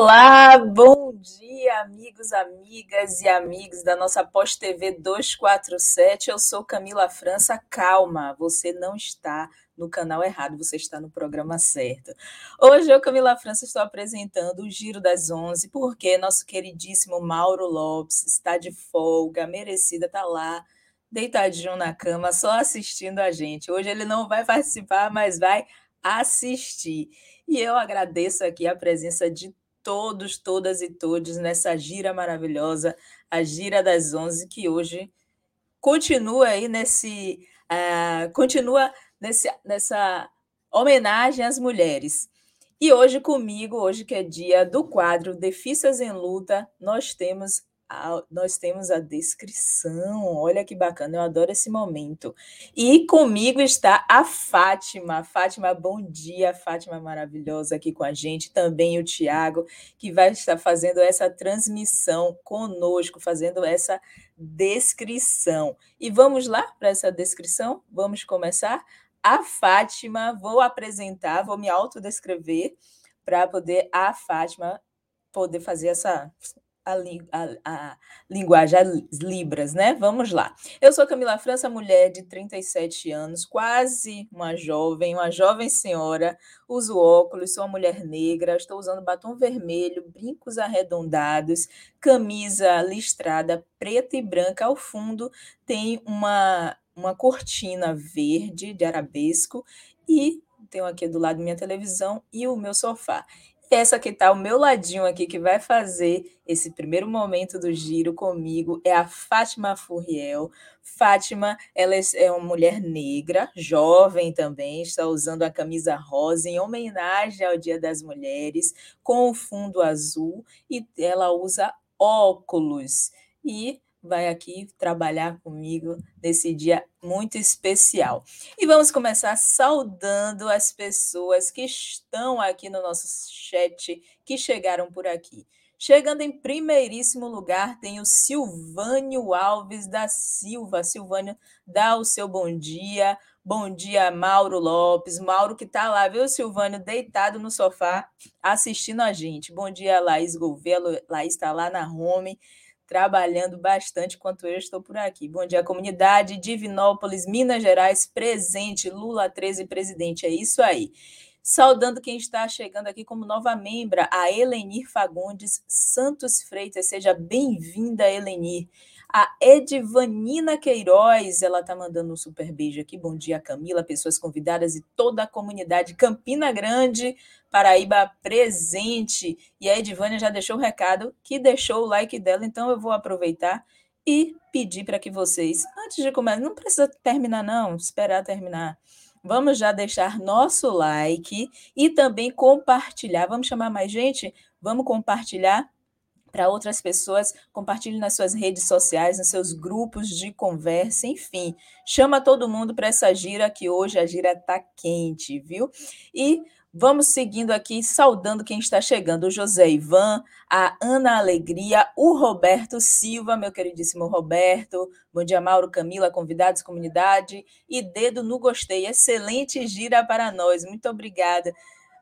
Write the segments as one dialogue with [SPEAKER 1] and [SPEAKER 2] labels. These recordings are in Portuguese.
[SPEAKER 1] Olá, bom dia, amigos, amigas e amigos da nossa Pós TV 247. Eu sou Camila França. Calma, você não está no canal errado, você está no programa certo. Hoje eu, Camila França, estou apresentando o Giro das Onze, porque nosso queridíssimo Mauro Lopes está de folga, merecida, está lá, deitadinho na cama, só assistindo a gente. Hoje ele não vai participar, mas vai assistir. E eu agradeço aqui a presença de todos, todas e todos nessa gira maravilhosa, a Gira das Onze, que hoje continua aí nesse. Uh, continua nesse, nessa homenagem às mulheres. E hoje comigo, hoje que é dia do quadro Defisas em Luta, nós temos a, nós temos a descrição. Olha que bacana, eu adoro esse momento. E comigo está a Fátima. Fátima, bom dia. Fátima maravilhosa aqui com a gente. Também o Tiago, que vai estar fazendo essa transmissão conosco, fazendo essa descrição. E vamos lá para essa descrição? Vamos começar? A Fátima, vou apresentar, vou me autodescrever para poder a Fátima poder fazer essa a, a, a, linguagem, as libras, né? Vamos lá. Eu sou Camila França, mulher de 37 anos, quase uma jovem, uma jovem senhora, uso óculos, sou uma mulher negra, estou usando batom vermelho, brincos arredondados, camisa listrada preta e branca, ao fundo tem uma, uma cortina verde de arabesco e tenho aqui do lado minha televisão e o meu sofá. Essa que está ao meu ladinho aqui, que vai fazer esse primeiro momento do giro comigo, é a Fátima Furriel. Fátima, ela é, é uma mulher negra, jovem também, está usando a camisa rosa em homenagem ao Dia das Mulheres, com o fundo azul, e ela usa óculos. E vai aqui trabalhar comigo nesse dia muito especial. E vamos começar saudando as pessoas que estão aqui no nosso chat, que chegaram por aqui. Chegando em primeiríssimo lugar, tem o Silvânio Alves da Silva. Silvânio, dá o seu bom dia. Bom dia, Mauro Lopes. Mauro que está lá, viu, Silvânio, deitado no sofá, assistindo a gente. Bom dia, Laís Gouveia. Laís está lá na home trabalhando bastante enquanto eu estou por aqui. Bom dia, comunidade, Divinópolis, Minas Gerais, presente, Lula 13, presidente, é isso aí. Saudando quem está chegando aqui como nova membra, a Elenir Fagundes Santos Freitas. Seja bem-vinda, Elenir. A Edvanina Queiroz, ela tá mandando um super beijo aqui. Bom dia, Camila, pessoas convidadas e toda a comunidade Campina Grande, Paraíba presente. E a Edvânia já deixou o recado, que deixou o like dela, então eu vou aproveitar e pedir para que vocês, antes de começar, não precisa terminar não, esperar terminar. Vamos já deixar nosso like e também compartilhar. Vamos chamar mais gente? Vamos compartilhar para outras pessoas, compartilhe nas suas redes sociais, nos seus grupos de conversa, enfim, chama todo mundo para essa gira que hoje a gira está quente, viu? E vamos seguindo aqui, saudando quem está chegando, o José Ivan, a Ana Alegria, o Roberto Silva, meu queridíssimo Roberto, bom dia Mauro, Camila, convidados, comunidade, e dedo no gostei, excelente gira para nós, muito obrigada,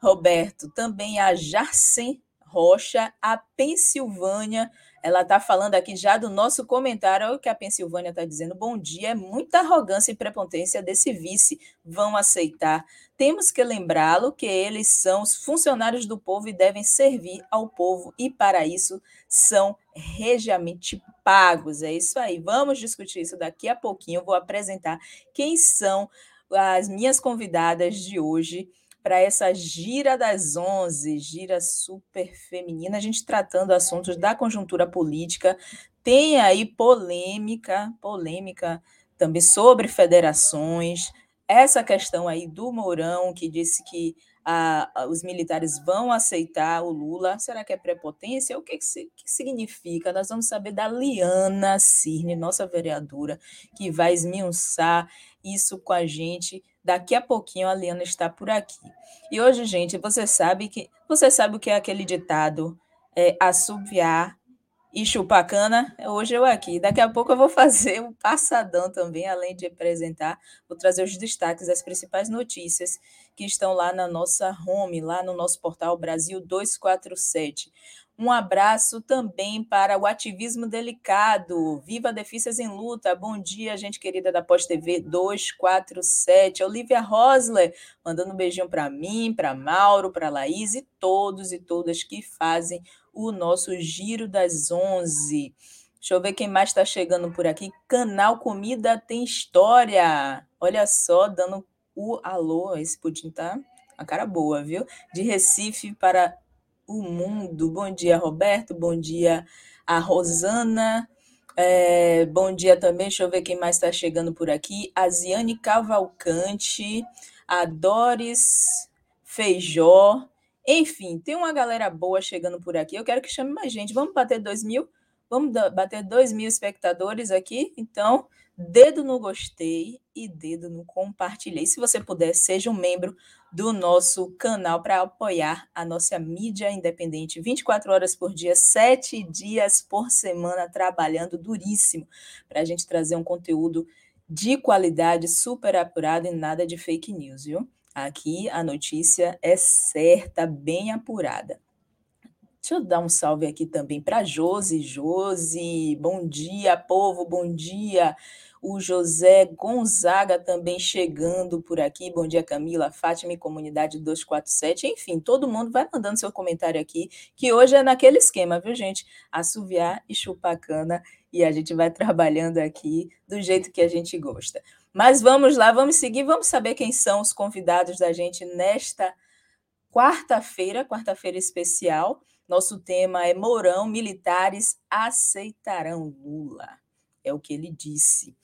[SPEAKER 1] Roberto, também a Jarcem Rocha, a Pensilvânia. Ela está falando aqui já do nosso comentário, olha o que a Pensilvânia está dizendo. Bom dia, é muita arrogância e prepotência desse vice. Vão aceitar. Temos que lembrá-lo que eles são os funcionários do povo e devem servir ao povo, e para isso são regiamente pagos. É isso aí. Vamos discutir isso daqui a pouquinho. Eu vou apresentar quem são as minhas convidadas de hoje para essa gira das 11, gira super feminina, a gente tratando assuntos da conjuntura política. Tem aí polêmica, polêmica também sobre federações, essa questão aí do Mourão, que disse que a, os militares vão aceitar o Lula. Será que é prepotência? O que, que, que significa? Nós vamos saber da Liana Cirne, nossa vereadora, que vai esmiuçar isso com a gente Daqui a pouquinho a Liana está por aqui. E hoje, gente, você sabe que você sabe o que é aquele ditado é, assobiar e chupacana, hoje eu aqui. Daqui a pouco eu vou fazer um passadão também, além de apresentar, vou trazer os destaques das principais notícias que estão lá na nossa home, lá no nosso portal Brasil 247. Um abraço também para o ativismo delicado. Viva Defícias em Luta. Bom dia, gente querida da Pós TV 247. Olivia Rosler, mandando um beijinho para mim, para Mauro, para Laís e todos e todas que fazem o nosso Giro das 11. Deixa eu ver quem mais está chegando por aqui. Canal Comida Tem História. Olha só, dando o alô. Esse pudim tá a cara boa, viu? De Recife para o mundo. Bom dia, Roberto. Bom dia, a Rosana. É, bom dia também. Deixa eu ver quem mais está chegando por aqui. A Ziane Cavalcante, a Doris Feijó. Enfim, tem uma galera boa chegando por aqui. Eu quero que chame mais gente. Vamos bater dois mil? Vamos bater dois mil espectadores aqui? Então, dedo no gostei e dedo no compartilhei. Se você puder, seja um membro do nosso canal para apoiar a nossa mídia independente 24 horas por dia, 7 dias por semana, trabalhando duríssimo para a gente trazer um conteúdo de qualidade, super apurado e nada de fake news, viu? Aqui a notícia é certa, bem apurada. Deixa eu dar um salve aqui também para Josi. Josi, bom dia, povo, bom dia o José Gonzaga também chegando por aqui. Bom dia, Camila, Fátima e Comunidade 247. Enfim, todo mundo vai mandando seu comentário aqui, que hoje é naquele esquema, viu, gente? Assoviar e chupar cana, e a gente vai trabalhando aqui do jeito que a gente gosta. Mas vamos lá, vamos seguir, vamos saber quem são os convidados da gente nesta quarta-feira, quarta-feira especial. Nosso tema é Mourão, militares aceitarão Lula é o que ele disse.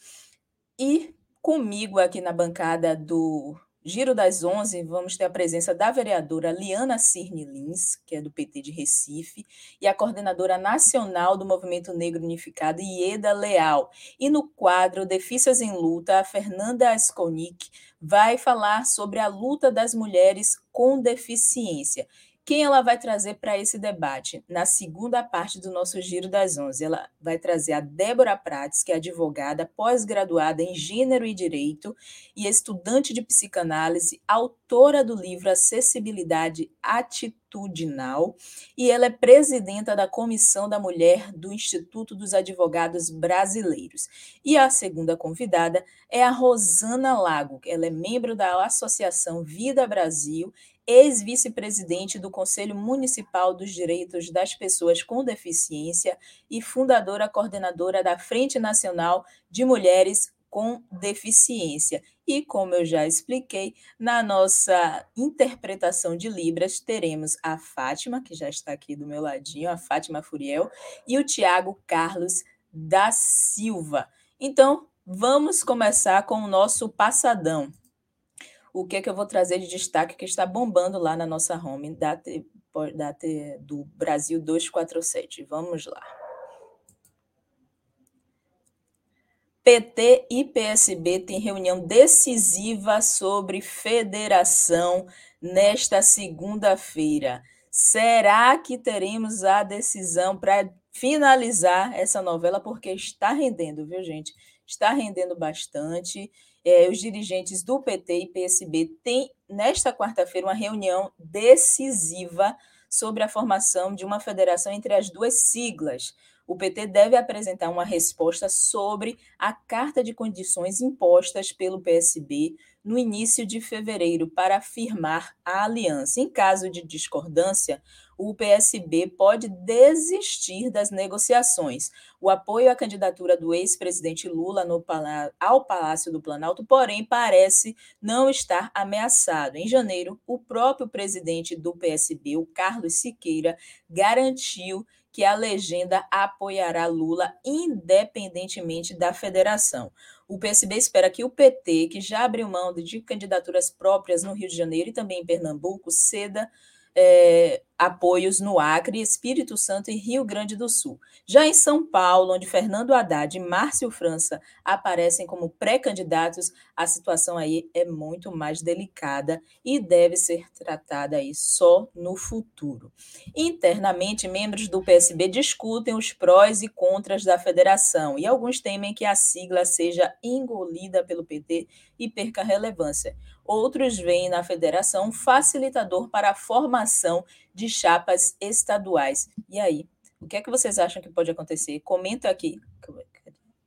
[SPEAKER 1] E comigo aqui na bancada do Giro das Onze, vamos ter a presença da vereadora Liana Cirne Lins, que é do PT de Recife, e a coordenadora nacional do Movimento Negro Unificado, Ieda Leal. E no quadro Defícias em Luta, a Fernanda Asconic vai falar sobre a luta das mulheres com deficiência. Quem ela vai trazer para esse debate? Na segunda parte do nosso Giro das Onze, ela vai trazer a Débora Prates, que é advogada, pós-graduada em Gênero e Direito e estudante de psicanálise, autora do livro Acessibilidade Atitudinal, e ela é presidenta da Comissão da Mulher do Instituto dos Advogados Brasileiros. E a segunda convidada é a Rosana Lago, ela é membro da Associação Vida Brasil ex-vice-presidente do Conselho Municipal dos Direitos das Pessoas com Deficiência e fundadora coordenadora da Frente Nacional de Mulheres com Deficiência. E, como eu já expliquei, na nossa interpretação de Libras, teremos a Fátima, que já está aqui do meu ladinho, a Fátima Furiel, e o Tiago Carlos da Silva. Então, vamos começar com o nosso passadão o que é que eu vou trazer de destaque que está bombando lá na nossa home da, da, do Brasil 247. Vamos lá. PT e PSB têm reunião decisiva sobre federação nesta segunda-feira. Será que teremos a decisão para finalizar essa novela? Porque está rendendo, viu, gente? Está rendendo bastante é, os dirigentes do PT e PSB têm, nesta quarta-feira, uma reunião decisiva sobre a formação de uma federação entre as duas siglas. O PT deve apresentar uma resposta sobre a carta de condições impostas pelo PSB no início de fevereiro para firmar a aliança. Em caso de discordância, o PSB pode desistir das negociações. O apoio à candidatura do ex-presidente Lula ao Palácio do Planalto, porém, parece não estar ameaçado. Em janeiro, o próprio presidente do PSB, o Carlos Siqueira, garantiu que a legenda apoiará Lula independentemente da federação. O PSB espera que o PT, que já abriu mão de candidaturas próprias no Rio de Janeiro e também em Pernambuco, ceda é, apoios no Acre, Espírito Santo e Rio Grande do Sul. Já em São Paulo, onde Fernando Haddad e Márcio França aparecem como pré-candidatos, a situação aí é muito mais delicada e deve ser tratada aí só no futuro. Internamente, membros do PSB discutem os prós e contras da federação e alguns temem que a sigla seja engolida pelo PT e perca relevância. Outros veem na federação facilitador para a formação de chapas estaduais. E aí, o que é que vocês acham que pode acontecer? Comenta aqui.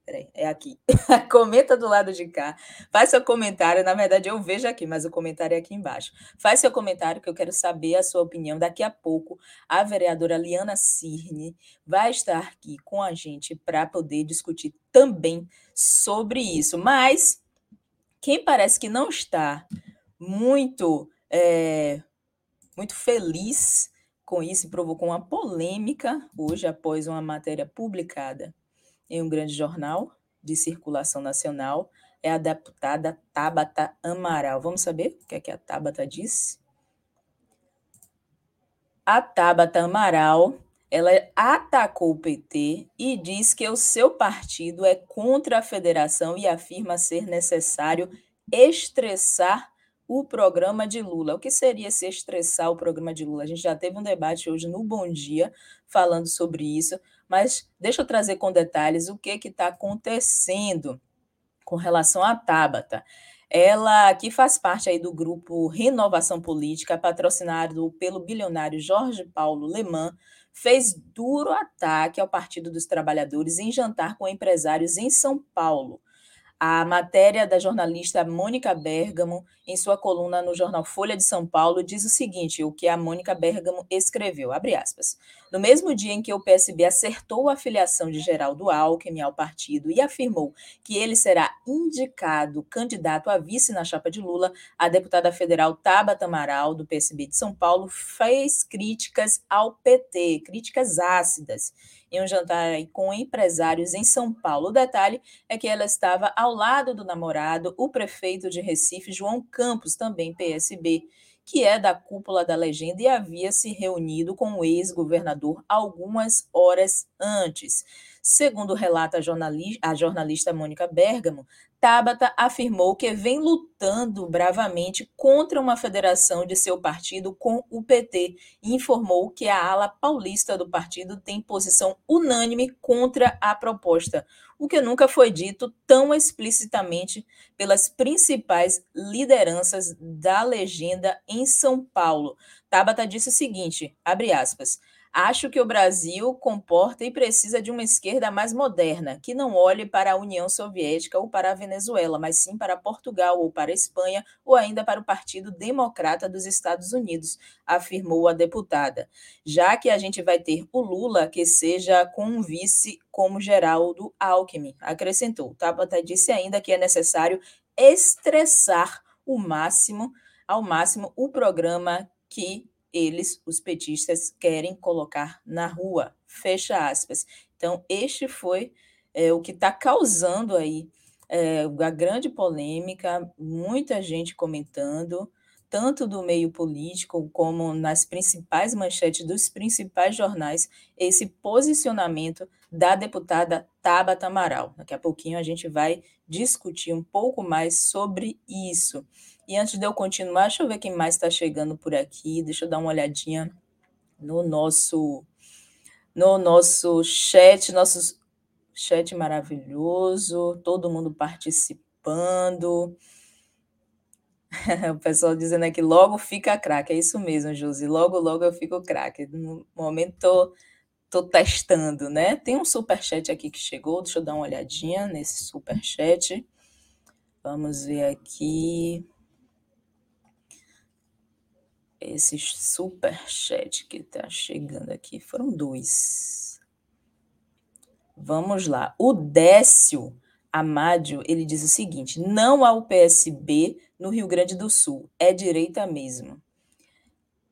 [SPEAKER 1] Peraí, é aqui. Comenta do lado de cá. Faz seu comentário. Na verdade, eu vejo aqui, mas o comentário é aqui embaixo. Faz seu comentário que eu quero saber a sua opinião. Daqui a pouco, a vereadora Liana Cirne vai estar aqui com a gente para poder discutir também sobre isso. Mas quem parece que não está muito, é, muito feliz com isso e provocou uma polêmica hoje após uma matéria publicada em um grande jornal de circulação nacional é a deputada Tabata Amaral. Vamos saber o que é que a Tabata diz? A Tabata Amaral, ela atacou o PT e diz que o seu partido é contra a federação e afirma ser necessário estressar o programa de Lula. O que seria se estressar o programa de Lula? A gente já teve um debate hoje no Bom Dia falando sobre isso, mas deixa eu trazer com detalhes o que está acontecendo com relação à Tabata. Ela, que faz parte aí do grupo Renovação Política, patrocinado pelo bilionário Jorge Paulo Leman, fez duro ataque ao Partido dos Trabalhadores em jantar com empresários em São Paulo. A matéria da jornalista Mônica Bergamo, em sua coluna no jornal Folha de São Paulo, diz o seguinte: o que a Mônica Bergamo escreveu, aspas. No mesmo dia em que o PSB acertou a filiação de Geraldo Alckmin ao partido e afirmou que ele será indicado candidato a vice na chapa de Lula, a deputada federal Tabata Amaral, do PSB de São Paulo, fez críticas ao PT, críticas ácidas em um jantar com empresários em São Paulo. O detalhe é que ela estava ao lado do namorado, o prefeito de Recife, João Campos, também PSB, que é da cúpula da legenda e havia se reunido com o ex-governador algumas horas antes. Segundo relata a jornalista, Mônica Bergamo, Tabata afirmou que vem lutando bravamente contra uma federação de seu partido com o PT e informou que a ala paulista do partido tem posição unânime contra a proposta, o que nunca foi dito tão explicitamente pelas principais lideranças da legenda em São Paulo. Tabata disse o seguinte, abre aspas, Acho que o Brasil comporta e precisa de uma esquerda mais moderna, que não olhe para a União Soviética ou para a Venezuela, mas sim para Portugal ou para a Espanha ou ainda para o Partido Democrata dos Estados Unidos, afirmou a deputada. Já que a gente vai ter o Lula, que seja com um vice como Geraldo Alckmin, acrescentou. Tabata disse ainda que é necessário estressar o máximo, ao máximo, o programa que eles, os petistas, querem colocar na rua. Fecha aspas. Então, este foi é, o que está causando aí é, a grande polêmica, muita gente comentando, tanto do meio político como nas principais manchetes dos principais jornais, esse posicionamento da deputada Tabata Amaral. Daqui a pouquinho a gente vai discutir um pouco mais sobre isso. E antes de eu continuar, deixa eu ver quem mais está chegando por aqui. Deixa eu dar uma olhadinha no nosso no nosso chat, nosso chat maravilhoso, todo mundo participando. o pessoal dizendo aqui, logo fica craque. É isso mesmo, Josi. Logo, logo eu fico craque. No momento tô, tô testando, né? Tem um super chat aqui que chegou. Deixa eu dar uma olhadinha nesse super chat. Vamos ver aqui esse super chat que está chegando aqui. Foram dois. Vamos lá. O Décio Amádio, ele diz o seguinte: não há o PSB no Rio Grande do Sul, é direita mesmo.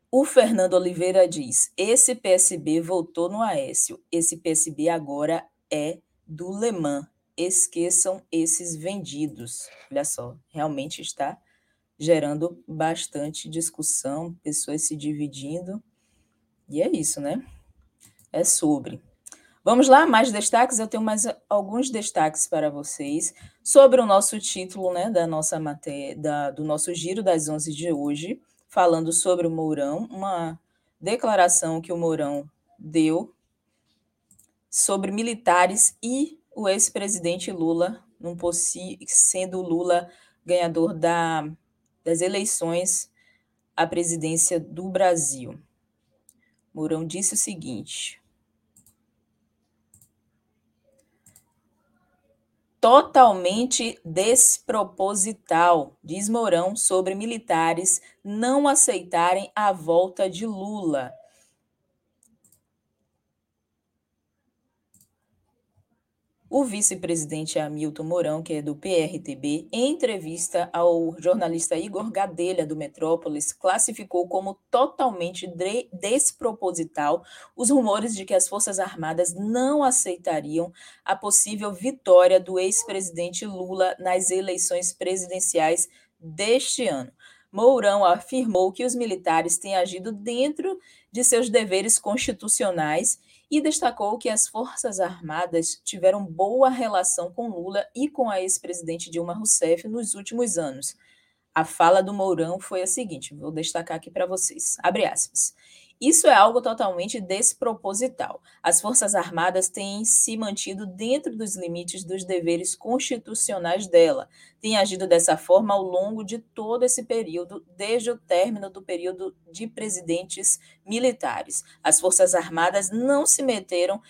[SPEAKER 1] O Fernando Oliveira diz: esse PSB voltou no Aécio, esse PSB agora é do Lemã. Esqueçam esses vendidos. Olha só, realmente está gerando bastante discussão, pessoas se dividindo. E é isso, né? É sobre. Vamos lá, mais destaques. Eu tenho mais alguns destaques para vocês sobre o nosso título, né, da nossa matéria, da, do nosso giro das 11 de hoje, falando sobre o Mourão, uma declaração que o Mourão deu sobre militares e o ex-presidente Lula, num sendo Lula ganhador da, das eleições à presidência do Brasil. Mourão disse o seguinte: totalmente desproposital, diz Mourão sobre militares não aceitarem a volta de Lula. O vice-presidente Hamilton Mourão, que é do PRTB, em entrevista ao jornalista Igor Gadelha, do Metrópolis, classificou como totalmente desproposital os rumores de que as Forças Armadas não aceitariam a possível vitória do ex-presidente Lula nas eleições presidenciais deste ano. Mourão afirmou que os militares têm agido dentro de seus deveres constitucionais e destacou que as Forças Armadas tiveram boa relação com Lula e com a ex-presidente Dilma Rousseff nos últimos anos. A fala do Mourão foi a seguinte, vou destacar aqui para vocês. Abre aspas. Isso é algo totalmente desproposital. As Forças Armadas têm se mantido dentro dos limites dos deveres constitucionais dela, têm agido dessa forma ao longo de todo esse período, desde o término do período de presidentes militares. As Forças Armadas não se meteram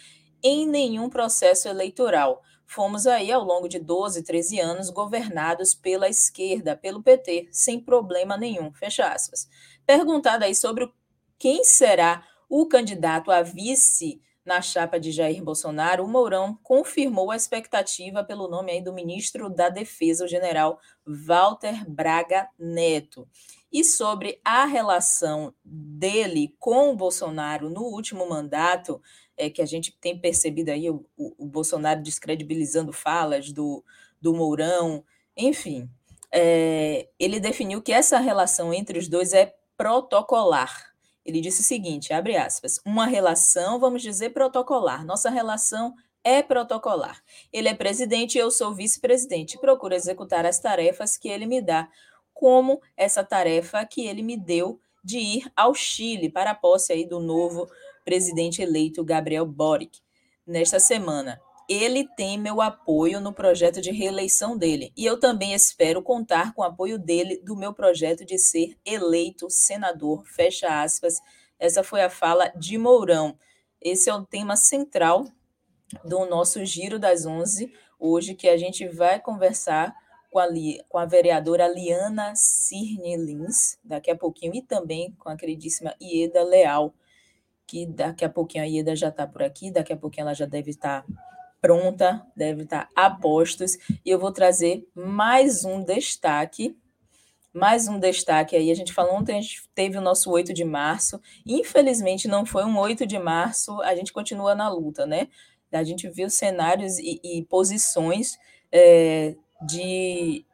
[SPEAKER 1] em nenhum processo eleitoral. Fomos aí, ao longo de 12, 13 anos, governados pela esquerda, pelo PT, sem problema nenhum. Fecha aspas. Perguntado aí sobre o quem será o candidato a vice na chapa de Jair Bolsonaro, o Mourão confirmou a expectativa pelo nome aí do ministro da Defesa, o general Walter Braga Neto. E sobre a relação dele com o Bolsonaro no último mandato, é, que a gente tem percebido aí o, o, o Bolsonaro descredibilizando falas do, do Mourão, enfim, é, ele definiu que essa relação entre os dois é protocolar ele disse o seguinte, abre aspas, uma relação, vamos dizer, protocolar. Nossa relação é protocolar. Ele é presidente e eu sou vice-presidente. Procuro executar as tarefas que ele me dá, como essa tarefa que ele me deu de ir ao Chile para a posse aí do novo presidente eleito Gabriel Boric nesta semana ele tem meu apoio no projeto de reeleição dele. E eu também espero contar com o apoio dele do meu projeto de ser eleito senador. Fecha aspas. Essa foi a fala de Mourão. Esse é o tema central do nosso Giro das Onze, hoje, que a gente vai conversar com a, com a vereadora Liana Cirne Lins, daqui a pouquinho, e também com a queridíssima Ieda Leal, que daqui a pouquinho a Ieda já está por aqui, daqui a pouquinho ela já deve estar pronta, deve estar a postos, e eu vou trazer mais um destaque, mais um destaque aí, a gente falou ontem, a gente teve o nosso 8 de março, infelizmente não foi um 8 de março, a gente continua na luta, né? A gente viu cenários e, e posições é, de,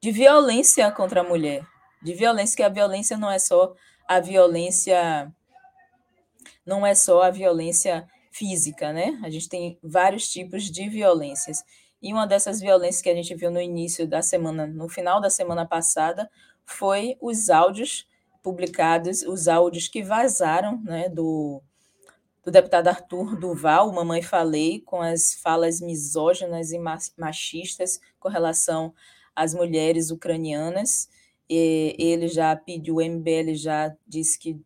[SPEAKER 1] de violência contra a mulher, de violência, que a violência não é só a violência, não é só a violência física, né? A gente tem vários tipos de violências. E uma dessas violências que a gente viu no início da semana, no final da semana passada, foi os áudios publicados, os áudios que vazaram, né, do, do deputado Arthur Duval, Mamãe Falei, com as falas misóginas e machistas com relação às mulheres ucranianas ele já pediu, o MBL já disse que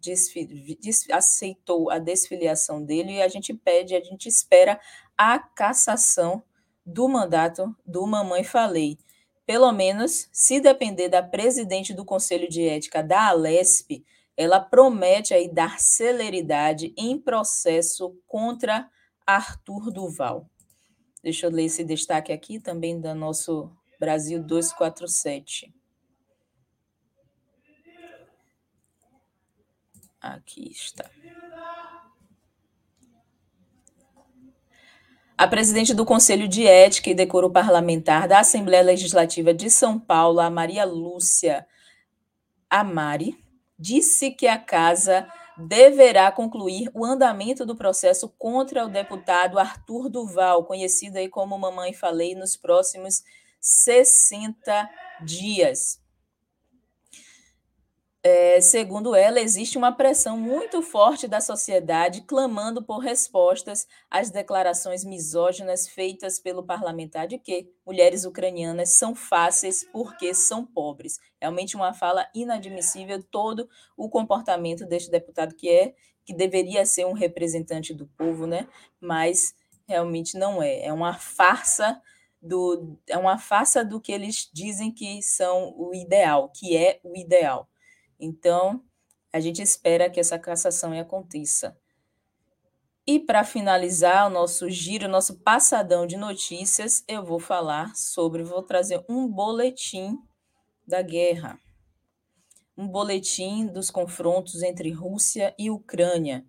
[SPEAKER 1] aceitou a desfiliação dele e a gente pede, a gente espera a cassação do mandato do Mamãe Falei. Pelo menos, se depender da presidente do Conselho de Ética da Alesp, ela promete aí dar celeridade em processo contra Arthur Duval. Deixa eu ler esse destaque aqui também do nosso Brasil 247. Aqui está. A presidente do Conselho de Ética e Decoro Parlamentar da Assembleia Legislativa de São Paulo, a Maria Lúcia Amari, disse que a casa deverá concluir o andamento do processo contra o deputado Arthur Duval, conhecido aí como Mamãe Falei, nos próximos 60 dias. É, segundo ela, existe uma pressão muito forte da sociedade clamando por respostas às declarações misóginas feitas pelo parlamentar de que mulheres ucranianas são fáceis porque são pobres. Realmente uma fala inadmissível todo o comportamento deste deputado que é que deveria ser um representante do povo, né? Mas realmente não é. É uma farsa do é uma farsa do que eles dizem que são o ideal, que é o ideal. Então, a gente espera que essa cassação aconteça. E para finalizar o nosso giro, nosso passadão de notícias, eu vou falar sobre, vou trazer um boletim da guerra. Um boletim dos confrontos entre Rússia e Ucrânia.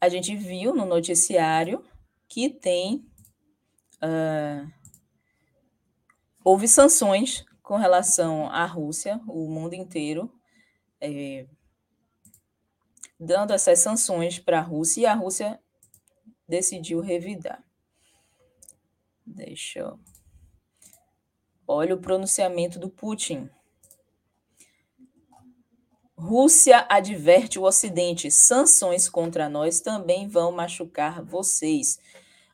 [SPEAKER 1] A gente viu no noticiário que tem. Uh, houve sanções com relação à Rússia, o mundo inteiro, é, dando essas sanções para a Rússia, e a Rússia decidiu revidar. Deixa eu. Olha o pronunciamento do Putin. Rússia adverte o Ocidente: sanções contra nós também vão machucar vocês.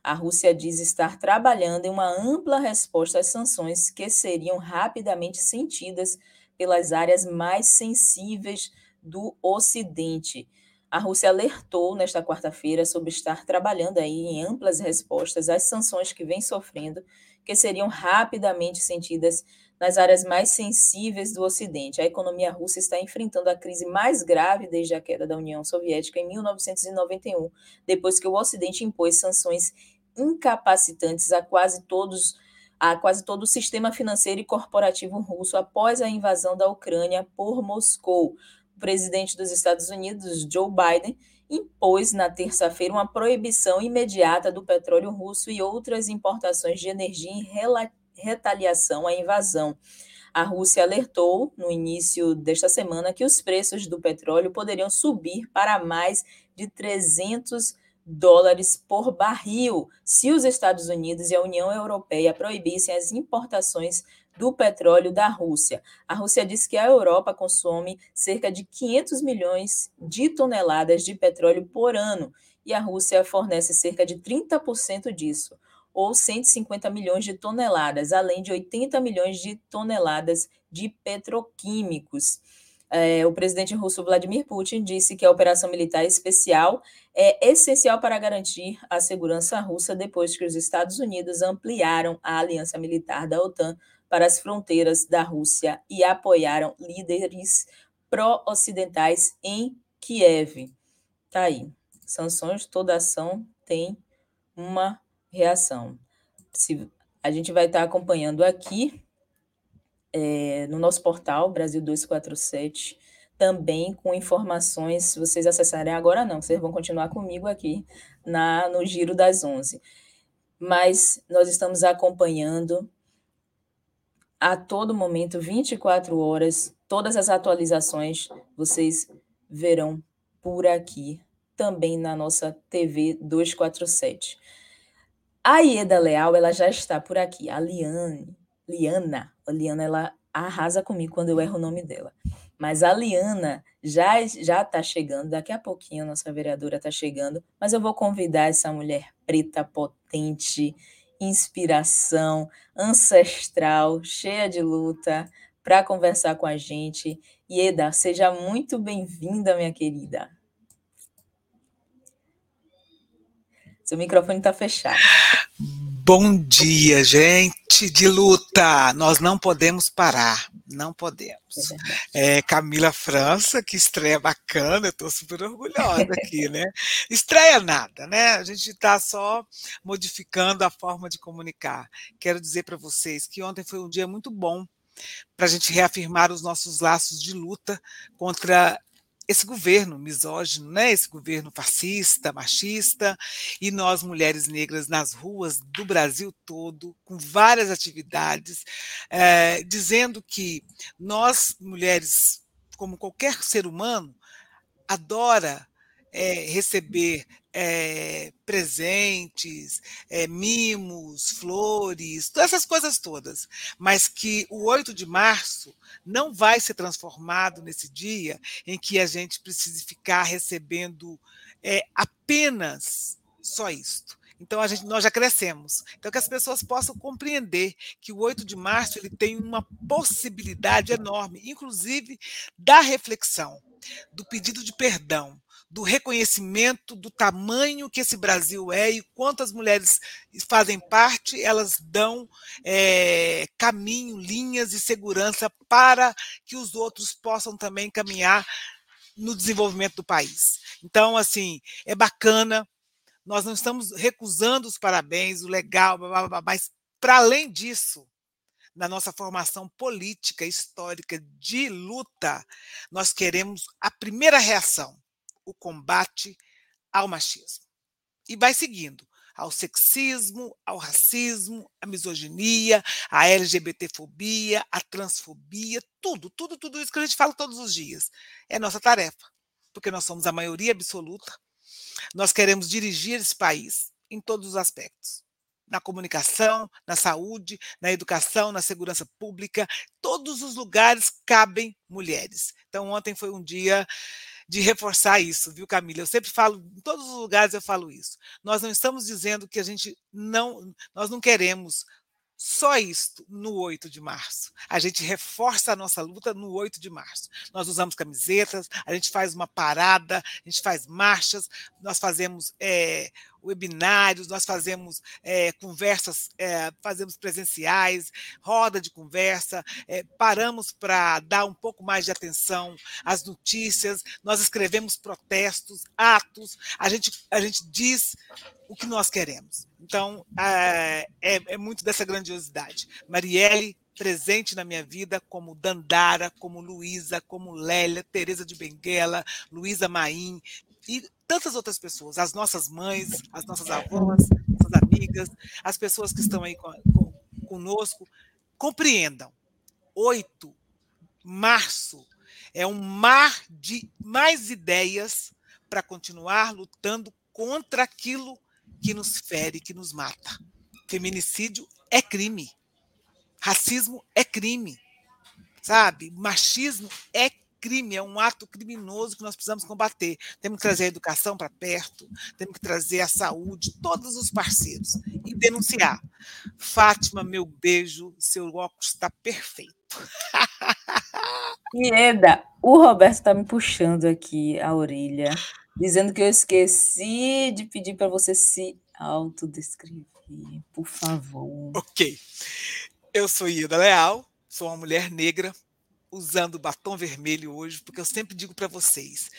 [SPEAKER 1] A Rússia diz estar trabalhando em uma ampla resposta às sanções que seriam rapidamente sentidas pelas áreas mais sensíveis do Ocidente. A Rússia alertou nesta quarta-feira sobre estar trabalhando aí em amplas respostas às sanções que vem sofrendo, que seriam rapidamente sentidas nas áreas mais sensíveis do Ocidente. A economia russa está enfrentando a crise mais grave desde a queda da União Soviética em 1991, depois que o Ocidente impôs sanções incapacitantes a quase todos a quase todo o sistema financeiro e corporativo russo após a invasão da Ucrânia por Moscou. O presidente dos Estados Unidos, Joe Biden, impôs na terça-feira uma proibição imediata do petróleo russo e outras importações de energia em retaliação à invasão. A Rússia alertou no início desta semana que os preços do petróleo poderiam subir para mais de 300 dólares por barril se os Estados Unidos e a União Europeia proibissem as importações do petróleo da Rússia. A Rússia diz que a Europa consome cerca de 500 milhões de toneladas de petróleo por ano e a Rússia fornece cerca de 30% disso, ou 150 milhões de toneladas, além de 80 milhões de toneladas de petroquímicos. É, o presidente russo Vladimir Putin disse que a operação militar especial é essencial para garantir a segurança russa depois que os Estados Unidos ampliaram a aliança militar da OTAN para as fronteiras da Rússia e apoiaram líderes pró-ocidentais em Kiev. Tá aí. Sanções, toda ação tem uma reação. Se, a gente vai estar acompanhando aqui é, no nosso portal, Brasil 247, também com informações, vocês acessarem agora não, vocês vão continuar comigo aqui na no Giro das 11. Mas nós estamos acompanhando a todo momento, 24 horas, todas as atualizações vocês verão por aqui, também na nossa TV 247. A Ieda Leal, ela já está por aqui. A Liane, Liana, a Liana, ela arrasa comigo quando eu erro o nome dela. Mas a Liana já já está chegando, daqui a pouquinho a nossa vereadora está chegando, mas eu vou convidar essa mulher preta, potente, inspiração, ancestral, cheia de luta, para conversar com a gente. Ieda, seja muito bem-vinda, minha querida. Seu microfone está fechado.
[SPEAKER 2] Bom dia, gente de luta. Nós não podemos parar, não podemos. É, é Camila França, que estreia bacana, eu estou super orgulhosa aqui, né? Estreia nada, né? A gente está só modificando a forma de comunicar. Quero dizer para vocês que ontem foi um dia muito bom para a gente reafirmar os nossos laços de luta contra esse governo misógino, né? esse governo fascista, machista, e nós, mulheres negras, nas ruas do Brasil todo, com várias atividades, é, dizendo que nós, mulheres, como qualquer ser humano, adora é, receber é, presentes, é, mimos, flores, essas coisas todas, mas que o 8 de março não vai ser transformado nesse dia em que a gente precise ficar recebendo é, apenas só isto. Então a gente, nós já crescemos. Então que as pessoas possam compreender que o 8 de março ele tem uma possibilidade enorme, inclusive da reflexão, do pedido de perdão, do reconhecimento do tamanho que esse Brasil é e quantas mulheres fazem parte, elas dão é, caminho, linhas de segurança para que os outros possam também caminhar no desenvolvimento do país. Então, assim, é bacana, nós não estamos recusando os parabéns, o legal, blá, blá, blá, mas para além disso, na nossa formação política, histórica de luta, nós queremos a primeira reação o combate ao machismo. E vai seguindo ao sexismo, ao racismo, à misoginia, à LGBTfobia, à transfobia, tudo, tudo, tudo isso que a gente fala todos os dias. É nossa tarefa, porque nós somos a maioria absoluta. Nós queremos dirigir esse país em todos os aspectos. Na comunicação, na saúde, na educação, na segurança pública, todos os lugares cabem mulheres. Então, ontem foi um dia de reforçar isso, viu, Camila? Eu sempre falo, em todos os lugares eu falo isso. Nós não estamos dizendo que a gente não, nós não queremos só isto no 8 de março. A gente reforça a nossa luta no 8 de março. Nós usamos camisetas, a gente faz uma parada, a gente faz marchas, nós fazemos é, webinários, nós fazemos é, conversas, é, fazemos presenciais, roda de conversa, é, paramos para dar um pouco mais de atenção às notícias, nós escrevemos protestos, atos, a gente, a gente diz o que nós queremos. Então, é, é muito dessa grandiosidade. Marielle, presente na minha vida como Dandara, como Luísa, como Lélia, Teresa de Benguela, Luísa Maim, e tantas outras pessoas, as nossas mães, as nossas avós, nossas amigas, as pessoas que estão aí conosco, compreendam. 8 março é um mar de mais ideias para continuar lutando contra aquilo que nos fere, que nos mata. Feminicídio é crime. Racismo é crime. Sabe? Machismo é crime, é um ato criminoso que nós precisamos combater. Temos que trazer a educação para perto, temos que trazer a saúde, todos os parceiros, e denunciar. Fátima, meu beijo, seu óculos está perfeito.
[SPEAKER 1] Ieda, o Roberto está me puxando aqui a orelha, dizendo que eu esqueci de pedir para você se autodescrever, por favor.
[SPEAKER 2] Ok. Eu sou Ieda Leal, sou uma mulher negra, usando batom vermelho hoje, porque eu sempre digo para vocês,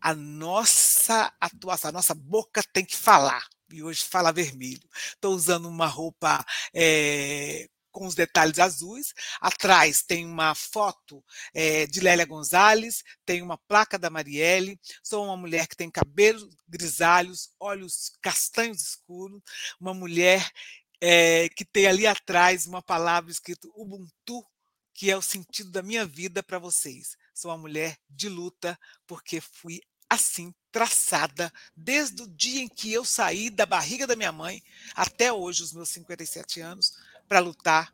[SPEAKER 2] a nossa atuação, a nossa boca tem que falar. E hoje fala vermelho. Estou usando uma roupa é, com os detalhes azuis. Atrás tem uma foto é, de Lélia Gonzalez, tem uma placa da Marielle. Sou uma mulher que tem cabelos grisalhos, olhos castanhos escuros, uma mulher é, que tem ali atrás uma palavra escrita Ubuntu que é o sentido da minha vida para vocês. Sou uma mulher de luta porque fui assim traçada desde o dia em que eu saí da barriga da minha mãe até hoje, os meus 57 anos, para lutar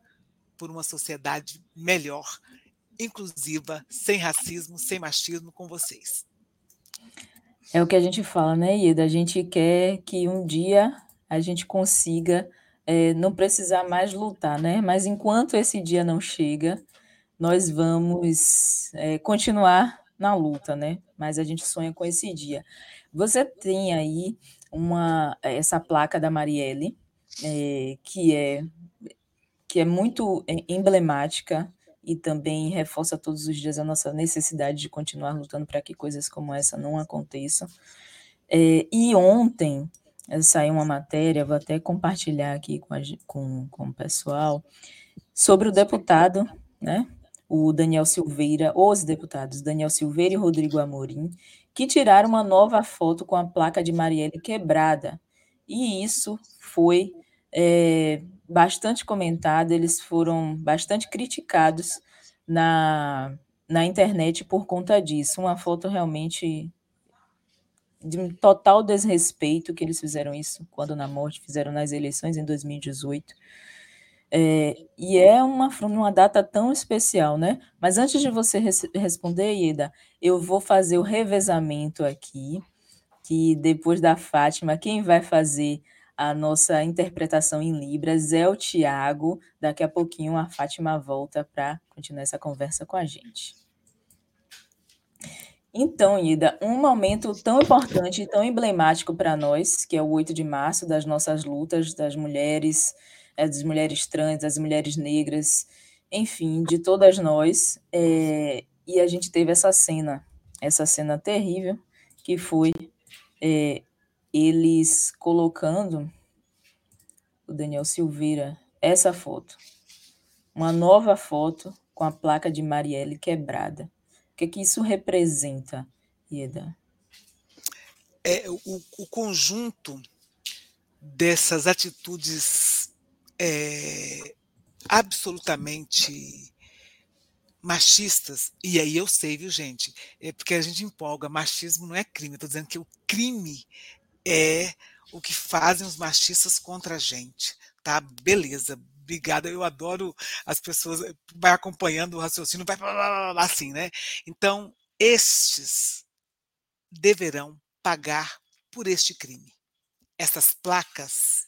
[SPEAKER 2] por uma sociedade melhor, inclusiva, sem racismo, sem machismo, com vocês.
[SPEAKER 1] É o que a gente fala, né, Ida? A gente quer que um dia a gente consiga é, não precisar mais lutar, né? Mas enquanto esse dia não chega, nós vamos é, continuar na luta, né? Mas a gente sonha com esse dia. Você tem aí uma essa placa da Marielle, é, que é que é muito emblemática e também reforça todos os dias a nossa necessidade de continuar lutando para que coisas como essa não aconteçam. É, e ontem saiu uma matéria, vou até compartilhar aqui com, a, com, com o pessoal, sobre o deputado, né, o Daniel Silveira, os deputados Daniel Silveira e Rodrigo Amorim, que tiraram uma nova foto com a placa de Marielle quebrada. E isso foi é, bastante comentado, eles foram bastante criticados na, na internet por conta disso. Uma foto realmente de total desrespeito que eles fizeram isso quando na morte fizeram nas eleições em 2018. É, e é uma, uma data tão especial, né? Mas antes de você res responder, Ida, eu vou fazer o revezamento aqui, que depois da Fátima, quem vai fazer a nossa interpretação em Libras é o Tiago. Daqui a pouquinho a Fátima volta para continuar essa conversa com a gente. Então, Ida, um momento tão importante e tão emblemático para nós, que é o 8 de março, das nossas lutas, das mulheres, é, das mulheres trans, das mulheres negras, enfim, de todas nós. É, e a gente teve essa cena, essa cena terrível, que foi é, eles colocando o Daniel Silveira essa foto, uma nova foto com a placa de Marielle quebrada. O que, é que isso representa, Ieda?
[SPEAKER 2] É, o, o conjunto dessas atitudes é, absolutamente machistas, e aí eu sei, viu, gente? É porque a gente empolga, machismo não é crime. Estou dizendo que o crime é o que fazem os machistas contra a gente, tá? Beleza, obrigada. Eu adoro as pessoas, vai acompanhando o raciocínio, vai assim, né? Então, estes deverão pagar por este crime. Essas placas,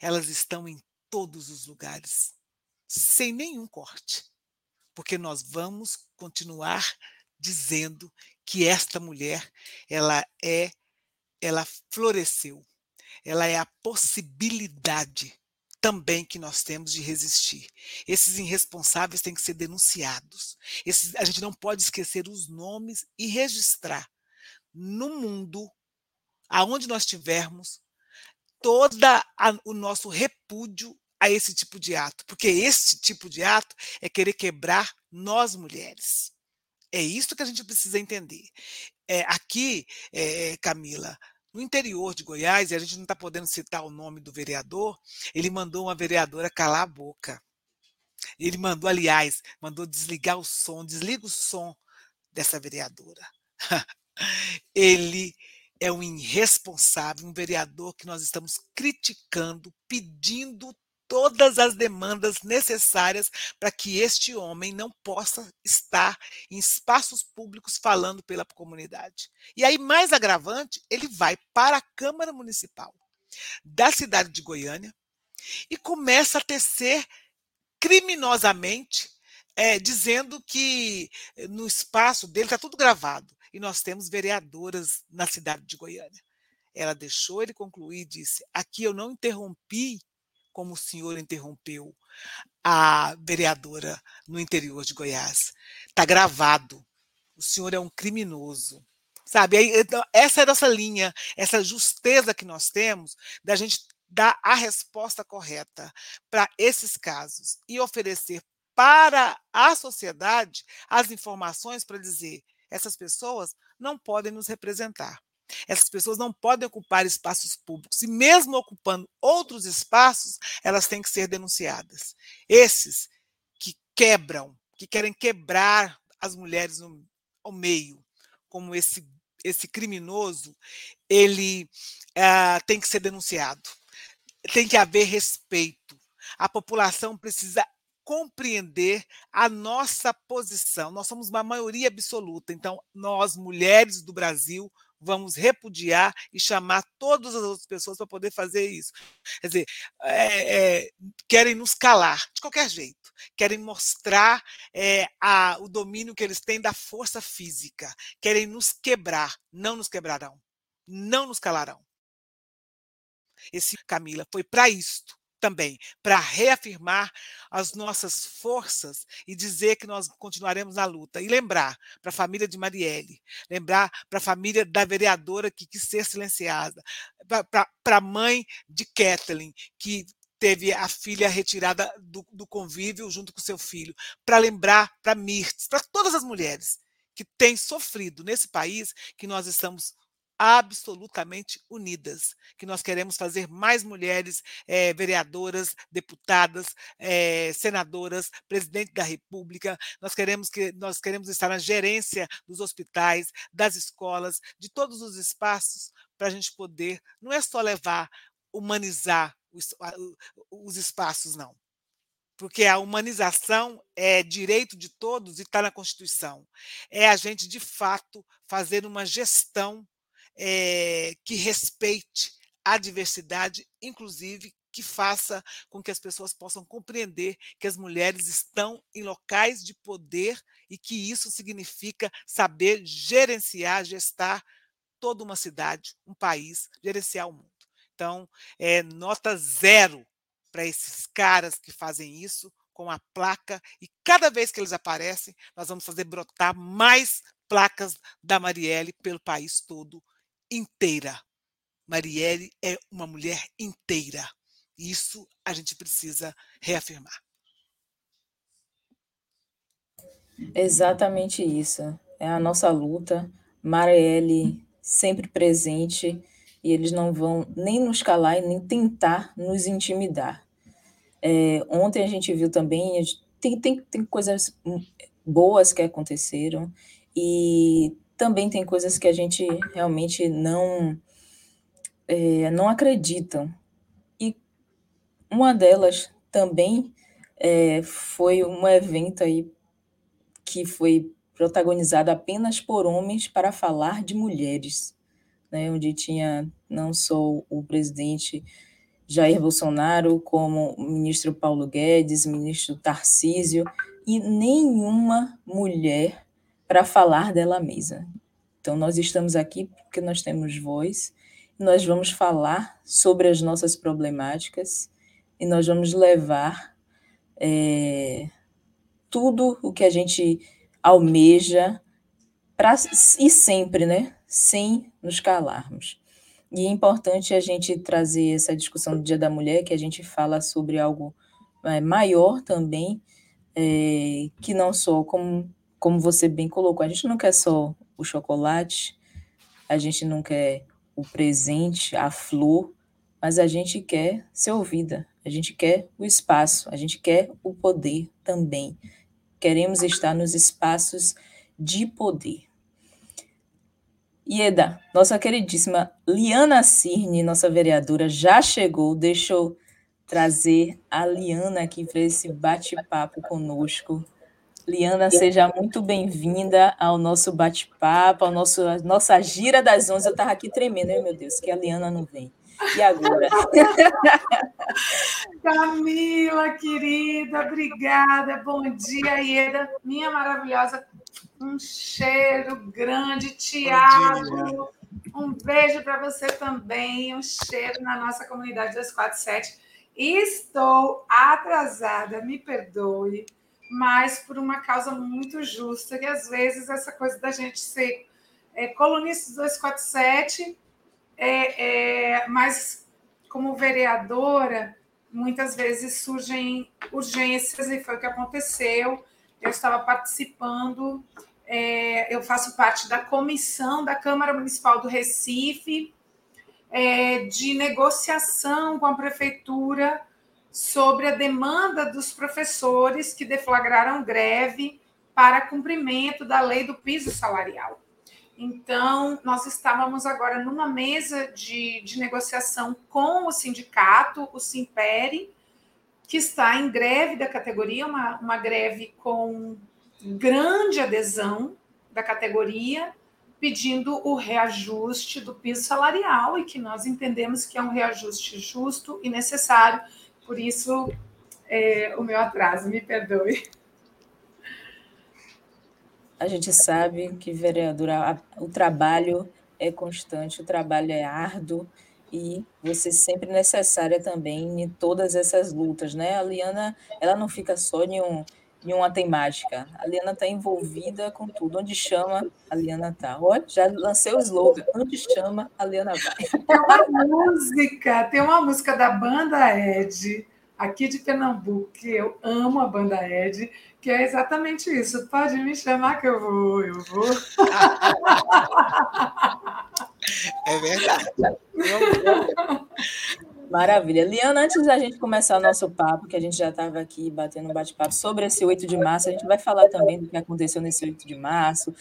[SPEAKER 2] elas estão em todos os lugares, sem nenhum corte porque nós vamos continuar dizendo que esta mulher ela é ela floresceu. Ela é a possibilidade também que nós temos de resistir. Esses irresponsáveis têm que ser denunciados. Esses, a gente não pode esquecer os nomes e registrar no mundo, aonde nós tivermos, toda o nosso repúdio a esse tipo de ato, porque esse tipo de ato é querer quebrar nós mulheres. É isso que a gente precisa entender. É, aqui, é, Camila, no interior de Goiás, e a gente não está podendo citar o nome do vereador, ele mandou uma vereadora calar a boca. Ele mandou, aliás, mandou desligar o som, desliga o som dessa vereadora. ele é um irresponsável, um vereador que nós estamos criticando, pedindo todas as demandas necessárias para que este homem não possa estar em espaços públicos falando pela comunidade. E aí, mais agravante, ele vai para a Câmara Municipal da cidade de Goiânia e começa a tecer criminosamente, é, dizendo que no espaço dele está tudo gravado e nós temos vereadoras na cidade de Goiânia. Ela deixou ele concluir e disse: aqui eu não interrompi como o senhor interrompeu a vereadora no interior de Goiás. Está gravado. O senhor é um criminoso. Sabe? Então, essa é a nossa linha, essa justeza que nós temos da gente dar a resposta correta para esses casos e oferecer para a sociedade as informações para dizer essas pessoas não podem nos representar. Essas pessoas não podem ocupar espaços públicos e, mesmo ocupando outros espaços, elas têm que ser denunciadas. Esses que quebram, que querem quebrar as mulheres no, ao meio, como esse, esse criminoso, ele uh, tem que ser denunciado. Tem que haver respeito. A população precisa compreender a nossa posição. Nós somos uma maioria absoluta, então nós, mulheres do Brasil, vamos repudiar e chamar todas as outras pessoas para poder fazer isso. Quer dizer, é, é, querem nos calar de qualquer jeito, querem mostrar é, a, o domínio que eles têm da força física, querem nos quebrar, não nos quebrarão, não nos calarão. Esse Camila foi para isto também para reafirmar as nossas forças e dizer que nós continuaremos na luta. E lembrar para a família de Marielle, lembrar para a família da vereadora que quis ser silenciada, para a mãe de Kathleen, que teve a filha retirada do, do convívio junto com seu filho, para lembrar para Mirtz, para todas as mulheres que têm sofrido nesse país que nós estamos absolutamente unidas, que nós queremos fazer mais mulheres é, vereadoras, deputadas, é, senadoras, presidente da República. Nós queremos que nós queremos estar na gerência dos hospitais, das escolas, de todos os espaços para a gente poder não é só levar, humanizar os, os espaços, não porque a humanização é direito de todos e está na Constituição. É a gente, de fato, fazer uma gestão é, que respeite a diversidade, inclusive que faça com que as pessoas possam compreender que as mulheres estão em locais de poder e que isso significa saber gerenciar, gestar toda uma cidade, um país, gerenciar o mundo. Então, é nota zero para esses caras que fazem isso com a placa e cada vez que eles aparecem, nós vamos fazer brotar mais placas da Marielle pelo país todo inteira. Marielle é uma mulher inteira. Isso a gente precisa reafirmar.
[SPEAKER 1] Exatamente isso. É a nossa luta. Marielle sempre presente e eles não vão nem nos calar e nem tentar nos intimidar. É, ontem a gente viu também, tem, tem, tem coisas boas que aconteceram e também tem coisas que a gente realmente não é, não acreditam. E uma delas também é, foi um evento aí que foi protagonizado apenas por homens para falar de mulheres, né, onde tinha não só o presidente Jair Bolsonaro, como o ministro Paulo Guedes, ministro Tarcísio, e nenhuma mulher para falar dela mesma. Então, nós estamos aqui porque nós temos voz, nós vamos falar sobre as nossas problemáticas, e nós vamos levar é, tudo o que a gente almeja para e sempre, né? Sem nos calarmos. E é importante a gente trazer essa discussão do Dia da Mulher, que a gente fala sobre algo é, maior também, é, que não só como como você bem colocou, a gente não quer só o chocolate, a gente não quer o presente, a flor, mas a gente quer ser ouvida, a gente quer o espaço, a gente quer o poder também. Queremos estar nos espaços de poder. Ieda, nossa queridíssima Liana Cirne, nossa vereadora, já chegou, deixou trazer a Liana aqui para esse bate-papo conosco. Liana, seja muito bem-vinda ao nosso bate-papo, ao nosso nossa gira das 11. Eu estava aqui tremendo, hein, meu Deus, que a Liana não vem. E agora?
[SPEAKER 3] Camila, querida, obrigada. Bom dia, Ieda, minha maravilhosa. Um cheiro grande, Tiago. Um beijo para você também. Um cheiro na nossa comunidade 247. Estou atrasada, me perdoe mas por uma causa muito justa, que às vezes essa coisa da gente ser é, colunista 247, é, é, mas como vereadora, muitas vezes surgem urgências, e foi o que aconteceu. Eu estava participando, é, eu faço parte da comissão da Câmara Municipal do Recife, é, de negociação com a prefeitura sobre a demanda dos professores que deflagraram greve para cumprimento da lei do piso salarial. Então, nós estávamos agora numa mesa de, de negociação com o sindicato, o Simpere, que está em greve da categoria, uma, uma greve com grande adesão da categoria, pedindo o reajuste do piso salarial e que nós entendemos que é um reajuste justo e necessário por isso, é, o meu atraso, me perdoe.
[SPEAKER 1] A gente sabe que, vereadora, o trabalho é constante, o trabalho é árduo e você sempre necessária também em todas essas lutas, né? A Liana, ela não fica só em, um, em uma temática. A Liana está envolvida com tudo. Onde chama, a Liana está. Olha, já lancei o slogan. Onde chama, a Liana vai.
[SPEAKER 3] Tem uma música, tem uma música da banda Ed, aqui de Pernambuco, que eu amo a banda Ed, que é exatamente isso. Pode me chamar que eu vou, eu vou.
[SPEAKER 2] É verdade.
[SPEAKER 1] Maravilha. Liana, antes da gente começar o nosso papo, que a gente já estava aqui batendo um bate-papo sobre esse 8 de março, a gente vai falar também do que aconteceu nesse 8 de março.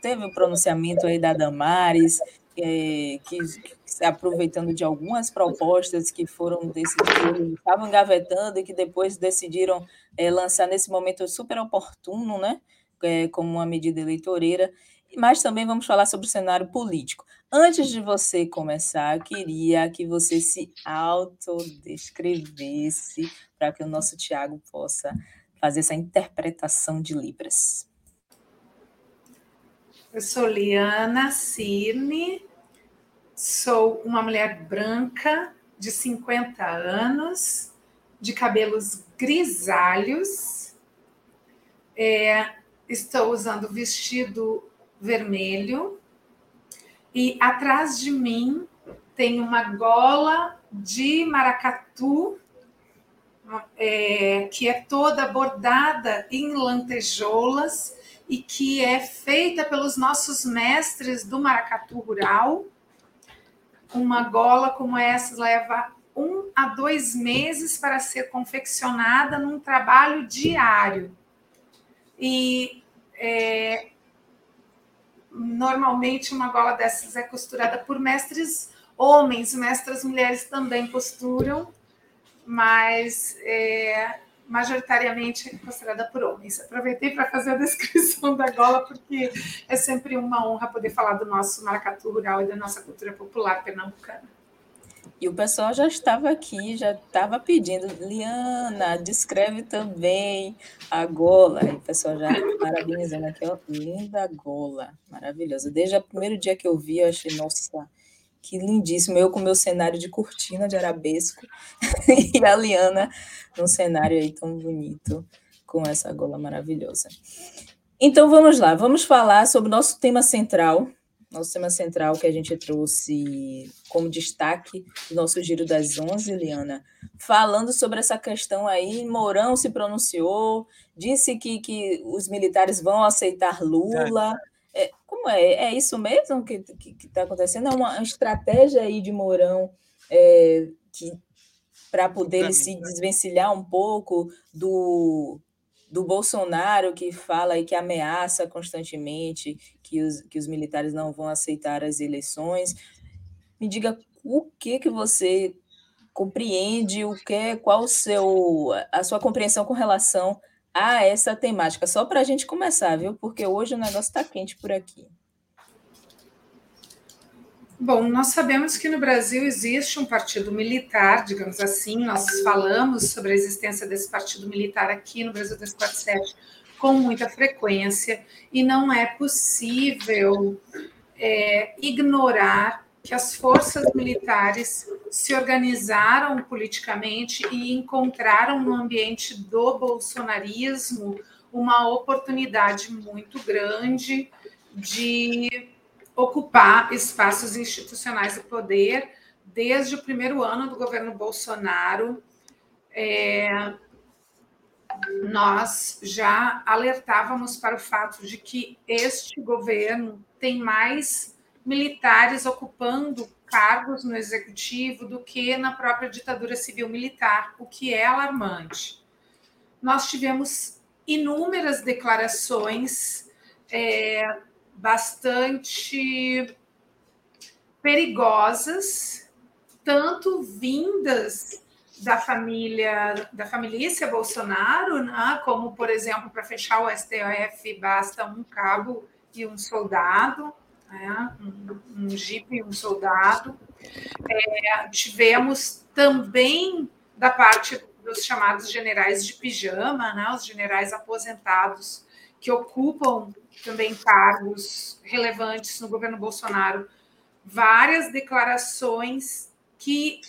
[SPEAKER 1] Teve o pronunciamento aí da Damares, é, que, que aproveitando de algumas propostas que foram decididas, estavam engavetando e que depois decidiram é, lançar nesse momento super oportuno, né? É, como uma medida eleitoreira mas também vamos falar sobre o cenário político. Antes de você começar, eu queria que você se autodescrevesse para que o nosso Tiago possa fazer essa interpretação de Libras.
[SPEAKER 3] Eu sou Liana Cirne, sou uma mulher branca de 50 anos, de cabelos grisalhos, é, estou usando vestido vermelho e atrás de mim tem uma gola de maracatu é, que é toda bordada em lantejoulas e que é feita pelos nossos mestres do maracatu rural. Uma gola como essa leva um a dois meses para ser confeccionada num trabalho diário. E é, normalmente uma gola dessas é costurada por mestres homens, mestras mulheres também costuram, mas é, majoritariamente é costurada por homens. Aproveitei para fazer a descrição da gola, porque é sempre uma honra poder falar do nosso maracatu rural e da nossa cultura popular pernambucana.
[SPEAKER 1] E o pessoal já estava aqui, já estava pedindo, Liana, descreve também a gola. E o pessoal já parabenizando aqui, ó, linda gola, maravilhosa. Desde o primeiro dia que eu vi, eu achei, nossa, que lindíssimo. Eu com meu cenário de cortina de arabesco e a Liana num cenário aí tão bonito, com essa gola maravilhosa. Então vamos lá, vamos falar sobre o nosso tema central, nosso tema central que a gente trouxe como destaque do nosso Giro das Onze, Liana, falando sobre essa questão aí, Mourão se pronunciou, disse que, que os militares vão aceitar Lula. É, como é? É isso mesmo que está que, que tá acontecendo? É uma estratégia aí de Mourão é, que para poder ele se desvencilhar um pouco do, do Bolsonaro que fala e que ameaça constantemente que os, que os militares não vão aceitar as eleições. Me diga o que que você compreende, o que, qual o seu, a sua compreensão com relação a essa temática, só para a gente começar, viu? Porque hoje o negócio está quente por aqui.
[SPEAKER 3] Bom, nós sabemos que no Brasil existe um partido militar, digamos assim, nós falamos sobre a existência desse partido militar aqui no Brasil 247 com muita frequência, e não é possível é, ignorar que as forças militares se organizaram politicamente e encontraram no ambiente do bolsonarismo uma oportunidade muito grande de ocupar espaços institucionais de poder desde o primeiro ano do governo Bolsonaro. É, nós já alertávamos para o fato de que este governo tem mais militares ocupando cargos no executivo do que na própria ditadura civil militar, o que é alarmante. Nós tivemos inúmeras declarações é, bastante perigosas, tanto vindas da família da família Bolsonaro, né? como por exemplo para fechar o STF basta um cabo e um soldado, né? um, um jipe e um soldado. É, tivemos também da parte dos chamados generais de pijama, né? os generais aposentados que ocupam também cargos relevantes no governo Bolsonaro, várias declarações que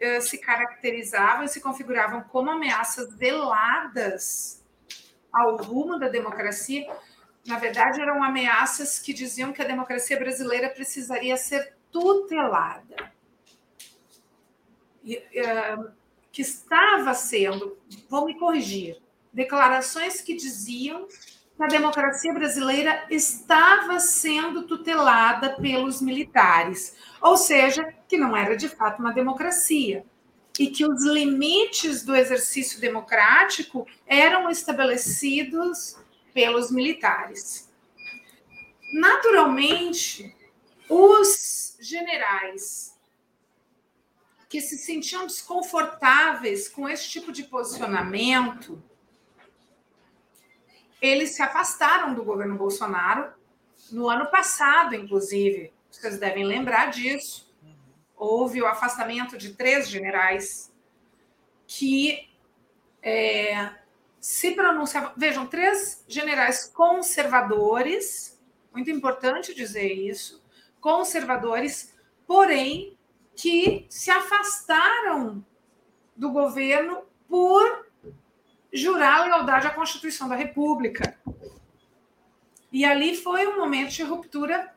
[SPEAKER 3] uh, se caracterizavam e se configuravam como ameaças veladas ao rumo da democracia. Na verdade, eram ameaças que diziam que a democracia brasileira precisaria ser tutelada. E, uh, que estava sendo, vou me corrigir, declarações que diziam que a democracia brasileira estava sendo tutelada pelos militares, ou seja, que não era de fato uma democracia e que os limites do exercício democrático eram estabelecidos pelos militares. Naturalmente, os generais que se sentiam desconfortáveis com esse tipo de posicionamento eles se afastaram do governo Bolsonaro no ano passado, inclusive. Vocês devem lembrar disso. Houve o afastamento de três generais que é, se pronunciavam. Vejam, três generais conservadores, muito importante dizer isso, conservadores, porém que se afastaram do governo por jurar lealdade à Constituição da República. E ali foi um momento de ruptura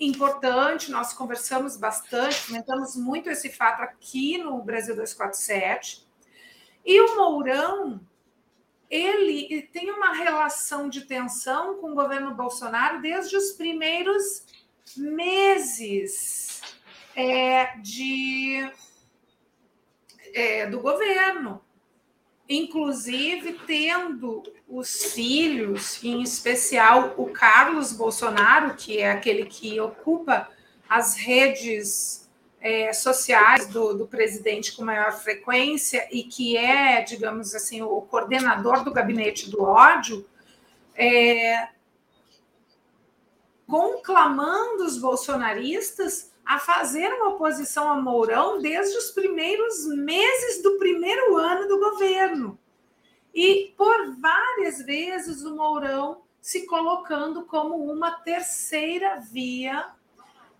[SPEAKER 3] importante, nós conversamos bastante, comentamos muito esse fato aqui no Brasil 247. E o Mourão, ele tem uma relação de tensão com o governo Bolsonaro desde os primeiros meses é, de, é, do governo inclusive tendo os filhos, em especial o Carlos Bolsonaro, que é aquele que ocupa as redes é, sociais do, do, presidente com maior frequência e que é, digamos assim, o coordenador do gabinete do ódio, é, conclamando os bolsonaristas a fazer uma oposição a Mourão desde os primeiros meses do primeiro ano do governo. E por várias vezes o Mourão se colocando como uma terceira via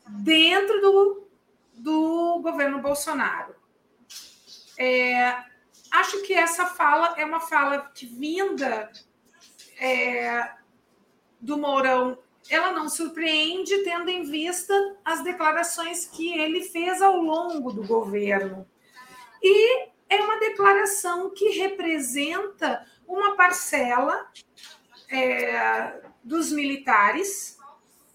[SPEAKER 3] dentro do, do governo Bolsonaro. É, acho que essa fala é uma fala que vinda é, do Mourão ela não surpreende, tendo em vista as declarações que ele fez ao longo do governo. E é uma declaração que representa uma parcela é, dos militares,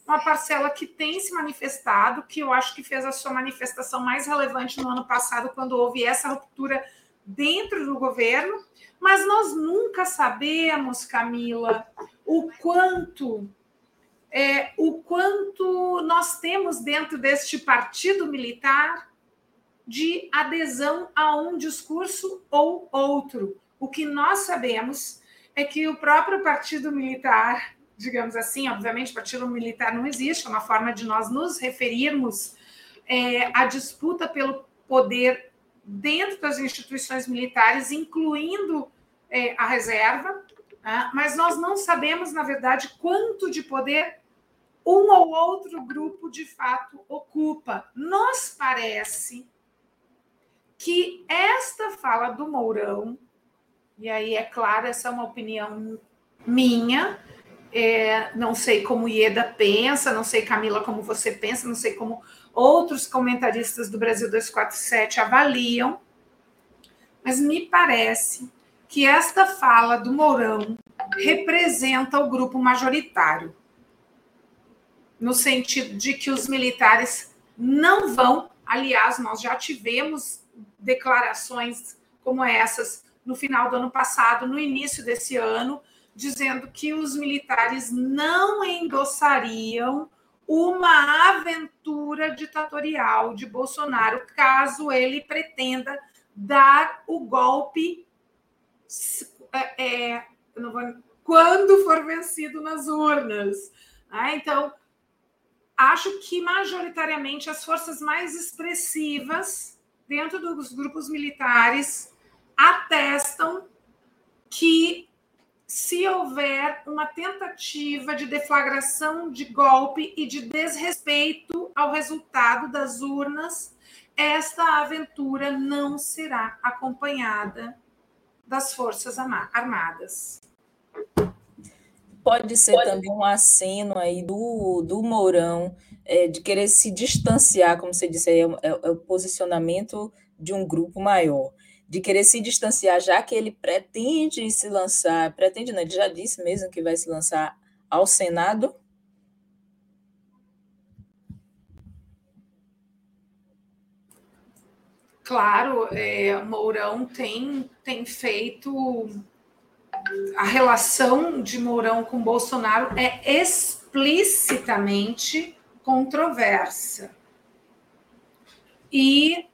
[SPEAKER 3] uma parcela que tem se manifestado, que eu acho que fez a sua manifestação mais relevante no ano passado, quando houve essa ruptura dentro do governo, mas nós nunca sabemos, Camila, o quanto é, o quanto nós temos dentro deste partido militar de adesão a um discurso ou outro. O que nós sabemos é que o próprio partido militar, digamos assim, obviamente, partido militar não existe, é uma forma de nós nos referirmos é, à disputa pelo poder dentro das instituições militares, incluindo é, a reserva, né? mas nós não sabemos, na verdade, quanto de poder um ou outro grupo de fato ocupa. Nos parece que esta fala do Mourão, e aí é claro, essa é uma opinião minha, é, não sei como Ieda pensa, não sei, Camila, como você pensa, não sei como outros comentaristas do Brasil 247 avaliam, mas me parece que esta fala do Mourão representa o grupo majoritário no sentido de que os militares não vão. Aliás, nós já tivemos declarações como essas no final do ano passado, no início desse ano, dizendo que os militares não endossariam uma aventura ditatorial de Bolsonaro, caso ele pretenda dar o golpe é, é vou, quando for vencido nas urnas. Ah, então, acho que majoritariamente as forças mais expressivas dentro dos grupos militares atestam que se houver uma tentativa de deflagração de golpe e de desrespeito ao resultado das urnas, esta aventura não será acompanhada das Forças Armadas
[SPEAKER 1] pode ser pode. também um aceno aí do, do Mourão é, de querer se distanciar, como você disse, é, é, é, o posicionamento de um grupo maior. de querer se distanciar, já que ele pretende se lançar, pretende não, ele já disse mesmo que vai se lançar ao Senado?
[SPEAKER 3] Claro, é, Mourão tem, tem feito a relação de Mourão com Bolsonaro é explicitamente controversa. E,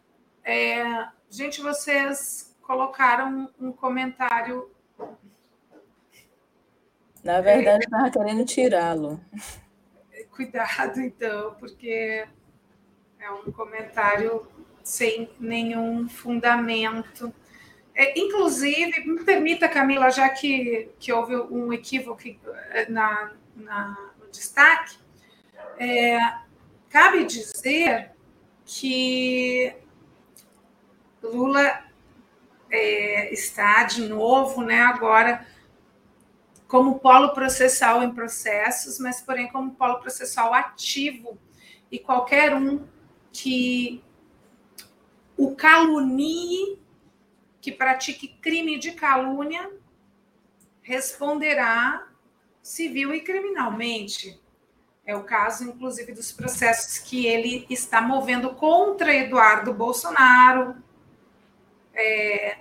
[SPEAKER 3] é, gente, vocês colocaram um comentário.
[SPEAKER 1] Na verdade, é, estava querendo tirá-lo.
[SPEAKER 3] Cuidado, então, porque é um comentário sem nenhum fundamento. É, inclusive, me permita, Camila, já que, que houve um equívoco é, na, na no destaque, é, cabe dizer que Lula é, está de novo, né, agora como polo processal em processos, mas porém como polo processual ativo e qualquer um que o calunie, que pratique crime de calúnia, responderá civil e criminalmente. É o caso, inclusive, dos processos que ele está movendo contra Eduardo Bolsonaro, é,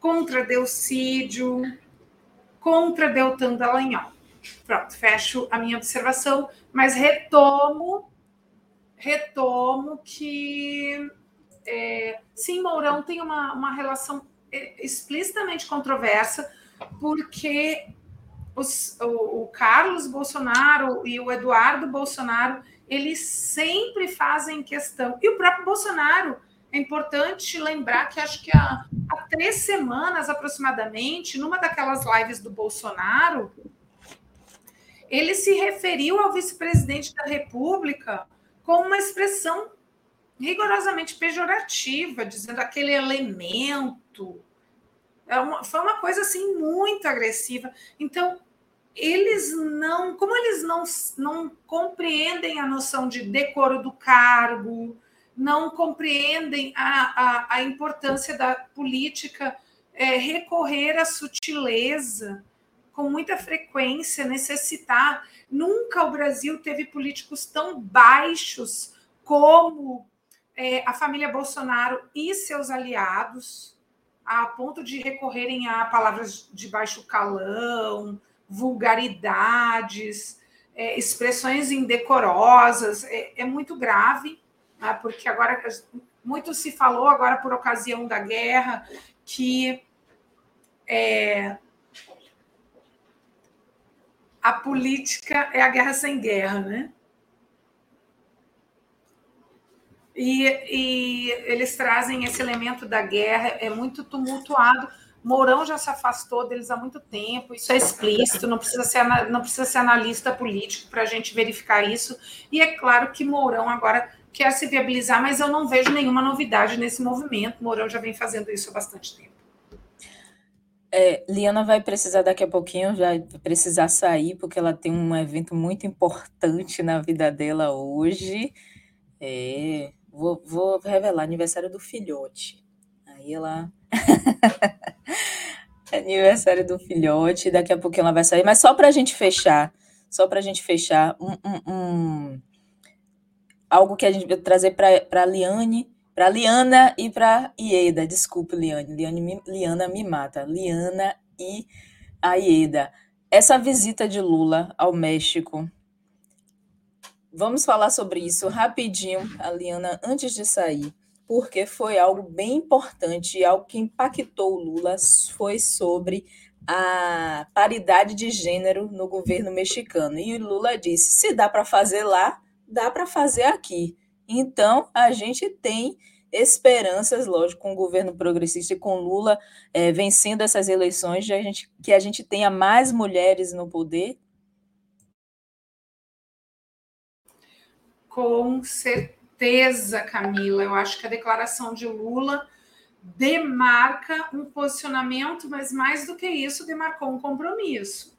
[SPEAKER 3] contra Delcídio, contra Deltan Dallagnol. Pronto, fecho a minha observação, mas retomo, retomo que é, sim, Mourão tem uma, uma relação é, explicitamente controversa, porque os, o, o, Carlos Bolsonaro e o Eduardo Bolsonaro, eles sempre fazem questão, e o próprio Bolsonaro, é importante lembrar que acho que há, há três semanas aproximadamente, numa daquelas lives do Bolsonaro, ele se referiu ao vice-presidente da República com uma expressão rigorosamente pejorativa, dizendo aquele elemento. É uma, foi uma coisa assim muito agressiva. Então, eles não, como eles não, não compreendem a noção de decoro do cargo, não compreendem a, a, a importância da política é, recorrer à sutileza com muita frequência, necessitar. Nunca o Brasil teve políticos tão baixos como é, a família Bolsonaro e seus aliados, a ponto de recorrerem a palavras de baixo calão, vulgaridades, é, expressões indecorosas, é, é muito grave, né, porque agora muito se falou agora por ocasião da guerra que é, a política é a guerra sem guerra, né? E, e, eles trazem esse elemento da guerra, é muito tumultuado. Mourão já se afastou deles há muito tempo, isso é explícito, não precisa ser, não precisa ser analista político para a gente verificar isso. E é claro que Mourão agora quer se viabilizar, mas eu não vejo nenhuma novidade nesse movimento. Mourão já vem fazendo isso há bastante tempo.
[SPEAKER 1] É, Liana vai precisar daqui a pouquinho, já precisar sair, porque ela tem um evento muito importante na vida dela hoje. É, Vou, vou revelar aniversário do filhote. Aí ela. aniversário do filhote, daqui a pouquinho ela vai sair, mas só para a gente fechar, só para a gente fechar, um, um, um, algo que a gente vai trazer para Liane, para Liana e para Ieda. Desculpe, Liane. Liane, Liana me mata. Liana e a Ieda. Essa visita de Lula ao México Vamos falar sobre isso rapidinho, Aliana, antes de sair, porque foi algo bem importante algo que impactou o Lula foi sobre a paridade de gênero no governo mexicano. E o Lula disse: se dá para fazer lá, dá para fazer aqui. Então, a gente tem esperanças, lógico, com o governo progressista e com Lula é, vencendo essas eleições, de a gente, que a gente tenha mais mulheres no poder
[SPEAKER 3] Com certeza, Camila. Eu acho que a declaração de Lula demarca um posicionamento, mas mais do que isso, demarcou um compromisso.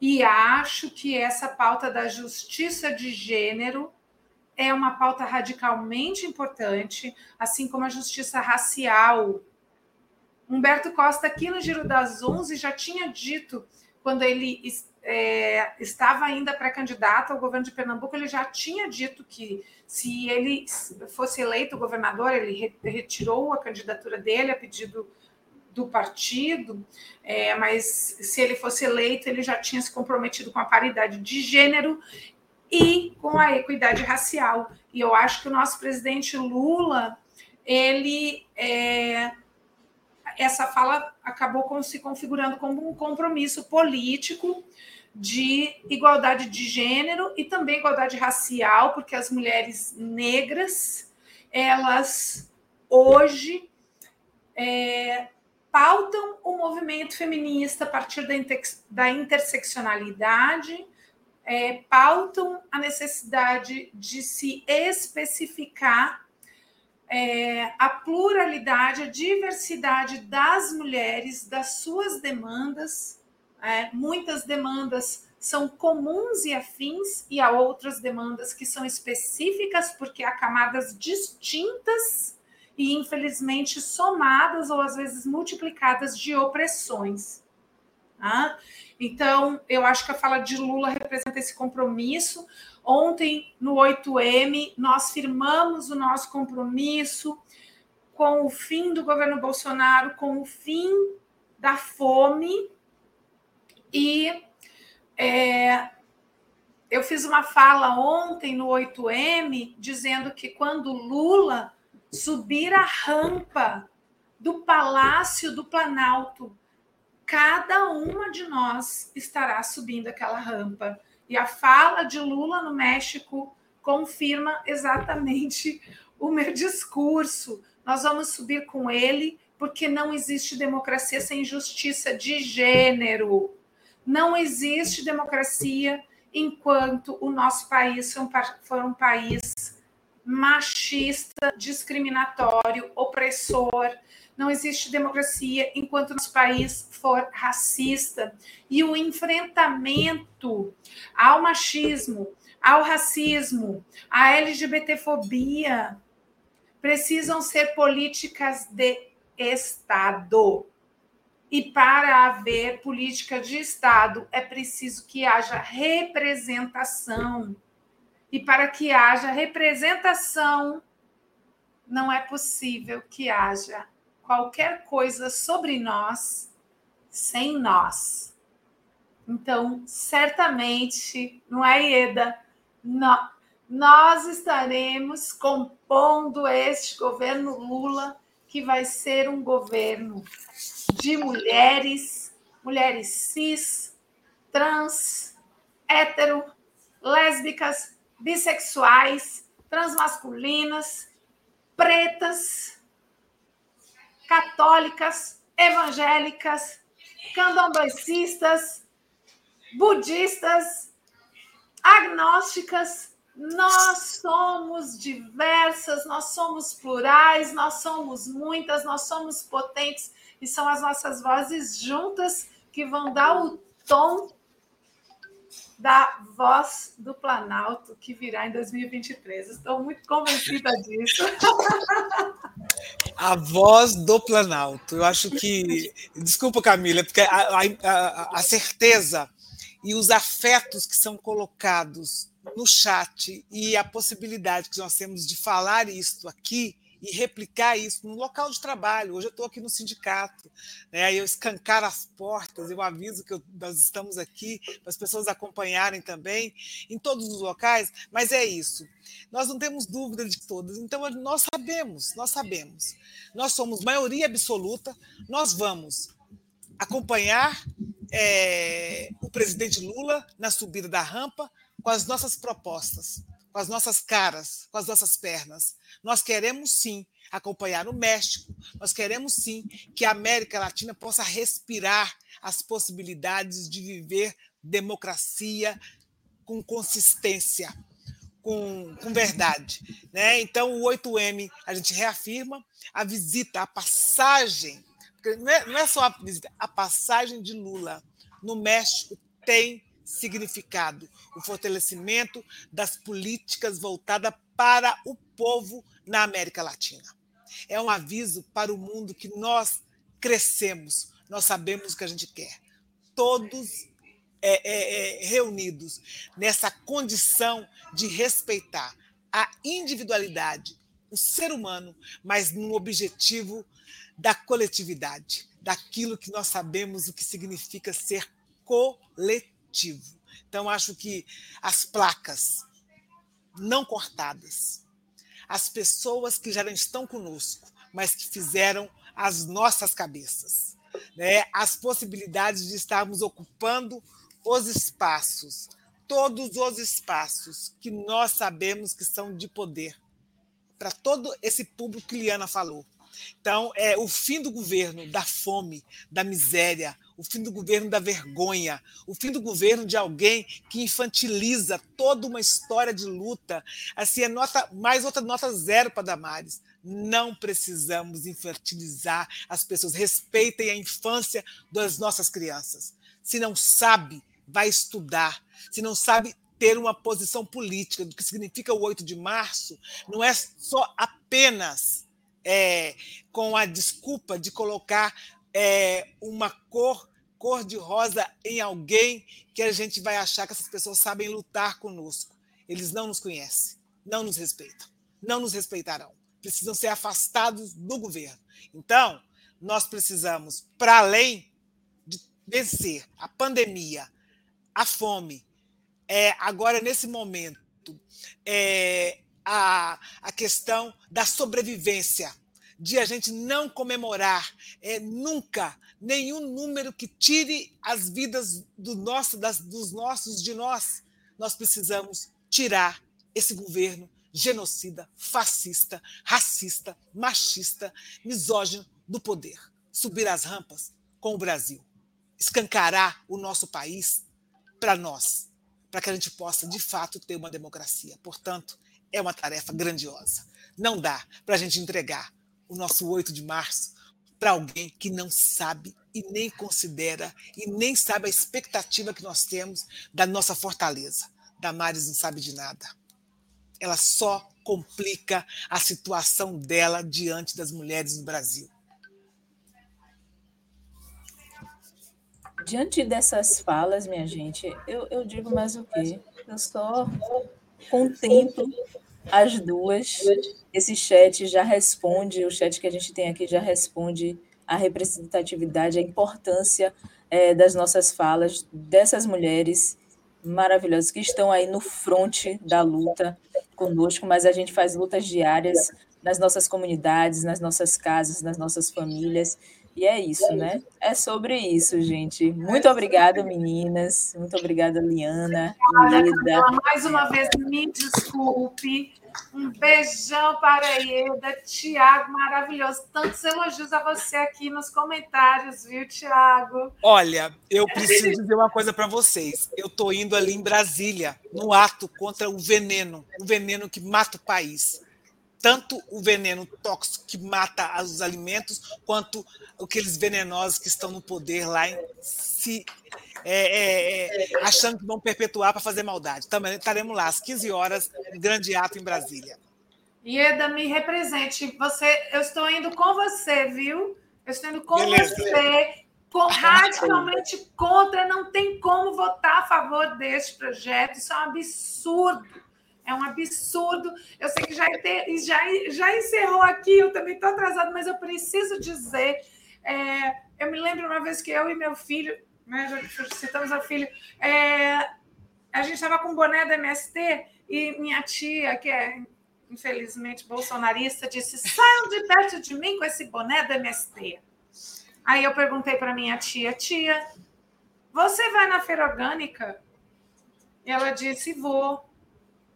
[SPEAKER 3] E acho que essa pauta da justiça de gênero é uma pauta radicalmente importante, assim como a justiça racial. Humberto Costa, aqui no Giro das Onze, já tinha dito, quando ele é, estava ainda pré-candidato ao governo de Pernambuco, ele já tinha dito que se ele fosse eleito governador, ele retirou a candidatura dele a pedido do partido, é, mas se ele fosse eleito, ele já tinha se comprometido com a paridade de gênero e com a equidade racial. E eu acho que o nosso presidente Lula, ele é, essa fala acabou se configurando como um compromisso político de igualdade de gênero e também igualdade racial, porque as mulheres negras, elas hoje é, pautam o movimento feminista a partir da, da interseccionalidade, é, pautam a necessidade de se especificar é, a pluralidade, a diversidade das mulheres, das suas demandas. É, muitas demandas são comuns e afins, e há outras demandas que são específicas, porque há camadas distintas e, infelizmente, somadas ou às vezes multiplicadas de opressões. Tá? Então, eu acho que a fala de Lula representa esse compromisso. Ontem, no 8M, nós firmamos o nosso compromisso com o fim do governo Bolsonaro, com o fim da fome. E é, eu fiz uma fala ontem no 8M dizendo que quando Lula subir a rampa do Palácio do Planalto cada uma de nós estará subindo aquela rampa. E a fala de Lula no México confirma exatamente o meu discurso. Nós vamos subir com ele, porque não existe democracia sem justiça de gênero. Não existe democracia enquanto o nosso país for um país machista, discriminatório, opressor, não existe democracia enquanto nosso país for racista. E o enfrentamento ao machismo, ao racismo, à LGBTfobia precisam ser políticas de Estado. E para haver política de Estado é preciso que haja representação. E para que haja representação, não é possível que haja qualquer coisa sobre nós sem nós. Então, certamente, não é, Ieda? nós estaremos compondo este governo Lula, que vai ser um governo de mulheres, mulheres cis, trans, hétero, lésbicas, bissexuais, transmasculinas, pretas, católicas, evangélicas, candomblecistas, budistas, agnósticas. Nós somos diversas, nós somos plurais, nós somos muitas, nós somos potentes e são as nossas vozes juntas que vão dar o tom da voz do Planalto que virá em 2023. Estou muito convencida disso.
[SPEAKER 2] A voz do Planalto. Eu acho que. Desculpa, Camila, porque a, a, a certeza e os afetos que são colocados no chat e a possibilidade que nós temos de falar isto aqui e replicar isso no local de trabalho. Hoje eu estou aqui no sindicato, né? eu escancar as portas, eu aviso que eu, nós estamos aqui para as pessoas acompanharem também em todos os locais, mas é isso. Nós não temos dúvida de todas, então nós sabemos, nós sabemos. Nós somos maioria absoluta, nós vamos acompanhar é, o presidente Lula na subida da rampa com as nossas propostas com as nossas caras, com as nossas pernas. Nós queremos sim acompanhar o México, nós queremos sim que a América Latina possa respirar as possibilidades de viver democracia com consistência, com, com verdade. Né? Então, o 8M, a gente reafirma a visita, a passagem, não é, não é só a visita, a passagem de Lula no México tem significado o fortalecimento das políticas voltadas para o povo na América Latina. É um aviso para o mundo que nós crescemos, nós sabemos o que a gente quer. Todos é, é, é, reunidos nessa condição de respeitar a individualidade, o ser humano, mas no objetivo da coletividade, daquilo que nós sabemos o que significa ser coletivo. Então, acho que as placas não cortadas, as pessoas que já não estão conosco, mas que fizeram as nossas cabeças, né? as possibilidades de estarmos ocupando os espaços, todos os espaços que nós sabemos que são de poder, para todo esse público que Liana falou. Então, é o fim do governo da fome, da miséria, o fim do governo da vergonha, o fim do governo de alguém que infantiliza toda uma história de luta. Assim, é nota, mais outra nota zero para Damares. Não precisamos infantilizar as pessoas. Respeitem a infância das nossas crianças. Se não sabe, vai estudar. Se não sabe ter uma posição política do que significa o 8 de março, não é só apenas é, com a desculpa de colocar é, uma cor cor de rosa em alguém que a gente vai achar que essas pessoas sabem lutar conosco. Eles não nos conhecem, não nos respeitam, não nos respeitarão. Precisam ser afastados do governo. Então, nós precisamos, para além de vencer a pandemia, a fome, é, agora nesse momento, é, a, a questão da sobrevivência de a gente não comemorar é, nunca nenhum número que tire as vidas do nosso, das, dos nossos de nós. Nós precisamos tirar esse governo genocida, fascista, racista, machista, misógino do poder. Subir as rampas com o Brasil. Escancarar o nosso país para nós, para que a gente possa, de fato, ter uma democracia. Portanto, é uma tarefa grandiosa. Não dá para a gente entregar o nosso 8 de março para alguém que não sabe e nem considera e nem sabe a expectativa que nós temos da nossa fortaleza. Damares não sabe de nada. Ela só complica a situação dela diante das mulheres no Brasil.
[SPEAKER 1] Diante dessas falas, minha gente, eu, eu digo mais o quê? Eu só contemplo as duas esse chat já responde, o chat que a gente tem aqui já responde a representatividade, a importância é, das nossas falas, dessas mulheres maravilhosas que estão aí no fronte da luta conosco, mas a gente faz lutas diárias nas nossas comunidades, nas nossas casas, nas nossas famílias. E é isso, né? É sobre isso, gente. Muito obrigada, meninas. Muito obrigada, Liana.
[SPEAKER 3] Lida. Mais uma vez, me desculpe um beijão para a Ieda, Tiago, maravilhoso. Tantos elogios a você aqui nos comentários, viu, Tiago?
[SPEAKER 2] Olha, eu preciso dizer uma coisa para vocês. Eu estou indo ali em Brasília, no ato contra o veneno, o veneno que mata o país. Tanto o veneno tóxico que mata os alimentos, quanto aqueles venenosos que estão no poder lá em se é, é, é, achando que vão perpetuar para fazer maldade. Também estaremos lá às 15 horas, grande ato em Brasília.
[SPEAKER 3] Ieda, me represente. Você, eu estou indo com você, viu? Eu estou indo com Beleza. você, radicalmente contra. Não tem como votar a favor deste projeto. Isso é um absurdo. É um absurdo. Eu sei que já, já, já encerrou aqui, eu também estou atrasado, mas eu preciso dizer. É, eu me lembro uma vez que eu e meu filho, né, já citamos a filho, é, a gente estava com o boné da MST e minha tia, que é infelizmente bolsonarista, disse: saiam de perto de mim com esse boné da MST. Aí eu perguntei para minha tia: tia, você vai na feira orgânica? E ela disse: vou.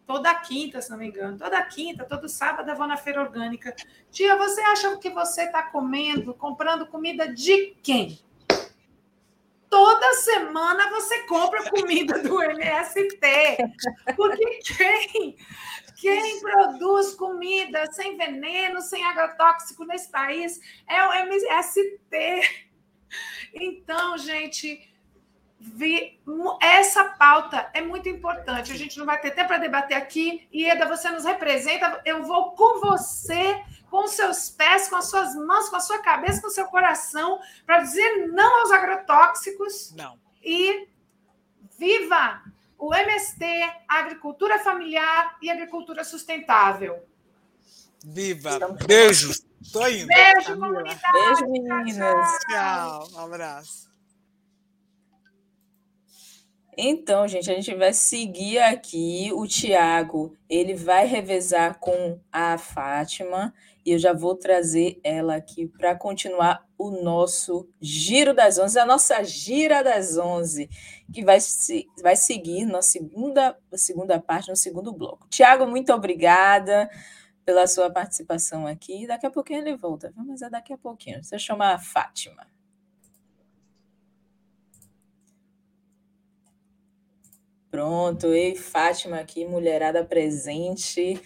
[SPEAKER 3] Toda quinta, se não me engano. Toda quinta, todo sábado eu vou na feira orgânica. Tia, você acha que você está comendo, comprando comida de quem? toda semana você compra comida do MST. Porque quem, quem produz comida sem veneno, sem agrotóxico nesse país é o MST. Então, gente, vi, essa pauta é muito importante. A gente não vai ter tempo para debater aqui. Ieda, você nos representa. Eu vou com você, com os seus pés, com as suas mãos, com a sua cabeça, com o seu coração, para dizer não aos agrotóxicos.
[SPEAKER 2] Não.
[SPEAKER 3] E viva o MST, agricultura familiar e agricultura sustentável.
[SPEAKER 2] Viva! Beijos! Tô indo.
[SPEAKER 3] Beijo, comunidade.
[SPEAKER 1] Beijo, meninas.
[SPEAKER 2] Tchau. Um abraço.
[SPEAKER 1] Então, gente, a gente vai seguir aqui. O Tiago, ele vai revezar com a Fátima e eu já vou trazer ela aqui para continuar o nosso Giro das Onze, a nossa Gira das Onze, que vai, se, vai seguir na segunda, segunda parte, no segundo bloco. Tiago, muito obrigada pela sua participação aqui. Daqui a pouquinho ele volta, mas é daqui a pouquinho. Você chama a Fátima. Pronto, ei, Fátima aqui, mulherada presente.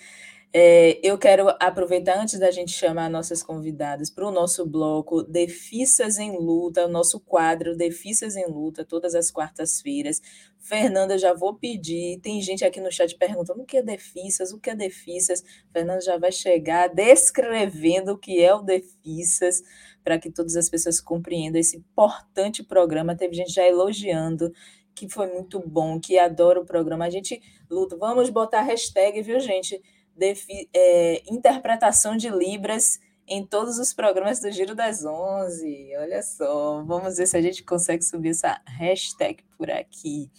[SPEAKER 1] É, eu quero aproveitar, antes da gente chamar nossas convidadas para o nosso bloco Defissas em Luta, o nosso quadro Defissas em Luta, todas as quartas-feiras. Fernanda, já vou pedir, tem gente aqui no chat perguntando o que é Defissas, o que é Defissas. Fernanda já vai chegar descrevendo o que é o Defissas, para que todas as pessoas compreendam esse importante programa. Teve gente já elogiando que foi muito bom, que adora o programa. A gente luta. Vamos botar hashtag, viu, gente? Defi é, interpretação de Libras em todos os programas do Giro das Onze. Olha só, vamos ver se a gente consegue subir essa hashtag por aqui.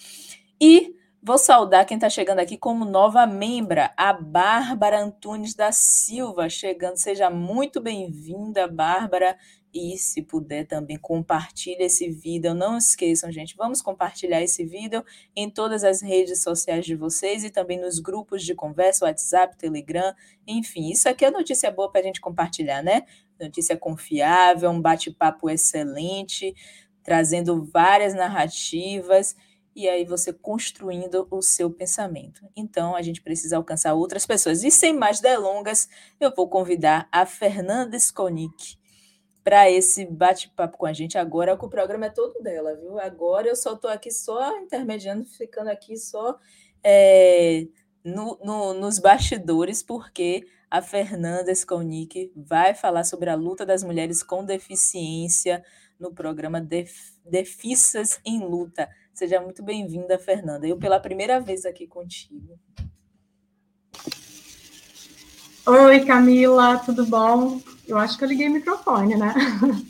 [SPEAKER 1] E vou saudar quem está chegando aqui como nova membra, a Bárbara Antunes da Silva, chegando. Seja muito bem-vinda, Bárbara. E se puder também compartilhe esse vídeo. Não esqueçam, gente, vamos compartilhar esse vídeo em todas as redes sociais de vocês e também nos grupos de conversa, WhatsApp, Telegram, enfim. Isso aqui é notícia boa para a gente compartilhar, né? Notícia confiável, um bate-papo excelente, trazendo várias narrativas e aí você construindo o seu pensamento. Então, a gente precisa alcançar outras pessoas. E sem mais delongas, eu vou convidar a Fernanda Skonik para esse bate-papo com a gente agora, que o programa é todo dela, viu? Agora eu só estou aqui só intermediando, ficando aqui só é, no, no, nos bastidores, porque a Fernanda Skolnick vai falar sobre a luta das mulheres com deficiência no programa Def, Defissas em Luta. Seja muito bem-vinda, Fernanda. Eu pela primeira vez aqui contigo.
[SPEAKER 4] Oi, Camila, tudo bom? Eu acho que eu liguei o microfone, né?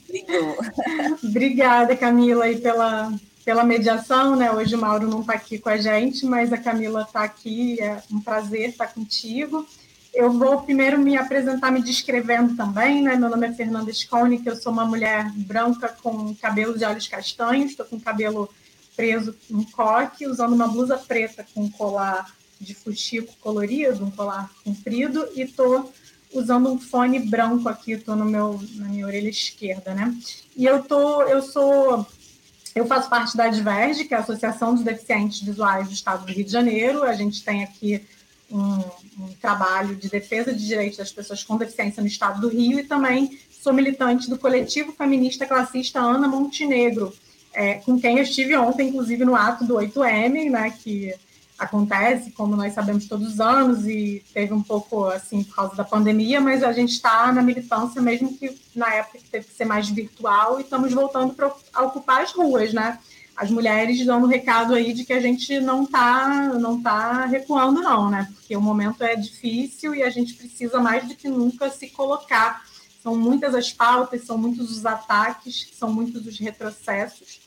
[SPEAKER 1] Ligou.
[SPEAKER 4] Obrigada, Camila, aí pela, pela mediação, né? Hoje o Mauro não está aqui com a gente, mas a Camila está aqui, é um prazer estar contigo. Eu vou primeiro me apresentar me descrevendo também, né? Meu nome é Fernanda Scone, que eu sou uma mulher branca com cabelo de olhos castanhos, estou com cabelo preso em coque, usando uma blusa preta com colar de fuxico colorido, um colar comprido, e estou usando um fone branco aqui, estou no meu na minha orelha esquerda, né? E eu tô, eu sou, eu faço parte da Adverge, que é a Associação dos Deficientes Visuais do Estado do Rio de Janeiro. A gente tem aqui um, um trabalho de defesa de direitos das pessoas com deficiência no Estado do Rio e também sou militante do coletivo feminista classista Ana Montenegro, é, com quem eu estive ontem, inclusive no ato do 8M, né? Que acontece, como nós sabemos todos os anos, e teve um pouco assim por causa da pandemia, mas a gente está na militância, mesmo que na época que teve que ser mais virtual, e estamos voltando para ocupar as ruas, né? As mulheres dando recado aí de que a gente não está não tá recuando, não, né? Porque o momento é difícil e a gente precisa mais do que nunca se colocar. São muitas as pautas, são muitos os ataques, são muitos os retrocessos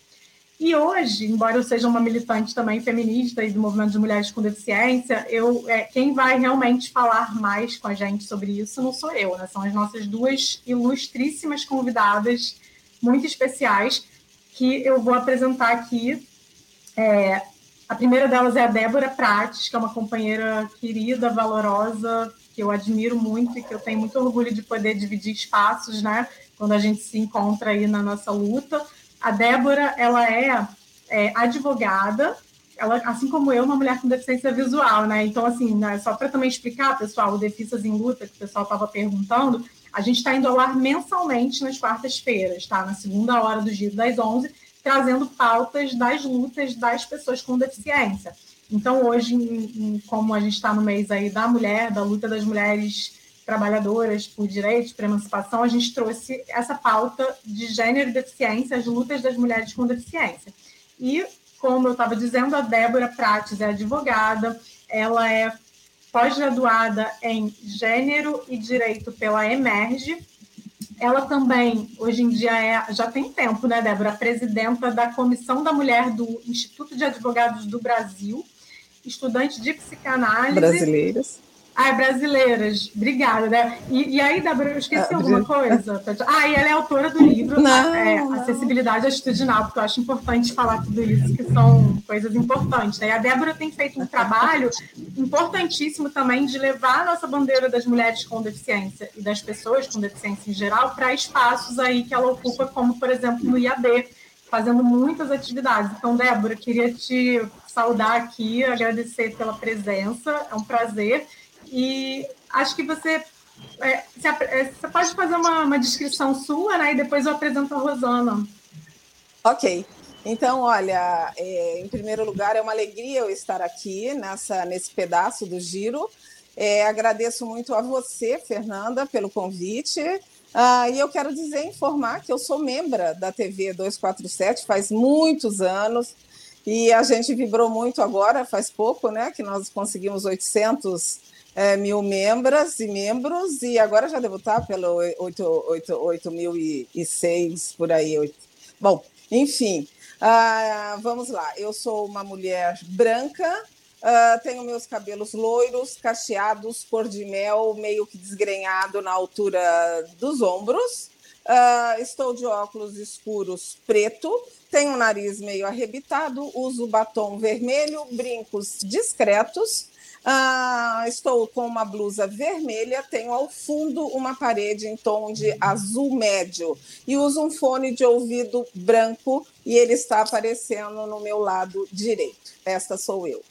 [SPEAKER 4] e hoje, embora eu seja uma militante também feminista e do movimento de mulheres com deficiência, eu, é, quem vai realmente falar mais com a gente sobre isso não sou eu, né? São as nossas duas ilustríssimas convidadas muito especiais que eu vou apresentar aqui. É, a primeira delas é a Débora Prates, que é uma companheira querida, valorosa, que eu admiro muito e que eu tenho muito orgulho de poder dividir espaços, né? Quando a gente se encontra aí na nossa luta. A Débora, ela é, é advogada, ela, assim como eu, uma mulher com deficiência visual, né? Então, assim, né, só para também explicar, pessoal, o Deficiências em Luta, que o pessoal estava perguntando, a gente está indo ao ar mensalmente nas quartas-feiras, tá? Na segunda hora do dia das 11, trazendo pautas das lutas das pessoas com deficiência. Então, hoje, como a gente está no mês aí da mulher, da luta das mulheres trabalhadoras por direitos, por emancipação, a gente trouxe essa pauta de gênero e deficiência, as lutas das mulheres com deficiência. E, como eu estava dizendo, a Débora Prates é advogada, ela é pós-graduada em Gênero e Direito pela Emerge. Ela também, hoje em dia, é, já tem tempo, né, Débora, presidenta da Comissão da Mulher do Instituto de Advogados do Brasil, estudante de psicanálise.
[SPEAKER 5] Brasileiras.
[SPEAKER 4] Ah, brasileiras. Obrigada, né? E, e aí, Débora, eu esqueci ah, alguma coisa? Ah, e ela é autora do livro
[SPEAKER 5] não,
[SPEAKER 4] é, Acessibilidade Atitudinal, porque eu acho importante falar tudo isso, que são coisas importantes. Né? E a Débora tem feito um trabalho importantíssimo também de levar a nossa bandeira das mulheres com deficiência e das pessoas com deficiência em geral para espaços aí que ela ocupa, como, por exemplo, no IAD, fazendo muitas atividades. Então, Débora, queria te saudar aqui, agradecer pela presença, é um prazer. E acho que você, é, é, você pode fazer uma, uma descrição sua, né? E depois eu apresento a Rosana.
[SPEAKER 5] Ok. Então, olha, é, em primeiro lugar, é uma alegria eu estar aqui nessa, nesse pedaço do giro. É, agradeço muito a você, Fernanda, pelo convite. Ah, e eu quero dizer, informar que eu sou membro da TV 247 faz muitos anos. E a gente vibrou muito agora, faz pouco, né? Que nós conseguimos 800 é, mil membras e membros, e agora já devo estar pelo 8.006 por aí. 8. Bom, enfim, uh, vamos lá. Eu sou uma mulher branca, uh, tenho meus cabelos loiros, cacheados, cor de mel, meio que desgrenhado na altura dos ombros. Uh, estou de óculos escuros preto, tenho o nariz meio arrebitado, uso batom vermelho, brincos discretos ah, estou com uma blusa vermelha, tenho ao fundo uma parede em tom de azul médio e uso um fone de ouvido branco e ele está aparecendo no meu lado direito. Esta sou eu.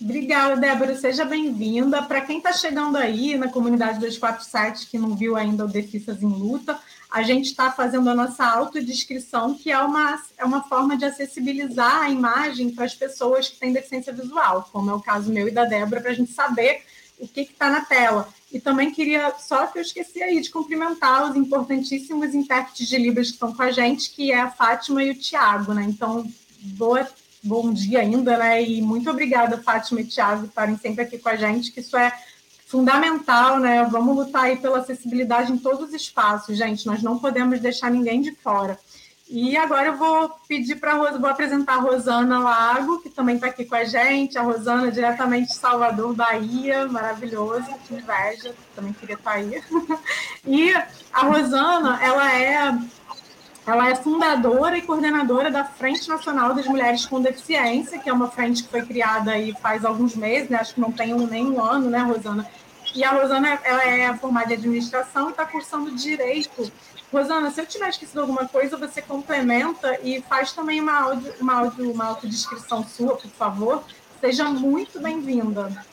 [SPEAKER 4] Obrigada, Débora. Seja bem-vinda. Para quem está chegando aí na comunidade 247 que não viu ainda o Defisas em Luta, a gente está fazendo a nossa autodescrição, que é uma, é uma forma de acessibilizar a imagem para as pessoas que têm deficiência visual, como é o caso meu e da Débora, para a gente saber o que está na tela. E também queria, só que eu esqueci aí de cumprimentar os importantíssimos intérpretes de Libras que estão com a gente, que é a Fátima e o Tiago, né? Então, boa, bom dia ainda, né? E muito obrigada, Fátima e Tiago, por estarem sempre aqui com a gente, que isso é fundamental, né? Vamos lutar aí pela acessibilidade em todos os espaços, gente. Nós não podemos deixar ninguém de fora. E agora eu vou pedir para vou apresentar a Rosana Lago, que também está aqui com a gente. A Rosana, diretamente de Salvador, Bahia, maravilhoso, que inveja, também queria estar aí. E a Rosana, ela é ela é fundadora e coordenadora da Frente Nacional das Mulheres com Deficiência, que é uma frente que foi criada aí faz alguns meses, né? acho que não tem um, nem um ano, né, Rosana? E a Rosana ela é formada em administração e está cursando direito. Rosana, se eu tiver esquecido alguma coisa, você complementa e faz também uma, audio, uma, audio, uma autodescrição sua, por favor. Seja muito bem-vinda.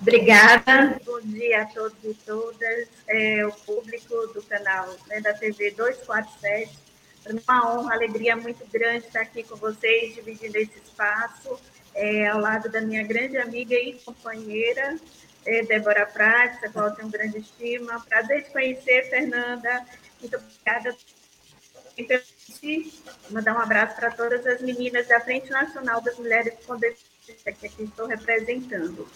[SPEAKER 6] Obrigada, bom dia a todos e todas, é, o público do canal né, da TV 247. Para mim é uma honra, alegria muito grande estar aqui com vocês, dividindo esse espaço é, ao lado da minha grande amiga e companheira, é, Débora Prates, a qual tenho grande estima. Prazer te conhecer, Fernanda. Muito obrigada. Mandar um abraço para todas as meninas da Frente Nacional das Mulheres com Deficiência, que aqui estou representando.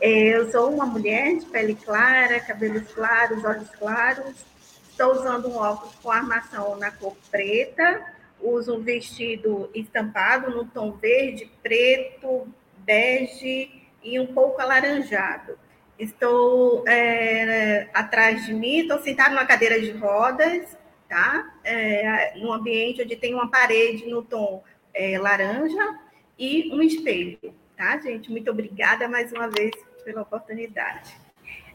[SPEAKER 6] É, eu sou uma mulher de pele clara, cabelos claros, olhos claros. Estou usando um óculos com armação na cor preta, uso um vestido estampado no tom verde, preto, bege e um pouco alaranjado. Estou é, atrás de mim, estou sentada numa cadeira de rodas, tá? É, num ambiente onde tem uma parede no tom é, laranja e um espelho, tá, gente? Muito obrigada mais uma vez pela oportunidade.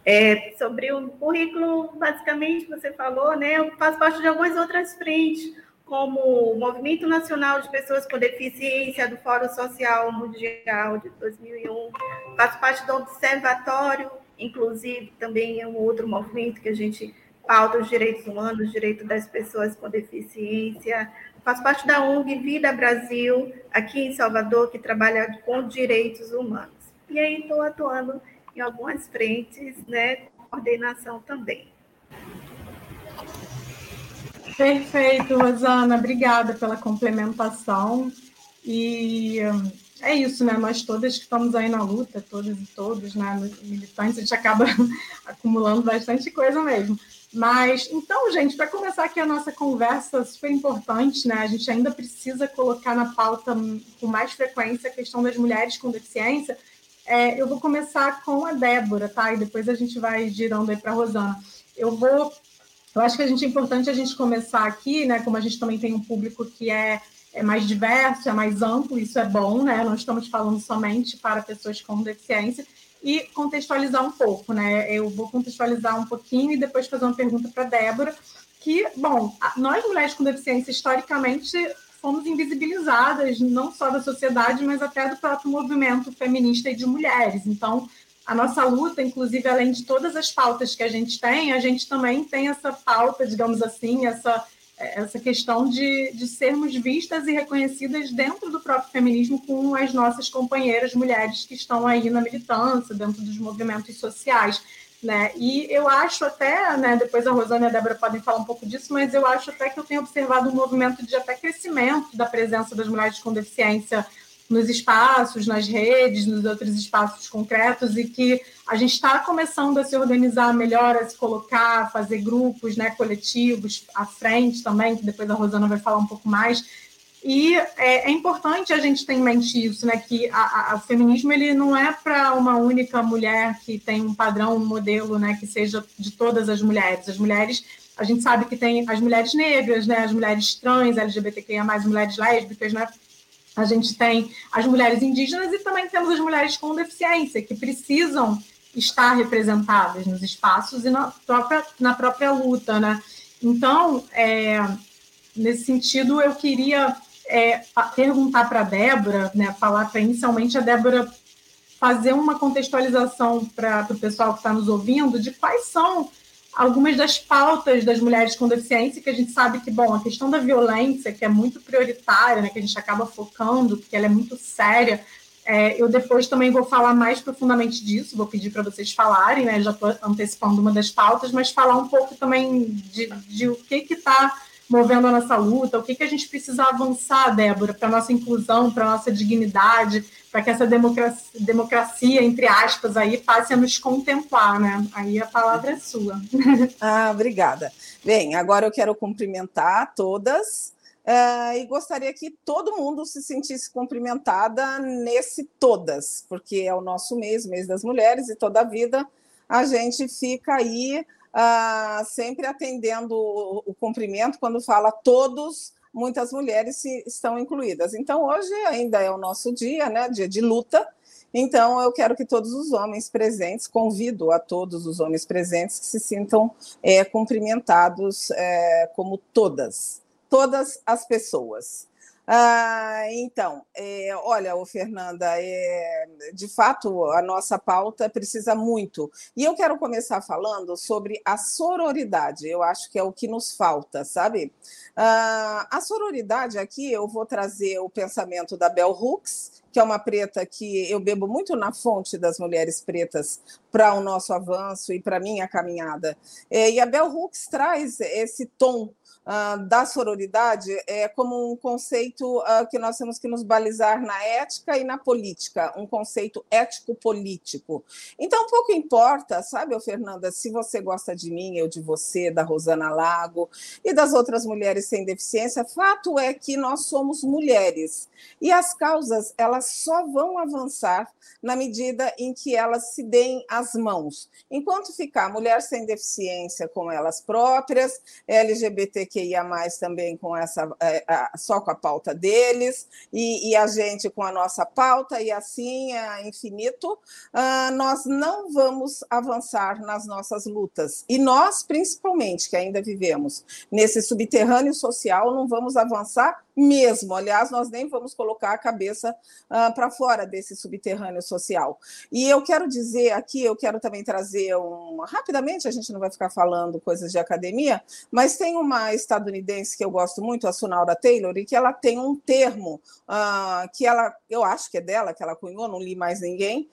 [SPEAKER 6] É, sobre o currículo, basicamente, você falou, né? Eu faço parte de algumas outras frentes, como o Movimento Nacional de Pessoas com Deficiência do Fórum Social Mundial de 2001, faço parte do Observatório, inclusive também é um outro movimento que a gente pauta os direitos humanos, direito das pessoas com deficiência. Faço parte da ONG Vida Brasil, aqui em Salvador, que trabalha com direitos humanos. E aí estou atuando em algumas frentes, né, coordenação também.
[SPEAKER 4] Perfeito, Rosana. Obrigada pela complementação. E hum, é isso, né? Nós todas que estamos aí na luta, todas e todos, né? Militantes, a gente acaba acumulando bastante coisa mesmo. Mas, então, gente, para começar aqui a nossa conversa super importante, né? A gente ainda precisa colocar na pauta com mais frequência a questão das mulheres com deficiência. É, eu vou começar com a Débora, tá? E depois a gente vai girando aí para a Rosana. Eu vou eu acho que a gente é importante a gente começar aqui, né? Como a gente também tem um público que é, é mais diverso, é mais amplo, isso é bom, né? Não estamos falando somente para pessoas com deficiência e contextualizar um pouco, né? Eu vou contextualizar um pouquinho e depois fazer uma pergunta para a Débora, que, bom, nós mulheres com deficiência, historicamente, fomos invisibilizadas, não só da sociedade, mas até do próprio movimento feminista e de mulheres. Então, a nossa luta, inclusive, além de todas as pautas que a gente tem, a gente também tem essa pauta, digamos assim, essa, essa questão de, de sermos vistas e reconhecidas dentro do próprio feminismo com as nossas companheiras mulheres que estão aí na militância, dentro dos movimentos sociais. Né? E eu acho até, né, depois a Rosana e a Débora podem falar um pouco disso, mas eu acho até que eu tenho observado um movimento de até crescimento da presença das mulheres com deficiência nos espaços, nas redes, nos outros espaços concretos, e que a gente está começando a se organizar melhor, a se colocar, a fazer grupos né, coletivos à frente também, que depois a Rosana vai falar um pouco mais. E é, é importante a gente ter em mente isso, né? Que a, a, o feminismo ele não é para uma única mulher que tem um padrão, um modelo, né? Que seja de todas as mulheres. As mulheres, a gente sabe que tem as mulheres negras, né? As mulheres trans, LGBTQIA+, mulheres lésbicas, né? a gente tem as mulheres indígenas e também temos as mulheres com deficiência, que precisam estar representadas nos espaços e na própria, na própria luta. Né? Então, é, nesse sentido, eu queria é, perguntar para a Débora, né, falar para inicialmente a Débora fazer uma contextualização para o pessoal que está nos ouvindo de quais são algumas das pautas das mulheres com deficiência, que a gente sabe que, bom, a questão da violência, que é muito prioritária, né, que a gente acaba focando, porque ela é muito séria, é, eu depois também vou falar mais profundamente disso, vou pedir para vocês falarem, né, já estou antecipando uma das pautas, mas falar um pouco também de, de o que está movendo a nossa luta, o que, que a gente precisa avançar, Débora, para a nossa inclusão, para a nossa dignidade, para que essa democracia, democracia, entre aspas, aí passe a nos contemplar, né? Aí a palavra é sua.
[SPEAKER 5] Ah, obrigada. Bem, agora eu quero cumprimentar todas uh, e gostaria que todo mundo se sentisse cumprimentada nesse todas, porque é o nosso mês, mês das mulheres, e toda a vida a gente fica aí uh, sempre atendendo o, o cumprimento quando fala todos muitas mulheres estão incluídas. Então, hoje ainda é o nosso dia, né, dia de luta. Então, eu quero que todos os homens presentes, convido a todos os homens presentes que se sintam é, cumprimentados é, como todas, todas as pessoas. Ah, então, é, olha, ô Fernanda, é, de fato a nossa pauta precisa muito. E eu quero começar falando sobre a sororidade, eu acho que é o que nos falta, sabe? Ah, a sororidade aqui, eu vou trazer o pensamento da Bell Hooks, que é uma preta que eu bebo muito na fonte das mulheres pretas para o nosso avanço e para minha caminhada. É, e a Bell Hooks traz esse tom da sororidade é como um conceito uh, que nós temos que nos balizar na ética e na política, um conceito ético-político. Então, pouco importa, sabe, Fernanda, se você gosta de mim, eu de você, da Rosana Lago e das outras mulheres sem deficiência, fato é que nós somos mulheres e as causas elas só vão avançar na medida em que elas se deem as mãos. Enquanto ficar mulher sem deficiência com elas próprias, LGBTQIA, também com essa é, só com a pauta deles, e, e, a gente com a nossa pauta, e assim é infinito, uh, nós não vamos avançar nas nossas lutas. E nós, principalmente, que ainda vivemos nesse subterrâneo social, não vamos avançar mesmo. Aliás, nós nem vamos colocar a cabeça uh, para fora desse subterrâneo social. E eu quero dizer aqui, eu quero também trazer um. Rapidamente, a gente não vai ficar falando coisas de academia, mas tem uma estadunidense que eu gosto muito, a Sunaura Taylor, e que ela tem um termo uh, que ela, eu acho que é dela, que ela cunhou, não li mais ninguém,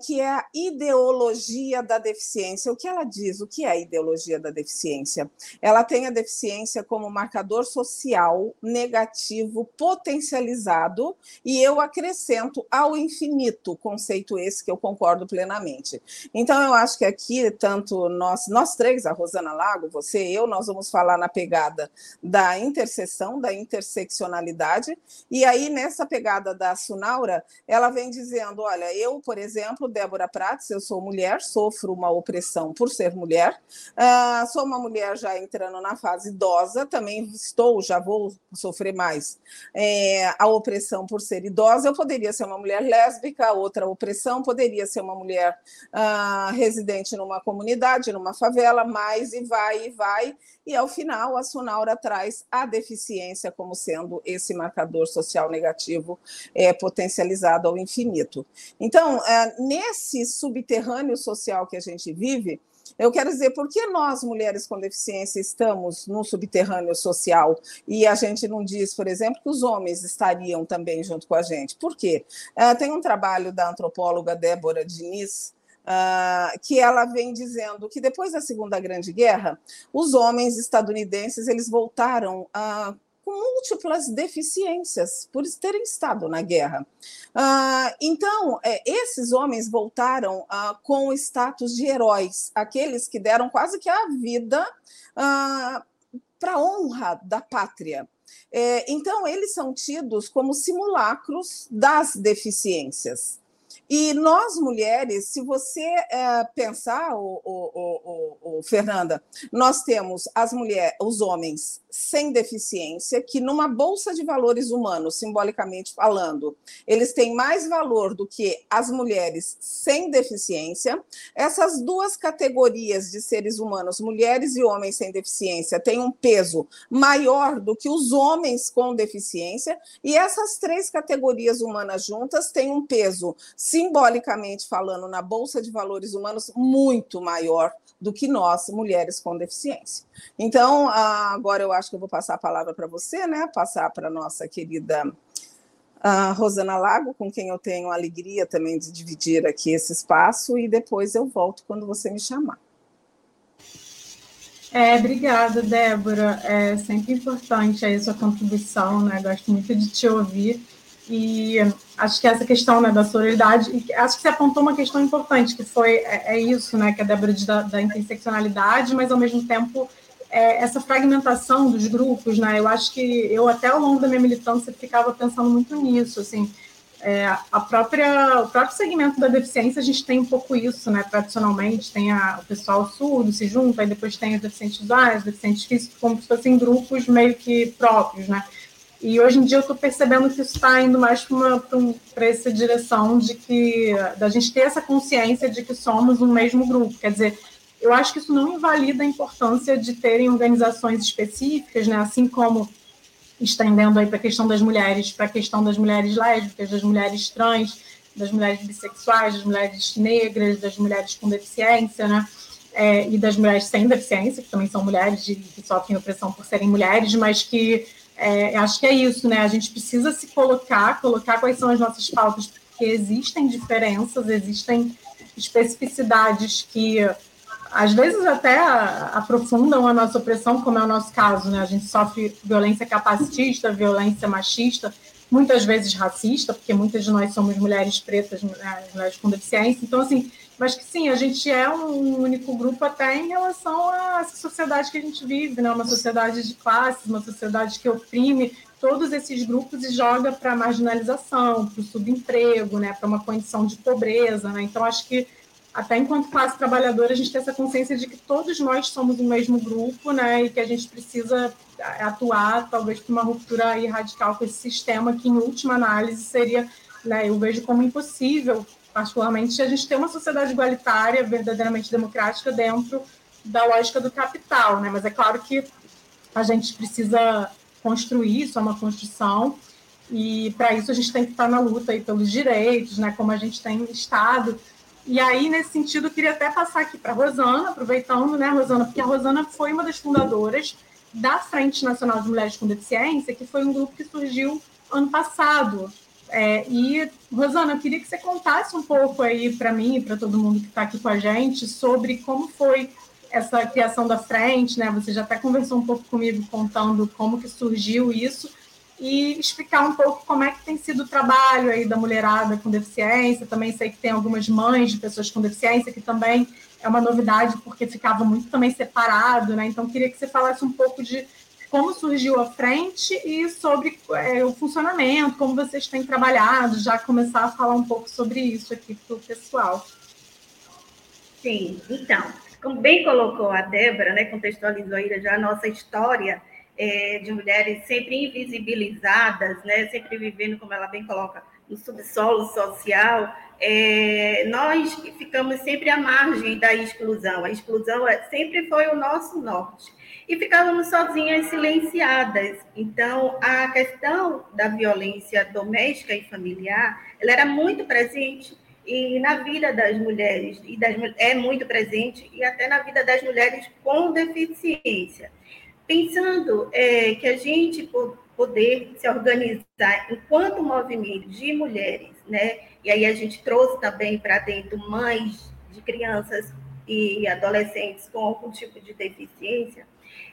[SPEAKER 5] que é a ideologia da deficiência. O que ela diz? O que é a ideologia da deficiência? Ela tem a deficiência como marcador social negativo potencializado, e eu acrescento ao infinito, conceito esse que eu concordo plenamente. Então, eu acho que aqui, tanto nós, nós três, a Rosana Lago, você e eu, nós vamos falar na pegada da interseção, da interseccionalidade, e aí nessa pegada da Sunaura, ela vem dizendo: olha, eu, por exemplo, exemplo, Débora Prates, eu sou mulher, sofro uma opressão por ser mulher, uh, sou uma mulher já entrando na fase idosa, também estou, já vou sofrer mais é, a opressão por ser idosa. Eu poderia ser uma mulher lésbica, outra opressão, poderia ser uma mulher uh, residente numa comunidade, numa favela, mais e vai e vai. E ao final, a Sunaura traz a deficiência como sendo esse marcador social negativo é, potencializado ao infinito. Então, é, nesse subterrâneo social que a gente vive, eu quero dizer, por que nós, mulheres com deficiência, estamos no subterrâneo social e a gente não diz, por exemplo, que os homens estariam também junto com a gente? Por quê? Uh, tem um trabalho da antropóloga Débora Diniz, Uh, que ela vem dizendo que depois da Segunda Grande Guerra, os homens estadunidenses eles voltaram uh, com múltiplas deficiências por terem estado na guerra. Uh, então, é, esses homens voltaram com o status de heróis, aqueles que deram quase que a vida para a honra da pátria. É, então, eles são tidos como simulacros das deficiências. E nós, mulheres, se você é, pensar, o, o, o, Fernanda, nós temos as mulheres, os homens sem deficiência, que numa bolsa de valores humanos, simbolicamente falando, eles têm mais valor do que as mulheres sem deficiência. Essas duas categorias de seres humanos, mulheres e homens sem deficiência, têm um peso maior do que os homens com deficiência, e essas três categorias humanas juntas têm um peso simbolicamente falando, na Bolsa de Valores Humanos, muito maior do que nós, mulheres com deficiência. Então, agora eu acho que eu vou passar a palavra para você, né? Passar para a nossa querida a Rosana Lago, com quem eu tenho a alegria também de dividir aqui esse espaço, e depois eu volto quando você me chamar.
[SPEAKER 4] É, obrigada, Débora. É sempre importante a sua contribuição, né? Gosto muito de te ouvir. E acho que essa questão né, da sororidade, acho que você apontou uma questão importante, que foi é, é isso, né, que a Débora diz da, da interseccionalidade, mas ao mesmo tempo é, essa fragmentação dos grupos, né? Eu acho que eu até ao longo da minha militância ficava pensando muito nisso, assim, é, a própria, o próprio segmento da deficiência, a gente tem um pouco isso, né? Tradicionalmente, tem a, o pessoal surdo se junta, aí depois tem os deficientes visuais, deficientes físicos, como se fossem grupos meio que próprios, né? E hoje em dia eu estou percebendo que isso está indo mais para essa direção de que da gente ter essa consciência de que somos um mesmo grupo. Quer dizer, eu acho que isso não invalida a importância de terem organizações específicas, né? Assim como estendendo aí para a questão das mulheres, para a questão das mulheres lésbicas, das mulheres trans, das mulheres bissexuais, das mulheres negras, das mulheres com deficiência, né? É, e das mulheres sem deficiência, que também são mulheres de, que sofrem opressão por serem mulheres, mas que é, acho que é isso, né? A gente precisa se colocar, colocar quais são as nossas pautas, porque existem diferenças, existem especificidades que às vezes até aprofundam a nossa opressão, como é o nosso caso, né? A gente sofre violência capacitista, violência machista, muitas vezes racista, porque muitas de nós somos mulheres pretas, mulheres com deficiência. Então, assim, mas que sim, a gente é um único grupo até em relação essa sociedade que a gente vive, né? uma sociedade de classes, uma sociedade que oprime todos esses grupos e joga para a marginalização, para o subemprego, né? para uma condição de pobreza. Né? Então, acho que até enquanto classe trabalhadora, a gente tem essa consciência de que todos nós somos o mesmo grupo, né, e que a gente precisa atuar, talvez, para uma ruptura radical com esse sistema, que, em última análise, seria, né, eu vejo como impossível particularmente, a gente ter uma sociedade igualitária, verdadeiramente democrática, dentro da lógica do capital, né? Mas é claro que a gente precisa construir, isso é uma construção, e para isso a gente tem que estar na luta aí pelos direitos, né, como a gente tem estado. E aí, nesse sentido, eu queria até passar aqui para a Rosana, aproveitando, né, Rosana, porque a Rosana foi uma das fundadoras da Frente Nacional de Mulheres com Deficiência, que foi um grupo que surgiu ano passado. É, e, Rosana, eu queria que você contasse um pouco aí para mim e para todo mundo que está aqui com a gente sobre como foi essa criação da frente, né? Você já até conversou um pouco comigo contando como que surgiu isso e explicar um pouco como é que tem sido o trabalho aí da mulherada com deficiência. Também sei que tem algumas mães de pessoas com deficiência que também é uma novidade porque ficava muito também separado, né? Então queria que você falasse um pouco de como surgiu a frente e sobre é, o funcionamento, como vocês têm trabalhado, já começar a falar um pouco sobre isso aqui para o pessoal.
[SPEAKER 6] Sim, então, como bem colocou a Débora, né, contextualizou aí já a nossa história é, de mulheres sempre invisibilizadas, né, sempre vivendo, como ela bem coloca, no subsolo social, é, nós ficamos sempre à margem da exclusão. A exclusão é, sempre foi o nosso norte. E ficávamos sozinhas, silenciadas. Então, a questão da violência doméstica e familiar, ela era muito presente e na vida das mulheres, e das, é muito presente, e até na vida das mulheres com deficiência. Pensando é, que a gente poder se organizar enquanto movimento de mulheres, né? E aí a gente trouxe também para dentro mães de crianças e adolescentes com algum tipo de deficiência,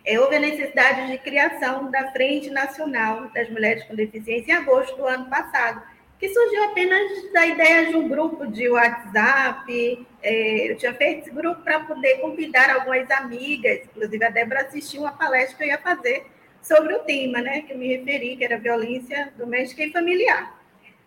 [SPEAKER 6] é, houve a necessidade de criação da Frente Nacional das Mulheres com Deficiência em agosto do ano passado, que surgiu apenas da ideia de um grupo de WhatsApp. É, eu tinha feito esse grupo para poder convidar algumas amigas, inclusive a Débora assistiu uma palestra que eu ia fazer sobre o tema, né, que eu me referi, que era violência doméstica e familiar.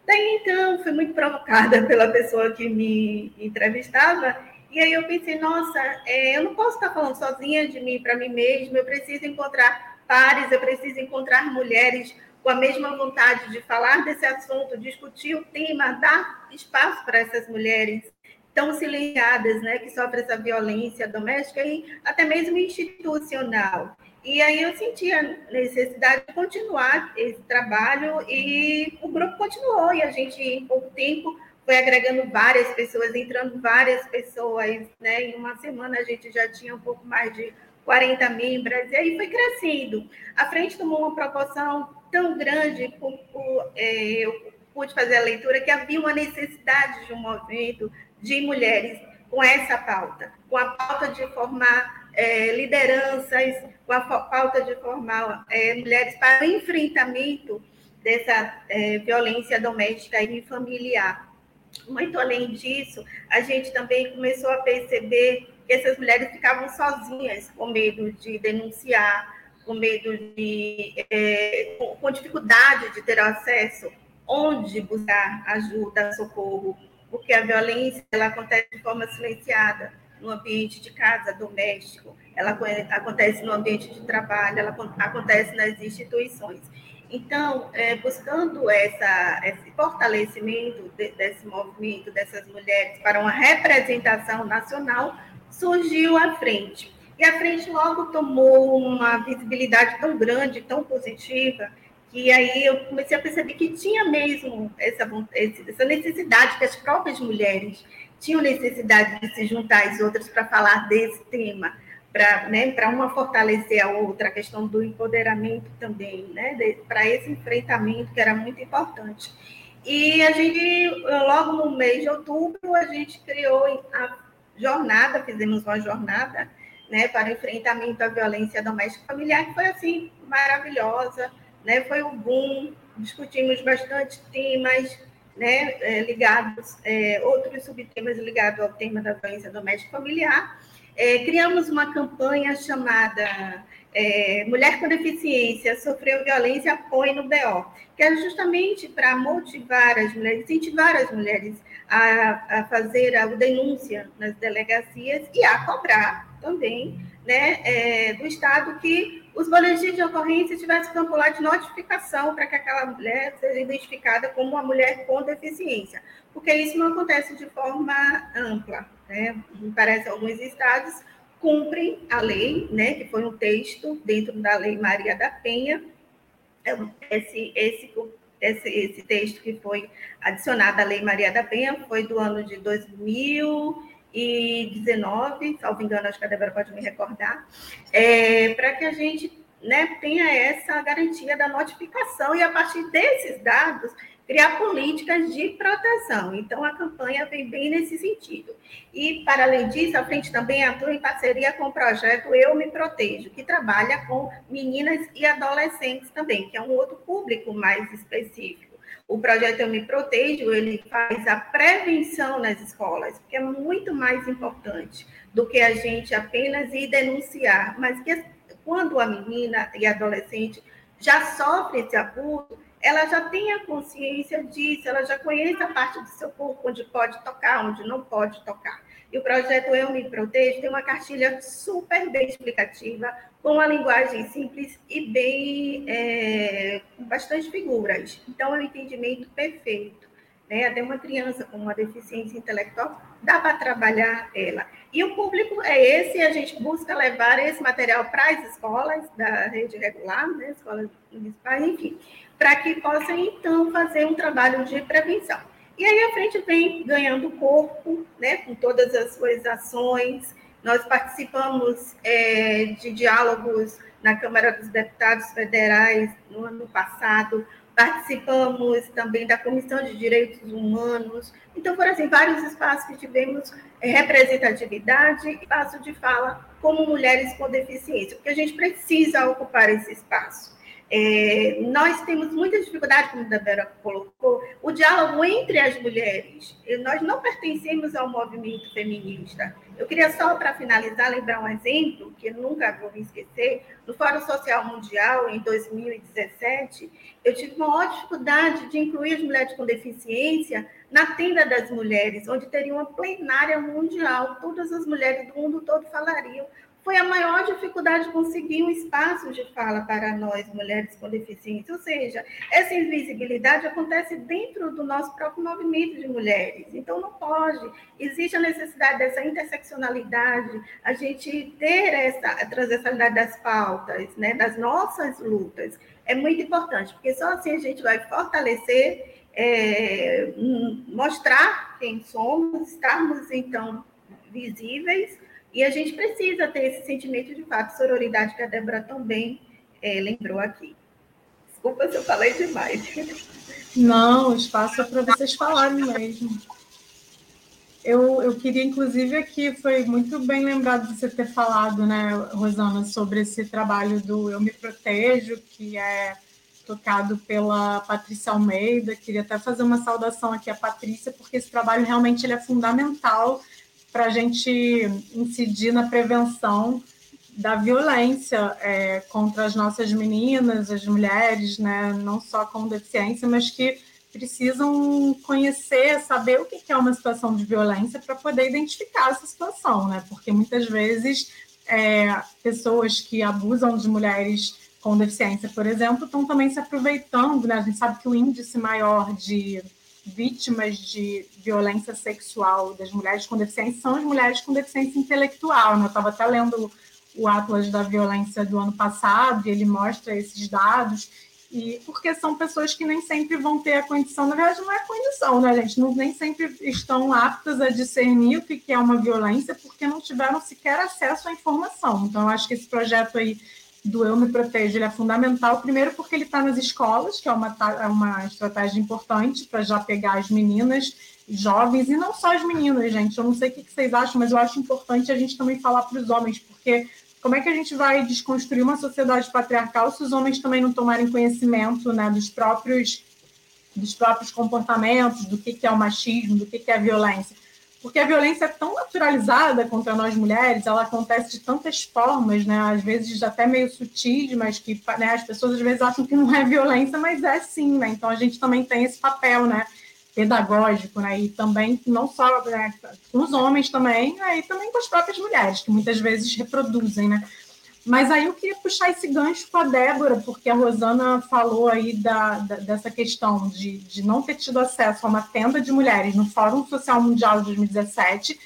[SPEAKER 6] Daí, então, fui muito provocada pela pessoa que me entrevistava, e aí eu pensei, nossa, é, eu não posso estar falando sozinha de mim para mim mesma, eu preciso encontrar pares, eu preciso encontrar mulheres com a mesma vontade de falar desse assunto, discutir o tema, dar espaço para essas mulheres tão silenciadas, né, que sofrem essa violência doméstica e até mesmo institucional. E aí eu senti a necessidade de continuar esse trabalho e o grupo continuou e a gente em pouco tempo foi agregando várias pessoas, entrando várias pessoas, né? Em uma semana a gente já tinha um pouco mais de 40 membros, e aí foi crescendo. A frente tomou uma proporção tão grande, por, por, é, eu pude fazer a leitura, que havia uma necessidade de um movimento de mulheres com essa pauta, com a pauta de formar é, lideranças, com a pauta de formar é, mulheres para o enfrentamento dessa é, violência doméstica e familiar. Muito além disso, a gente também começou a perceber que essas mulheres ficavam sozinhas, com medo de denunciar, com medo de. É, com dificuldade de ter acesso onde buscar ajuda, socorro, porque a violência ela acontece de forma silenciada no ambiente de casa, doméstico, ela acontece no ambiente de trabalho, ela acontece nas instituições. Então, é, buscando essa, esse fortalecimento de, desse movimento, dessas mulheres, para uma representação nacional, surgiu a frente. E a frente logo tomou uma visibilidade tão grande, tão positiva, que aí eu comecei a perceber que tinha mesmo essa, essa necessidade que as próprias mulheres tinham necessidade de se juntar às outras para falar desse tema, para né, uma fortalecer a outra, a questão do empoderamento também, né, para esse enfrentamento que era muito importante. E a gente, logo no mês de outubro, a gente criou a jornada, fizemos uma jornada né, para o enfrentamento à violência doméstica familiar, que foi assim, maravilhosa né? Foi um boom, discutimos bastante temas, né, é, ligados, é, outros subtemas ligados ao tema da violência doméstica familiar. É, criamos uma campanha chamada é, Mulher com Deficiência Sofreu Violência, Apoio no BO, que é justamente para motivar as mulheres, incentivar as mulheres a, a fazer a denúncia nas delegacias e a cobrar também né, é, do Estado que os boletins de ocorrência tivessem campo lá de notificação para que aquela mulher seja identificada como uma mulher com deficiência, porque isso não acontece de forma ampla. Né? Me parece alguns estados cumprem a lei, né, que foi um texto dentro da Lei Maria da Penha, é esse, esse esse, esse texto que foi adicionado à Lei Maria da Penha foi do ano de 2019, salvo engano, acho que a Débora pode me recordar, é, para que a gente né, tenha essa garantia da notificação e, a partir desses dados, criar políticas de proteção. Então, a campanha vem bem nesse sentido. E, para além disso, a frente também atua em parceria com o projeto Eu Me Protejo, que trabalha com meninas e adolescentes também, que é um outro público mais específico. O projeto Eu Me Protejo, ele faz a prevenção nas escolas, que é muito mais importante do que a gente apenas ir denunciar, mas que quando a menina e adolescente já sofre esse abuso, ela já tem a consciência disso, ela já conhece a parte do seu corpo onde pode tocar, onde não pode tocar. E o projeto Eu Me Protejo tem uma cartilha super bem explicativa, com uma linguagem simples e bem, é, com bastante figuras. Então, é um entendimento perfeito. Né? Até uma criança com uma deficiência intelectual, dá para trabalhar ela. E o público é esse, a gente busca levar esse material para as escolas da rede regular, né? escolas municipais, enfim, para que possam, então, fazer um trabalho de prevenção. E aí a frente vem ganhando corpo, né, com todas as suas ações. Nós participamos é, de diálogos na Câmara dos Deputados Federais no ano passado, participamos também da Comissão de Direitos Humanos. Então, foram assim, vários espaços que tivemos é, representatividade e espaço de fala como mulheres com deficiência, porque a gente precisa ocupar esse espaço. É, nós temos muita dificuldade, como a Débora colocou, o diálogo entre as mulheres. Nós não pertencemos ao movimento feminista. Eu queria só, para finalizar, lembrar um exemplo que nunca vou me esquecer. No Fórum Social Mundial, em 2017, eu tive uma maior dificuldade de incluir as mulheres com deficiência na tenda das mulheres, onde teria uma plenária mundial. Todas as mulheres do mundo todo falariam foi a maior dificuldade conseguir um espaço de fala para nós, mulheres com deficiência. Ou seja, essa invisibilidade acontece dentro do nosso próprio movimento de mulheres. Então, não pode. Existe a necessidade dessa interseccionalidade, a gente ter essa transversalidade das pautas, né, das nossas lutas. É muito importante, porque só assim a gente vai fortalecer, é, mostrar quem somos, estarmos, então, visíveis e a gente precisa ter esse sentimento de fato, sororidade, que a Débora também é, lembrou aqui. Desculpa se eu falei demais.
[SPEAKER 4] Não, o espaço é para vocês falarem mesmo. Eu, eu queria, inclusive, aqui, foi muito bem lembrado de você ter falado, né, Rosana, sobre esse trabalho do Eu Me Protejo, que é tocado pela Patrícia Almeida. Queria até fazer uma saudação aqui à Patrícia, porque esse trabalho realmente ele é fundamental para a gente incidir na prevenção da violência é, contra as nossas meninas, as mulheres, né, não só com deficiência, mas que precisam conhecer, saber o que é uma situação de violência para poder identificar essa situação, né? Porque muitas vezes é, pessoas que abusam de mulheres com deficiência, por exemplo, estão também se aproveitando, né? A gente sabe que o índice maior de vítimas de violência sexual das mulheres com deficiência são as mulheres com deficiência intelectual. Né? Eu estava até lendo o Atlas da Violência do ano passado, e ele mostra esses dados, e porque são pessoas que nem sempre vão ter a condição, na verdade não é condição, né, gente? Não, nem sempre estão aptas a discernir o que é uma violência, porque não tiveram sequer acesso à informação. Então, eu acho que esse projeto aí do Eu Me Protejo ele é fundamental, primeiro porque ele está nas escolas, que é uma, é uma estratégia importante para já pegar as meninas jovens, e não só as meninas, gente. Eu não sei o que vocês acham, mas eu acho importante a gente também falar para os homens, porque como é que a gente vai desconstruir uma sociedade patriarcal se os homens também não tomarem conhecimento né, dos próprios dos próprios comportamentos, do que, que é o machismo, do que, que é a violência? Porque a violência é tão naturalizada contra nós mulheres, ela acontece de tantas formas, né? Às vezes até meio sutis, mas que né, as pessoas às vezes acham que não é violência, mas é sim, né? Então a gente também tem esse papel, né? Pedagógico, né? E também não só né, com os homens também, né? e também com as próprias mulheres, que muitas vezes reproduzem, né? Mas aí eu queria puxar esse gancho com a Débora, porque a Rosana falou aí da, da, dessa questão de, de não ter tido acesso a uma tenda de mulheres no Fórum Social Mundial de 2017,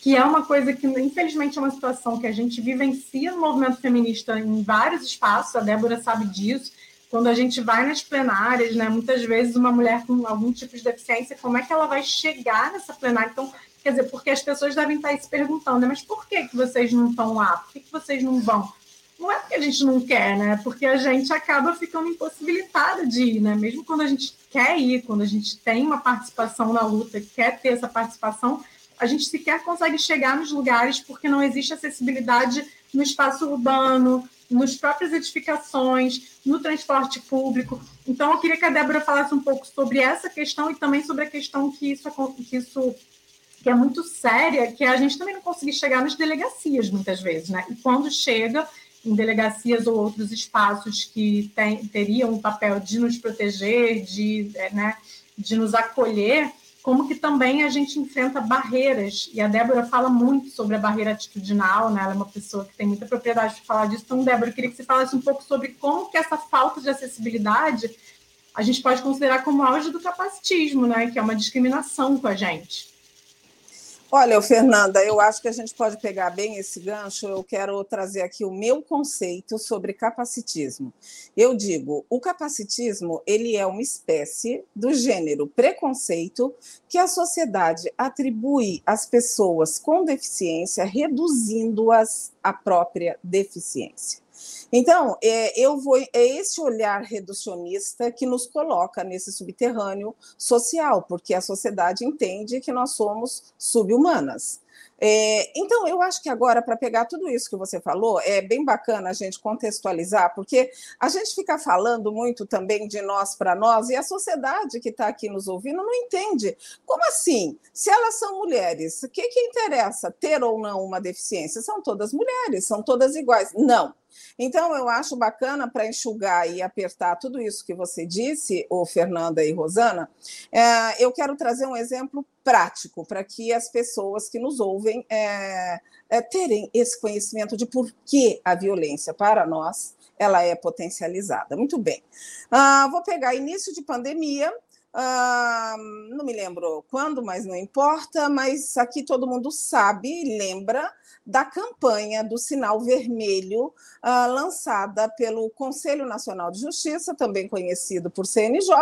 [SPEAKER 4] que é uma coisa que, infelizmente, é uma situação que a gente vivencia no movimento feminista em vários espaços, a Débora sabe disso, quando a gente vai nas plenárias, né, muitas vezes uma mulher com algum tipo de deficiência, como é que ela vai chegar nessa plenária? Então, quer dizer, porque as pessoas devem estar se perguntando, né, mas por que, que vocês não estão lá? Por que, que vocês não vão? Não é porque a gente não quer, né? Porque a gente acaba ficando impossibilitada de ir, né? Mesmo quando a gente quer ir, quando a gente tem uma participação na luta, quer ter essa participação, a gente sequer consegue chegar nos lugares porque não existe acessibilidade no espaço urbano, nos próprias edificações, no transporte público. Então, eu queria que a Débora falasse um pouco sobre essa questão e também sobre a questão que isso, que isso que é muito séria, que é a gente também não conseguir chegar nas delegacias muitas vezes, né? E quando chega em delegacias ou outros espaços que tem, teriam o papel de nos proteger, de, é, né, de nos acolher, como que também a gente enfrenta barreiras, e a Débora fala muito sobre a barreira atitudinal, né? ela é uma pessoa que tem muita propriedade para falar disso, então, Débora, eu queria que você falasse um pouco sobre como que essa falta de acessibilidade a gente pode considerar como auge do capacitismo, né? que é uma discriminação com a gente.
[SPEAKER 5] Olha, Fernanda, eu acho que a gente pode pegar bem esse gancho. Eu quero trazer aqui o meu conceito sobre capacitismo. Eu digo, o capacitismo ele é uma espécie do gênero preconceito que a sociedade atribui às pessoas com deficiência, reduzindo-as à própria deficiência. Então, é, eu vou, é esse olhar reducionista que nos coloca nesse subterrâneo social, porque a sociedade entende que nós somos subhumanas. É, então, eu acho que agora, para pegar tudo isso que você falou, é bem bacana a gente contextualizar, porque a gente fica falando muito também de nós para nós, e a sociedade que está aqui nos ouvindo não entende. Como assim? Se elas são mulheres, o que, que interessa ter ou não uma deficiência? São todas mulheres, são todas iguais. Não. Então, eu acho bacana para enxugar e apertar tudo isso que você disse, ô Fernanda e Rosana, é, eu quero trazer um exemplo prático para que as pessoas que nos ouvem é, é, terem esse conhecimento de por que a violência para nós ela é potencializada. Muito bem. Ah, vou pegar início de pandemia, ah, não me lembro quando, mas não importa, mas aqui todo mundo sabe, lembra da campanha do sinal vermelho uh, lançada pelo Conselho Nacional de Justiça, também conhecido por CNJ,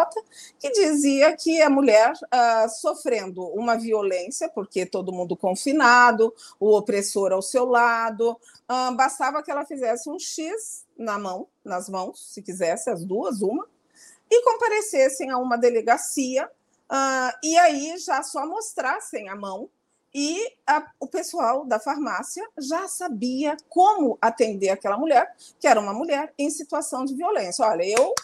[SPEAKER 5] que dizia que a mulher uh, sofrendo uma violência, porque todo mundo confinado, o opressor ao seu lado, bastava que ela fizesse um X na mão, nas mãos, se quisesse, as duas, uma, e comparecessem a uma delegacia, e aí já só mostrassem a mão e a, o pessoal da farmácia já sabia como atender aquela mulher, que era uma mulher em situação de violência. Olha, eu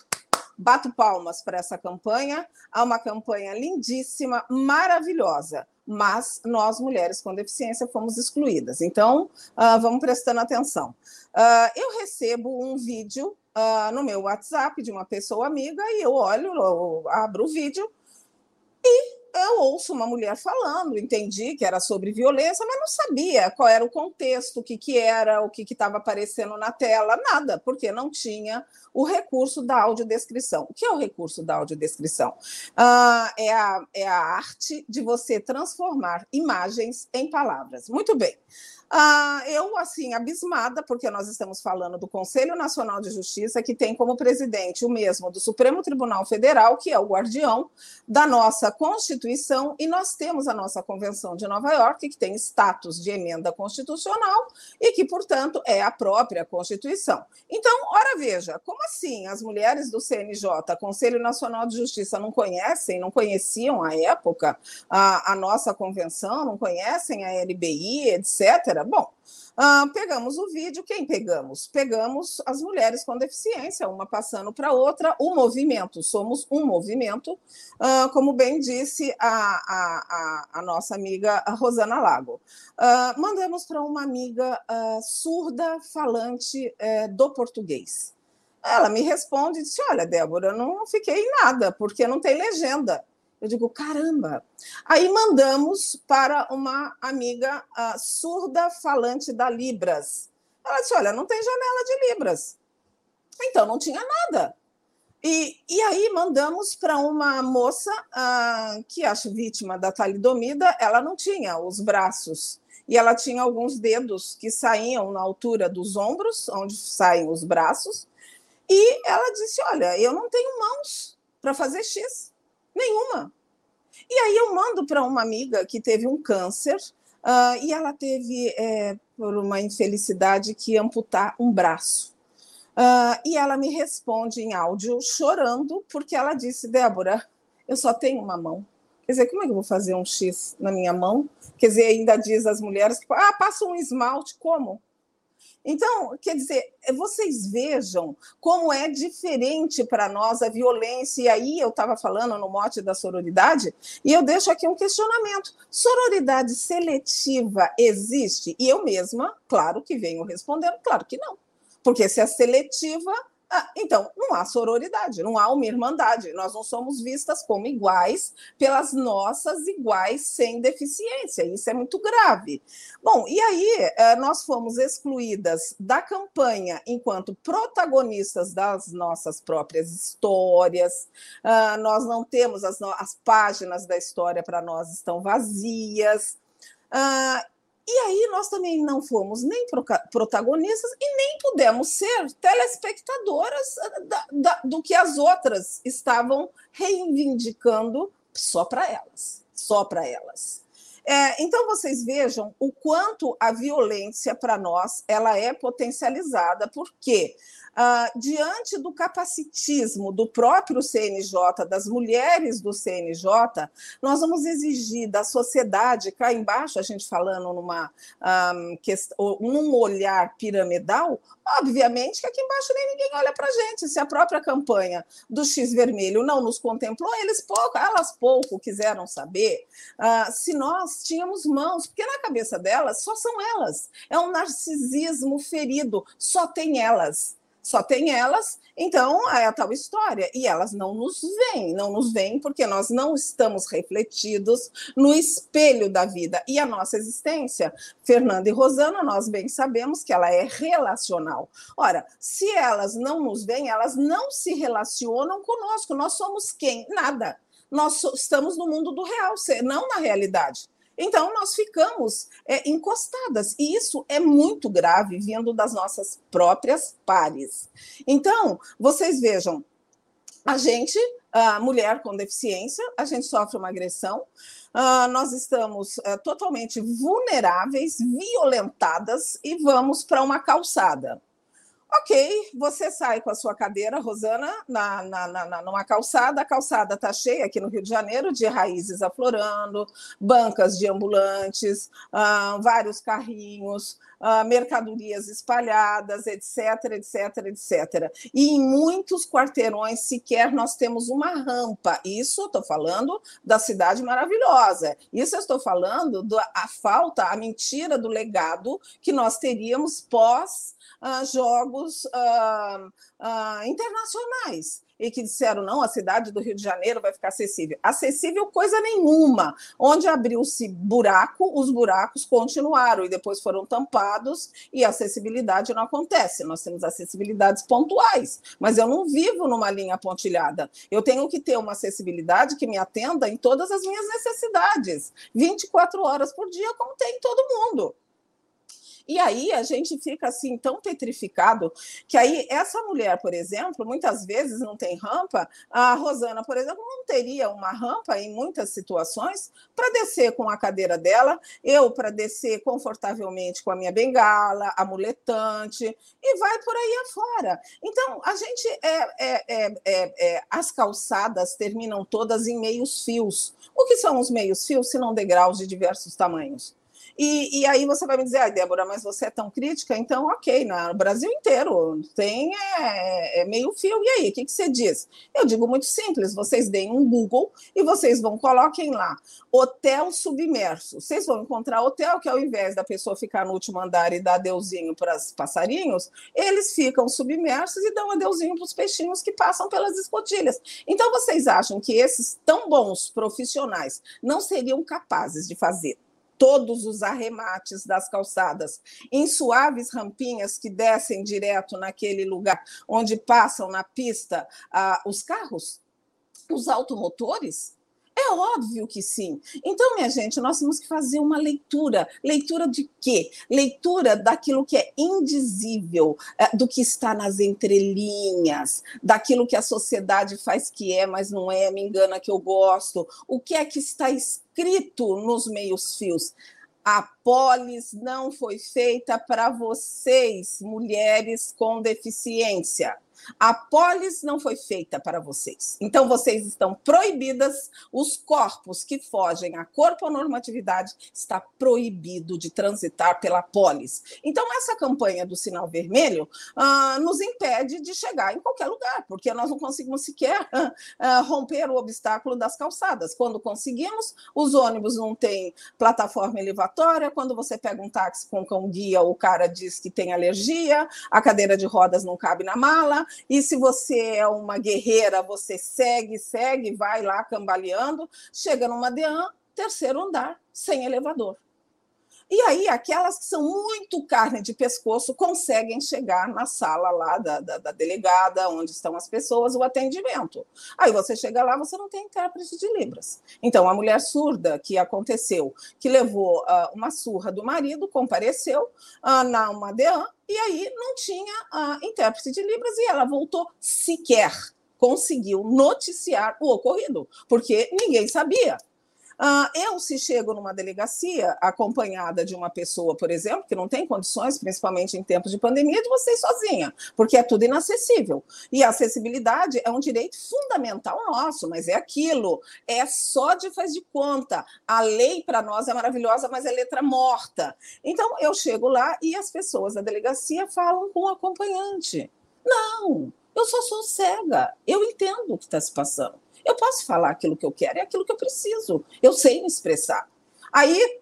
[SPEAKER 5] bato palmas para essa campanha, há uma campanha lindíssima, maravilhosa, mas nós, mulheres com deficiência, fomos excluídas. Então, uh, vamos prestando atenção. Uh, eu recebo um vídeo uh, no meu WhatsApp de uma pessoa amiga e eu olho, eu abro o vídeo e eu ouço uma mulher falando, entendi que era sobre violência, mas não sabia qual era o contexto, o que, que era, o que estava aparecendo na tela, nada, porque não tinha o recurso da audiodescrição. O que é o recurso da audiodescrição? Ah, é, a, é a arte de você transformar imagens em palavras. Muito bem. Ah, eu, assim, abismada, porque nós estamos falando do Conselho Nacional de Justiça, que tem como presidente o mesmo do Supremo Tribunal Federal, que é o guardião da nossa Constituição, e nós temos a nossa Convenção de Nova York, que tem status de emenda constitucional e que, portanto, é a própria Constituição. Então, ora veja, como assim as mulheres do CNJ, Conselho Nacional de Justiça, não conhecem, não conheciam à época a, a nossa convenção, não conhecem a LBI, etc. Bom, ah, pegamos o vídeo, quem pegamos? Pegamos as mulheres com deficiência, uma passando para outra, o movimento, somos um movimento, ah, como bem disse a, a, a, a nossa amiga Rosana Lago. Ah, mandamos para uma amiga surda falante eh, do português. Ela me responde e disse: Olha, Débora, eu não fiquei em nada, porque não tem legenda. Eu digo, caramba. Aí mandamos para uma amiga uh, surda falante da Libras. Ela disse: Olha, não tem janela de Libras. Então não tinha nada. E, e aí mandamos para uma moça uh, que acho vítima da talidomida, ela não tinha os braços. E ela tinha alguns dedos que saíam na altura dos ombros, onde saem os braços, E ela disse: Olha, eu não tenho mãos para fazer X, nenhuma. E aí eu mando para uma amiga que teve um câncer uh, e ela teve, é, por uma infelicidade, que amputar um braço. Uh, e ela me responde em áudio chorando, porque ela disse: Débora, eu só tenho uma mão. Quer dizer, como é que eu vou fazer um X na minha mão? Quer dizer, ainda diz as mulheres que ah, passa um esmalte, como? Então, quer dizer, vocês vejam como é diferente para nós a violência. E aí eu estava falando no mote da sororidade, e eu deixo aqui um questionamento: sororidade seletiva existe? E eu mesma, claro que venho respondendo, claro que não. Porque se é seletiva, ah, então, não há sororidade, não há uma irmandade. Nós não somos vistas como iguais pelas nossas iguais sem deficiência. Isso é muito grave. Bom, e aí eh, nós fomos excluídas da campanha enquanto protagonistas das nossas próprias histórias. Ah, nós não temos as, as páginas da história para nós estão vazias. Uh, e aí nós também não fomos nem protagonistas e nem pudemos ser telespectadoras ah, da, da, do que as outras estavam reivindicando só para elas, só para elas. É, então vocês vejam o quanto a violência para nós ela é potencializada, porque ah, diante do capacitismo do próprio CNJ, das mulheres do CNJ, nós vamos exigir da sociedade, cá embaixo, a gente falando numa, um, questão, num olhar piramidal, obviamente que aqui embaixo nem ninguém olha para a gente. Se a própria campanha do X Vermelho não nos contemplou, eles pouco, elas pouco quiseram saber uh, se nós tínhamos mãos, porque na cabeça delas só são elas. É um narcisismo ferido, só tem elas só tem elas, então é a tal história. E elas não nos veem, não nos veem porque nós não estamos refletidos no espelho da vida. E a nossa existência, Fernanda e Rosana, nós bem sabemos que ela é relacional. Ora, se elas não nos veem, elas não se relacionam conosco. Nós somos quem? Nada. Nós estamos no mundo do real, não na realidade. Então, nós ficamos é, encostadas, e isso é muito grave, vindo das nossas próprias pares. Então, vocês vejam, a gente, a mulher com deficiência, a gente sofre uma agressão, Uh, nós estamos uh, totalmente vulneráveis, violentadas e vamos para uma calçada. Ok, você sai com a sua cadeira, Rosana, na, na, na, numa calçada. A calçada está cheia aqui no Rio de Janeiro de raízes aflorando, bancas de ambulantes, ah, vários carrinhos, ah, mercadorias espalhadas, etc, etc, etc. E em muitos quarteirões sequer nós temos uma rampa. Isso estou falando da cidade maravilhosa. Isso estou falando da falta, a mentira do legado que nós teríamos pós uh, jogos uh, internacionais e que disseram não, a cidade do Rio de Janeiro vai ficar acessível. Acessível coisa nenhuma. Onde abriu-se buraco, os buracos continuaram e depois foram tampados e a acessibilidade não acontece. Nós temos acessibilidades pontuais, mas eu não vivo numa linha pontilhada. Eu tenho que ter uma acessibilidade que me atenda em todas as minhas necessidades, 24 horas por dia, como tem todo mundo. E aí a gente fica assim tão petrificado que aí essa mulher, por exemplo, muitas vezes não tem rampa. A Rosana, por exemplo, não teria uma rampa em muitas situações para descer com a cadeira dela, eu para descer confortavelmente com a minha bengala, amuletante e vai por aí afora. Então a gente é, é, é, é, as calçadas terminam todas em meios fios. O que são os meios fios, se não degraus de diversos tamanhos? E, e aí você vai me dizer, ah, Débora, mas você é tão crítica, então ok, no Brasil inteiro tem é, é meio fio. E aí, o que, que você diz? Eu digo muito simples: vocês deem um Google e vocês vão, coloquem lá, hotel submerso. Vocês vão encontrar hotel que, ao invés da pessoa ficar no último andar e dar adeuzinho para os passarinhos, eles ficam submersos e dão adeuzinho para os peixinhos que passam pelas escotilhas. Então, vocês acham que esses tão bons profissionais não seriam capazes de fazer todos os arremates das calçadas, em suaves rampinhas que descem direto naquele lugar onde passam na pista ah, os carros, os automotores. É óbvio que sim. Então, minha gente, nós temos que fazer uma leitura. Leitura de quê? Leitura daquilo que é indizível, é, do que está nas entrelinhas, daquilo que a sociedade faz que é, mas não é, me engana que eu gosto. O que é que está escrito nos meios fios? A polis não foi feita para vocês, mulheres com deficiência. A polis não foi feita para vocês. Então, vocês estão proibidas, os corpos que fogem à corponormatividade está proibido de transitar pela polis. Então, essa campanha do sinal vermelho ah, nos impede de chegar em qualquer lugar, porque nós não conseguimos sequer ah, romper o obstáculo das calçadas. Quando conseguimos, os ônibus não têm plataforma elevatória, quando você pega um táxi com cão guia, o cara diz que tem alergia, a cadeira de rodas não cabe na mala, e se você é uma guerreira, você segue, segue, vai lá cambaleando, chega numa DEAN, terceiro andar, sem elevador. E aí, aquelas que são muito carne de pescoço conseguem chegar na sala lá da, da, da, delegada, onde estão as pessoas, o atendimento. Aí você chega lá, você não tem intérprete de Libras. Então, a mulher surda que aconteceu, que levou uh, uma surra do marido, compareceu uh, na uma DEAN, e aí não tinha uh, intérprete de Libras, e ela voltou sequer conseguiu noticiar o ocorrido, porque ninguém sabia. Uh, eu, se chego numa delegacia acompanhada de uma pessoa, por exemplo, que não tem condições, principalmente em tempos de pandemia, de você ir sozinha, porque é tudo inacessível. E a acessibilidade é um direito fundamental nosso, mas é aquilo, é só de faz de conta. A lei para nós é maravilhosa, mas é letra morta. Então, eu chego lá e as pessoas da delegacia falam com o acompanhante. Não, eu só sou cega, eu entendo o que está se passando. Eu posso falar aquilo que eu quero, é aquilo que eu preciso. Eu sei me expressar. Aí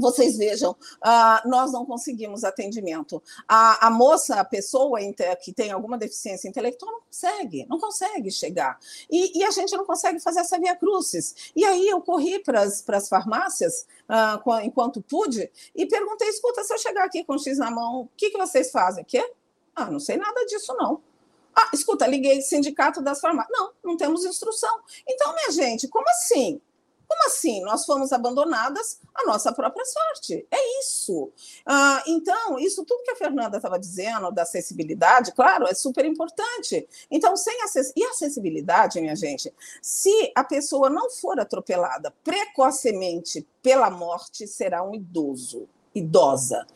[SPEAKER 5] vocês vejam, uh, nós não conseguimos atendimento. A, a, moça, a pessoa que tem alguma deficiência intelectual, não consegue, não consegue chegar. E, e a gente não consegue fazer essa via crucis. E aí eu corri para as farmácias, uh, enquanto pude, e perguntei: escuta, se eu chegar aqui com X na mão, o que, que vocês fazem? Quê? Ah, não sei nada disso, não. Ah, escuta, liguei sindicato das farmácias. Não, não temos instrução. Então, minha gente, como assim? Como assim? Nós fomos abandonadas à nossa própria sorte. É isso. Ah, então, isso tudo que a Fernanda estava dizendo da acessibilidade, claro, é super importante. Então, sem acess... e acessibilidade, minha gente, se a pessoa não for atropelada precocemente pela morte, será um idoso idosa.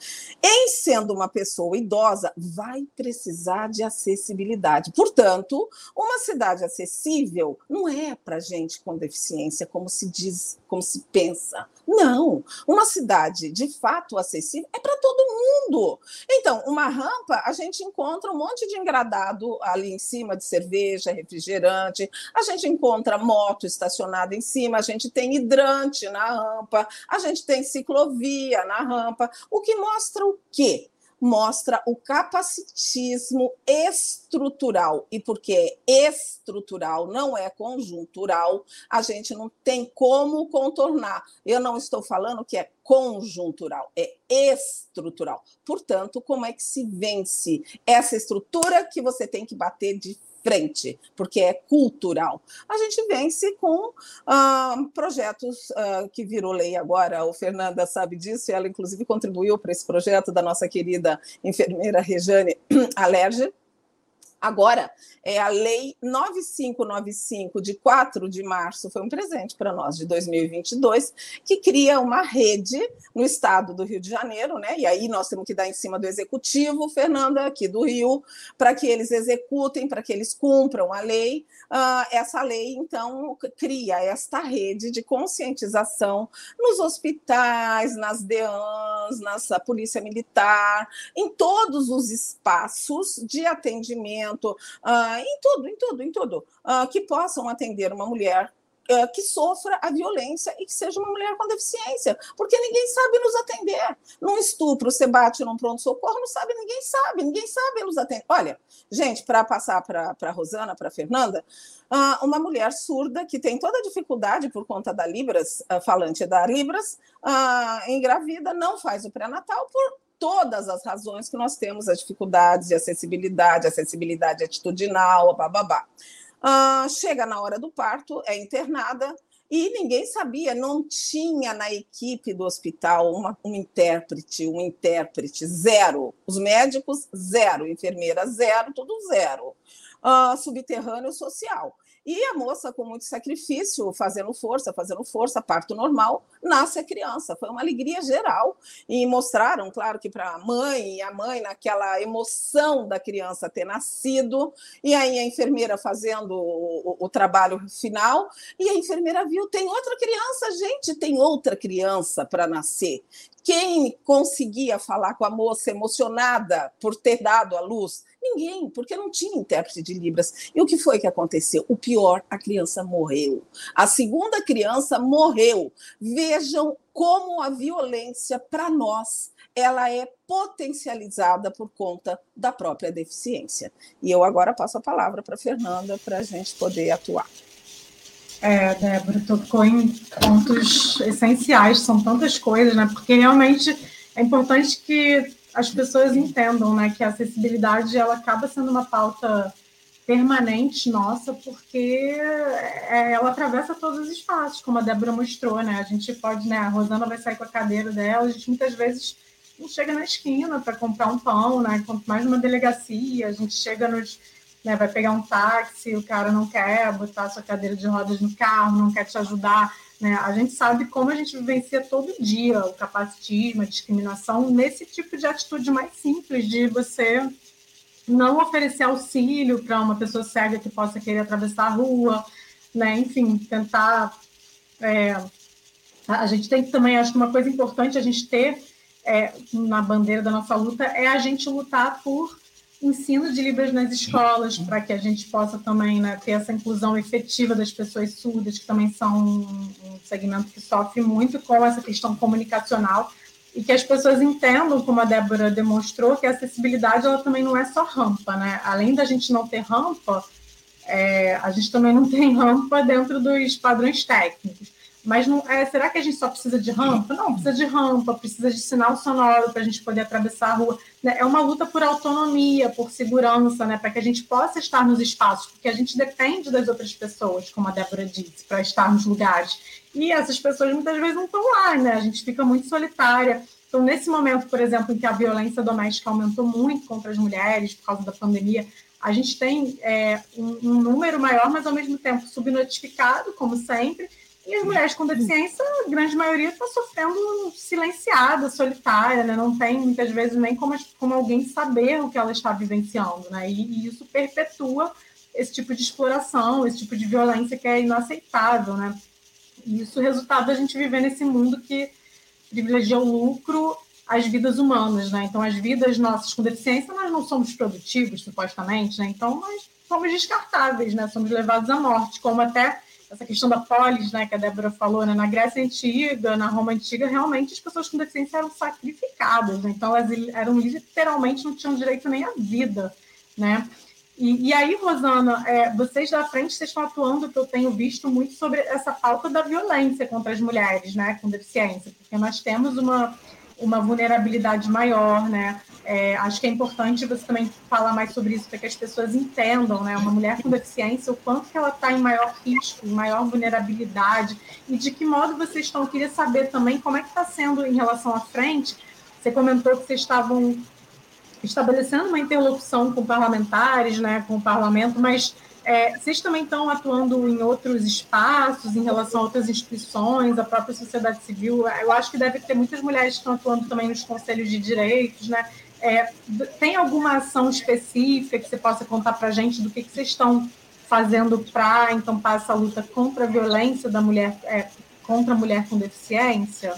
[SPEAKER 5] Em sendo uma pessoa idosa, vai precisar de acessibilidade. Portanto, uma cidade acessível não é para gente com deficiência, como se diz, como se pensa. Não, uma cidade de fato acessível é para todo mundo. Então, uma rampa, a gente encontra um monte de engradado ali em cima de cerveja, refrigerante, a gente encontra moto estacionada em cima, a gente tem hidrante na rampa, a gente tem ciclovia na rampa, o que mostra o quê? Mostra o capacitismo estrutural. E porque é estrutural, não é conjuntural, a gente não tem como contornar. Eu não estou falando que é conjuntural, é estrutural. Portanto, como é que se vence essa estrutura que você tem que bater de frente, porque é cultural. A gente vence com ah, projetos ah, que virou lei agora, o Fernanda sabe disso, e ela inclusive contribuiu para esse projeto da nossa querida enfermeira Rejane Alerge, Agora, é a Lei 9595, de 4 de março, foi um presente para nós, de 2022, que cria uma rede no estado do Rio de Janeiro, né? E aí nós temos que dar em cima do executivo, Fernanda, aqui do Rio, para que eles executem, para que eles cumpram a lei. Uh, essa lei, então, cria esta rede de conscientização nos hospitais, nas DEANs, na Polícia Militar, em todos os espaços de atendimento uh, em tudo, em tudo, em tudo, uh, que possam atender uma mulher uh, que sofra a violência e que seja uma mulher com deficiência, porque ninguém sabe nos atender. Num estupro, você bate num pronto-socorro, não sabe, ninguém sabe, ninguém sabe nos atender. Olha, gente, para passar para a Rosana, para a Fernanda, uma mulher surda que tem toda a dificuldade por conta da Libras, falante da Libras, engravida, não faz o pré-natal por todas as razões que nós temos, as dificuldades de acessibilidade, acessibilidade atitudinal, bababá. Uh, chega na hora do parto, é internada, e ninguém sabia, não tinha na equipe do hospital uma, um intérprete, um intérprete, zero. Os médicos, zero. Enfermeira, zero, tudo zero. Uh, subterrâneo social. E a moça, com muito sacrifício, fazendo força, fazendo força, parto normal, nasce a criança. Foi uma alegria geral. E mostraram, claro, que para a mãe, e a mãe, naquela emoção da criança ter nascido, e aí a enfermeira fazendo o, o, o trabalho final, e a enfermeira viu: tem outra criança, gente, tem outra criança para nascer. Quem conseguia falar com a moça emocionada por ter dado a luz? Ninguém, porque não tinha intérprete de Libras. E o que foi que aconteceu? O pior, a criança morreu. A segunda criança morreu. Vejam como a violência, para nós, ela é potencializada por conta da própria deficiência. E eu agora passo a palavra para a Fernanda para a gente poder atuar.
[SPEAKER 4] É, Débora, tocou em pontos essenciais, são tantas coisas, né? Porque realmente é importante que as pessoas entendam, né, que a acessibilidade ela acaba sendo uma pauta permanente nossa, porque é, ela atravessa todos os espaços, como a Débora mostrou, né? A gente pode, né? A Rosana vai sair com a cadeira dela, a gente muitas vezes não chega na esquina para comprar um pão, né? Quanto mais numa delegacia, a gente chega nos né, vai pegar um táxi, o cara não quer botar sua cadeira de rodas no carro, não quer te ajudar. Né? A gente sabe como a gente vivencia todo dia o capacitismo, a discriminação, nesse tipo de atitude mais simples de você não oferecer auxílio para uma pessoa cega que possa querer atravessar a rua, né? enfim, tentar. É, a gente tem que também, acho que uma coisa importante a gente ter é, na bandeira da nossa luta é a gente lutar por ensino de Libras nas escolas, para que a gente possa também né, ter essa inclusão efetiva das pessoas surdas, que também são um segmento que sofre muito com essa questão comunicacional, e que as pessoas entendam, como a Débora demonstrou, que a acessibilidade ela também não é só rampa, né? Além da gente não ter rampa, é, a gente também não tem rampa dentro dos padrões técnicos. Mas não, é, será que a gente só precisa de rampa? Não, precisa de rampa, precisa de sinal sonoro para a gente poder atravessar a rua. Né? É uma luta por autonomia, por segurança, né? para que a gente possa estar nos espaços, porque a gente depende das outras pessoas, como a Débora disse, para estar nos lugares. E essas pessoas muitas vezes não estão lá, né? A gente fica muito solitária. Então, nesse momento, por exemplo, em que a violência doméstica aumentou muito contra as mulheres por causa da pandemia, a gente tem é, um, um número maior, mas ao mesmo tempo subnotificado, como sempre, e as mulheres com deficiência, a grande maioria está sofrendo silenciada, solitária, né? não tem muitas vezes nem como, como alguém saber o que ela está vivenciando. Né? E, e, isso perpetua esse tipo de exploração, esse tipo de violência que é inaceitável. Né? E isso é resultado da gente viver nesse mundo que privilegia o lucro às vidas humanas. Né? Então, as vidas nossas com deficiência, nós não somos produtivos, supostamente, né? então nós somos descartáveis, né? somos levados à morte, como até essa questão da polis, né, que a Débora falou, né, na Grécia Antiga, na Roma Antiga, realmente as pessoas com deficiência eram sacrificadas, né, então elas eram literalmente não tinham direito nem à vida, né, e, e aí, Rosana, é, vocês da frente, vocês estão atuando, que eu tenho visto muito sobre essa pauta da violência contra as mulheres, né, com deficiência, porque nós temos uma, uma vulnerabilidade maior, né, é, acho que é importante você também falar mais sobre isso para que as pessoas entendam, né? Uma mulher com deficiência, o quanto que ela está em maior risco, em maior vulnerabilidade e de que modo vocês estão. Eu queria saber também como é que está sendo em relação à frente. Você comentou que vocês estavam estabelecendo uma interlocução com parlamentares, né? Com o parlamento, mas é, vocês também estão atuando em outros espaços, em relação a outras instituições, a própria sociedade civil. Eu acho que deve ter muitas mulheres que estão atuando também nos conselhos de direitos, né? É, tem alguma ação específica que você possa contar para a gente do que, que vocês estão fazendo para encampar essa luta contra a violência da mulher, é, contra a mulher com deficiência?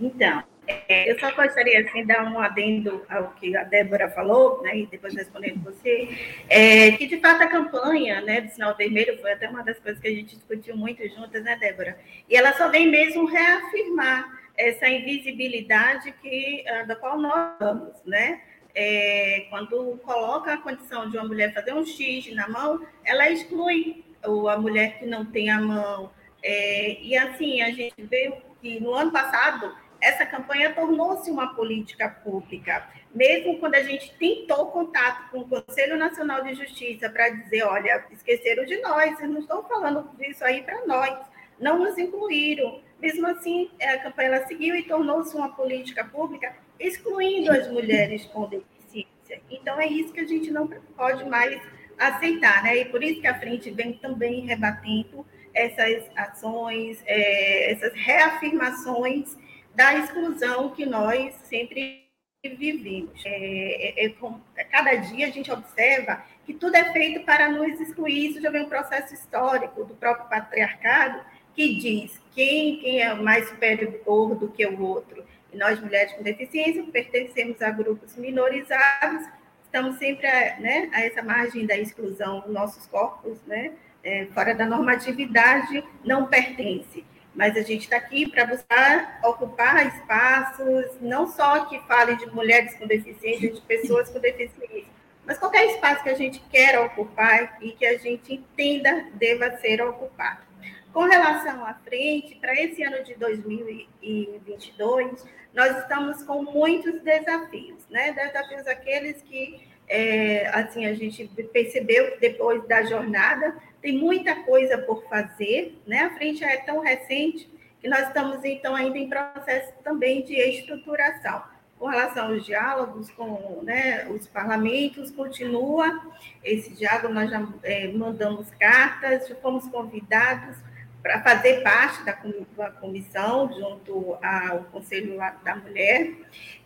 [SPEAKER 6] Então, é, eu só gostaria assim, dar um adendo ao que a Débora falou, né, e depois respondendo você, é, que de fato a campanha né, do Sinal Vermelho foi até uma das coisas que a gente discutiu muito juntas, né, Débora? E ela só vem mesmo reafirmar essa invisibilidade que, ah, da qual nós estamos, né? É, quando coloca a condição de uma mulher fazer um X na mão, ela exclui a mulher que não tem a mão. É, e assim, a gente vê que no ano passado essa campanha tornou-se uma política pública. Mesmo quando a gente tentou contato com o Conselho Nacional de Justiça para dizer, olha, esqueceram de nós, vocês não estão falando disso aí para nós, não nos incluíram. Mesmo assim, a campanha ela seguiu e tornou-se uma política pública, excluindo as mulheres com deficiência. Então, é isso que a gente não pode mais aceitar, né? E por isso que a frente vem também rebatendo essas ações, é, essas reafirmações da exclusão que nós sempre vivemos. É, é, é, cada dia a gente observa que tudo é feito para nos excluir. Isso já vem um processo histórico do próprio patriarcado que diz quem, quem é mais superior do que o outro. E nós, mulheres com deficiência, pertencemos a grupos minorizados, estamos sempre a, né, a essa margem da exclusão, nossos corpos, né, é, fora da normatividade, não pertence. Mas a gente está aqui para buscar ocupar espaços, não só que falem de mulheres com deficiência, de pessoas com deficiência, mas qualquer espaço que a gente queira ocupar e que a gente entenda deva ser ocupado. Com relação à frente, para esse ano de 2022, nós estamos com muitos desafios, né? Desafios aqueles que é, assim a gente percebeu que depois da jornada tem muita coisa por fazer, né? A frente é tão recente que nós estamos então ainda em processo também de estruturação. Com relação aos diálogos com né, os parlamentos, continua esse diálogo, nós já é, mandamos cartas, fomos convidados para fazer parte da comissão junto ao Conselho da Mulher.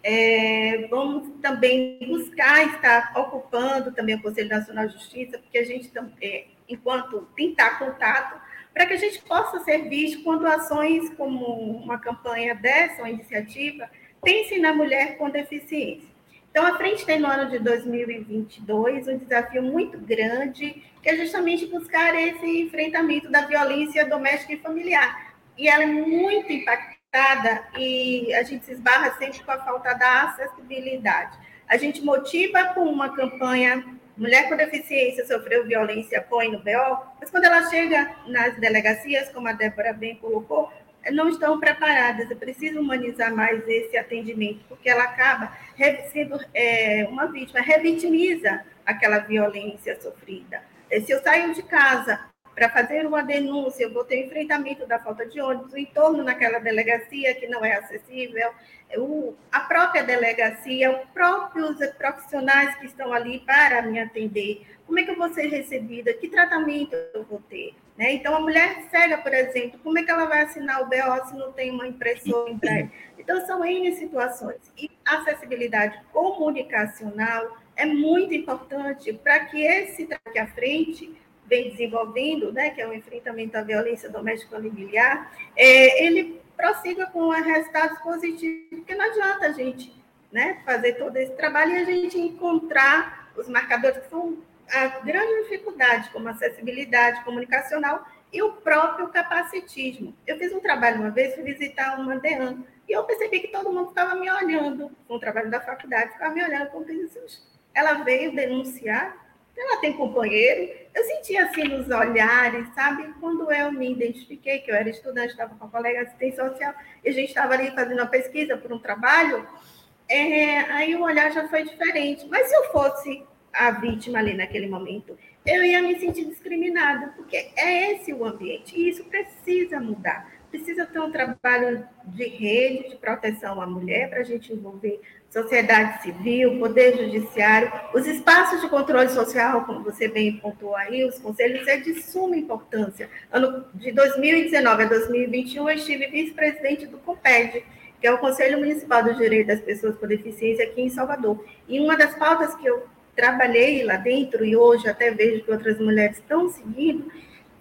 [SPEAKER 6] É, vamos também buscar estar ocupando também o Conselho Nacional de Justiça, porque a gente, é, enquanto tentar contato, para que a gente possa ser visto quando ações como uma campanha dessa, uma iniciativa, pensem na mulher com deficiência. Então, a frente tem no ano de 2022 um desafio muito grande, que é justamente buscar esse enfrentamento da violência doméstica e familiar. E ela é muito impactada e a gente se esbarra sempre com a falta da acessibilidade. A gente motiva com uma campanha Mulher com deficiência sofreu violência, põe no BO, mas quando ela chega nas delegacias, como a Débora bem colocou, não estão preparadas. É preciso humanizar mais esse atendimento, porque ela acaba sendo é, uma vítima, revitimiza aquela violência sofrida. É, se eu saio de casa para fazer uma denúncia, eu vou ter enfrentamento da falta de ônibus, o entorno naquela delegacia que não é acessível, o, a própria delegacia, os próprios profissionais que estão ali para me atender, como é que eu vou ser recebida, que tratamento eu vou ter. Né? Então, a mulher cega, por exemplo, como é que ela vai assinar o BO se não tem uma impressora em breve? Então, são N situações. E acessibilidade comunicacional é muito importante para que esse que à frente vem desenvolvendo, né, que é o enfrentamento à violência doméstica familiar, é, ele prossiga com resultados positivos, porque não adianta a gente né, fazer todo esse trabalho e a gente encontrar os marcadores que são a grande dificuldade, como acessibilidade comunicacional e o próprio capacitismo. Eu fiz um trabalho uma vez, fui visitar uma DEAN, e eu percebi que todo mundo estava me olhando, com o trabalho da faculdade, ficava me olhando como Jesus. Ela veio denunciar, ela tem companheiro. Eu senti assim nos olhares, sabe? Quando eu me identifiquei, que eu era estudante, estava com a colega de assistência social, e a gente estava ali fazendo uma pesquisa por um trabalho, é, aí o olhar já foi diferente. Mas se eu fosse a vítima ali naquele momento, eu ia me sentir discriminada, porque é esse o ambiente, e isso precisa mudar. Precisa ter um trabalho de rede de proteção à mulher para a gente envolver sociedade civil, poder judiciário, os espaços de controle social, como você bem pontuou aí, os conselhos, é de suma importância. Ano de 2019 a 2021, eu estive vice-presidente do COPED, que é o Conselho Municipal do Direito das Pessoas com Deficiência aqui em Salvador. E uma das pautas que eu trabalhei lá dentro e hoje até vejo que outras mulheres estão seguindo,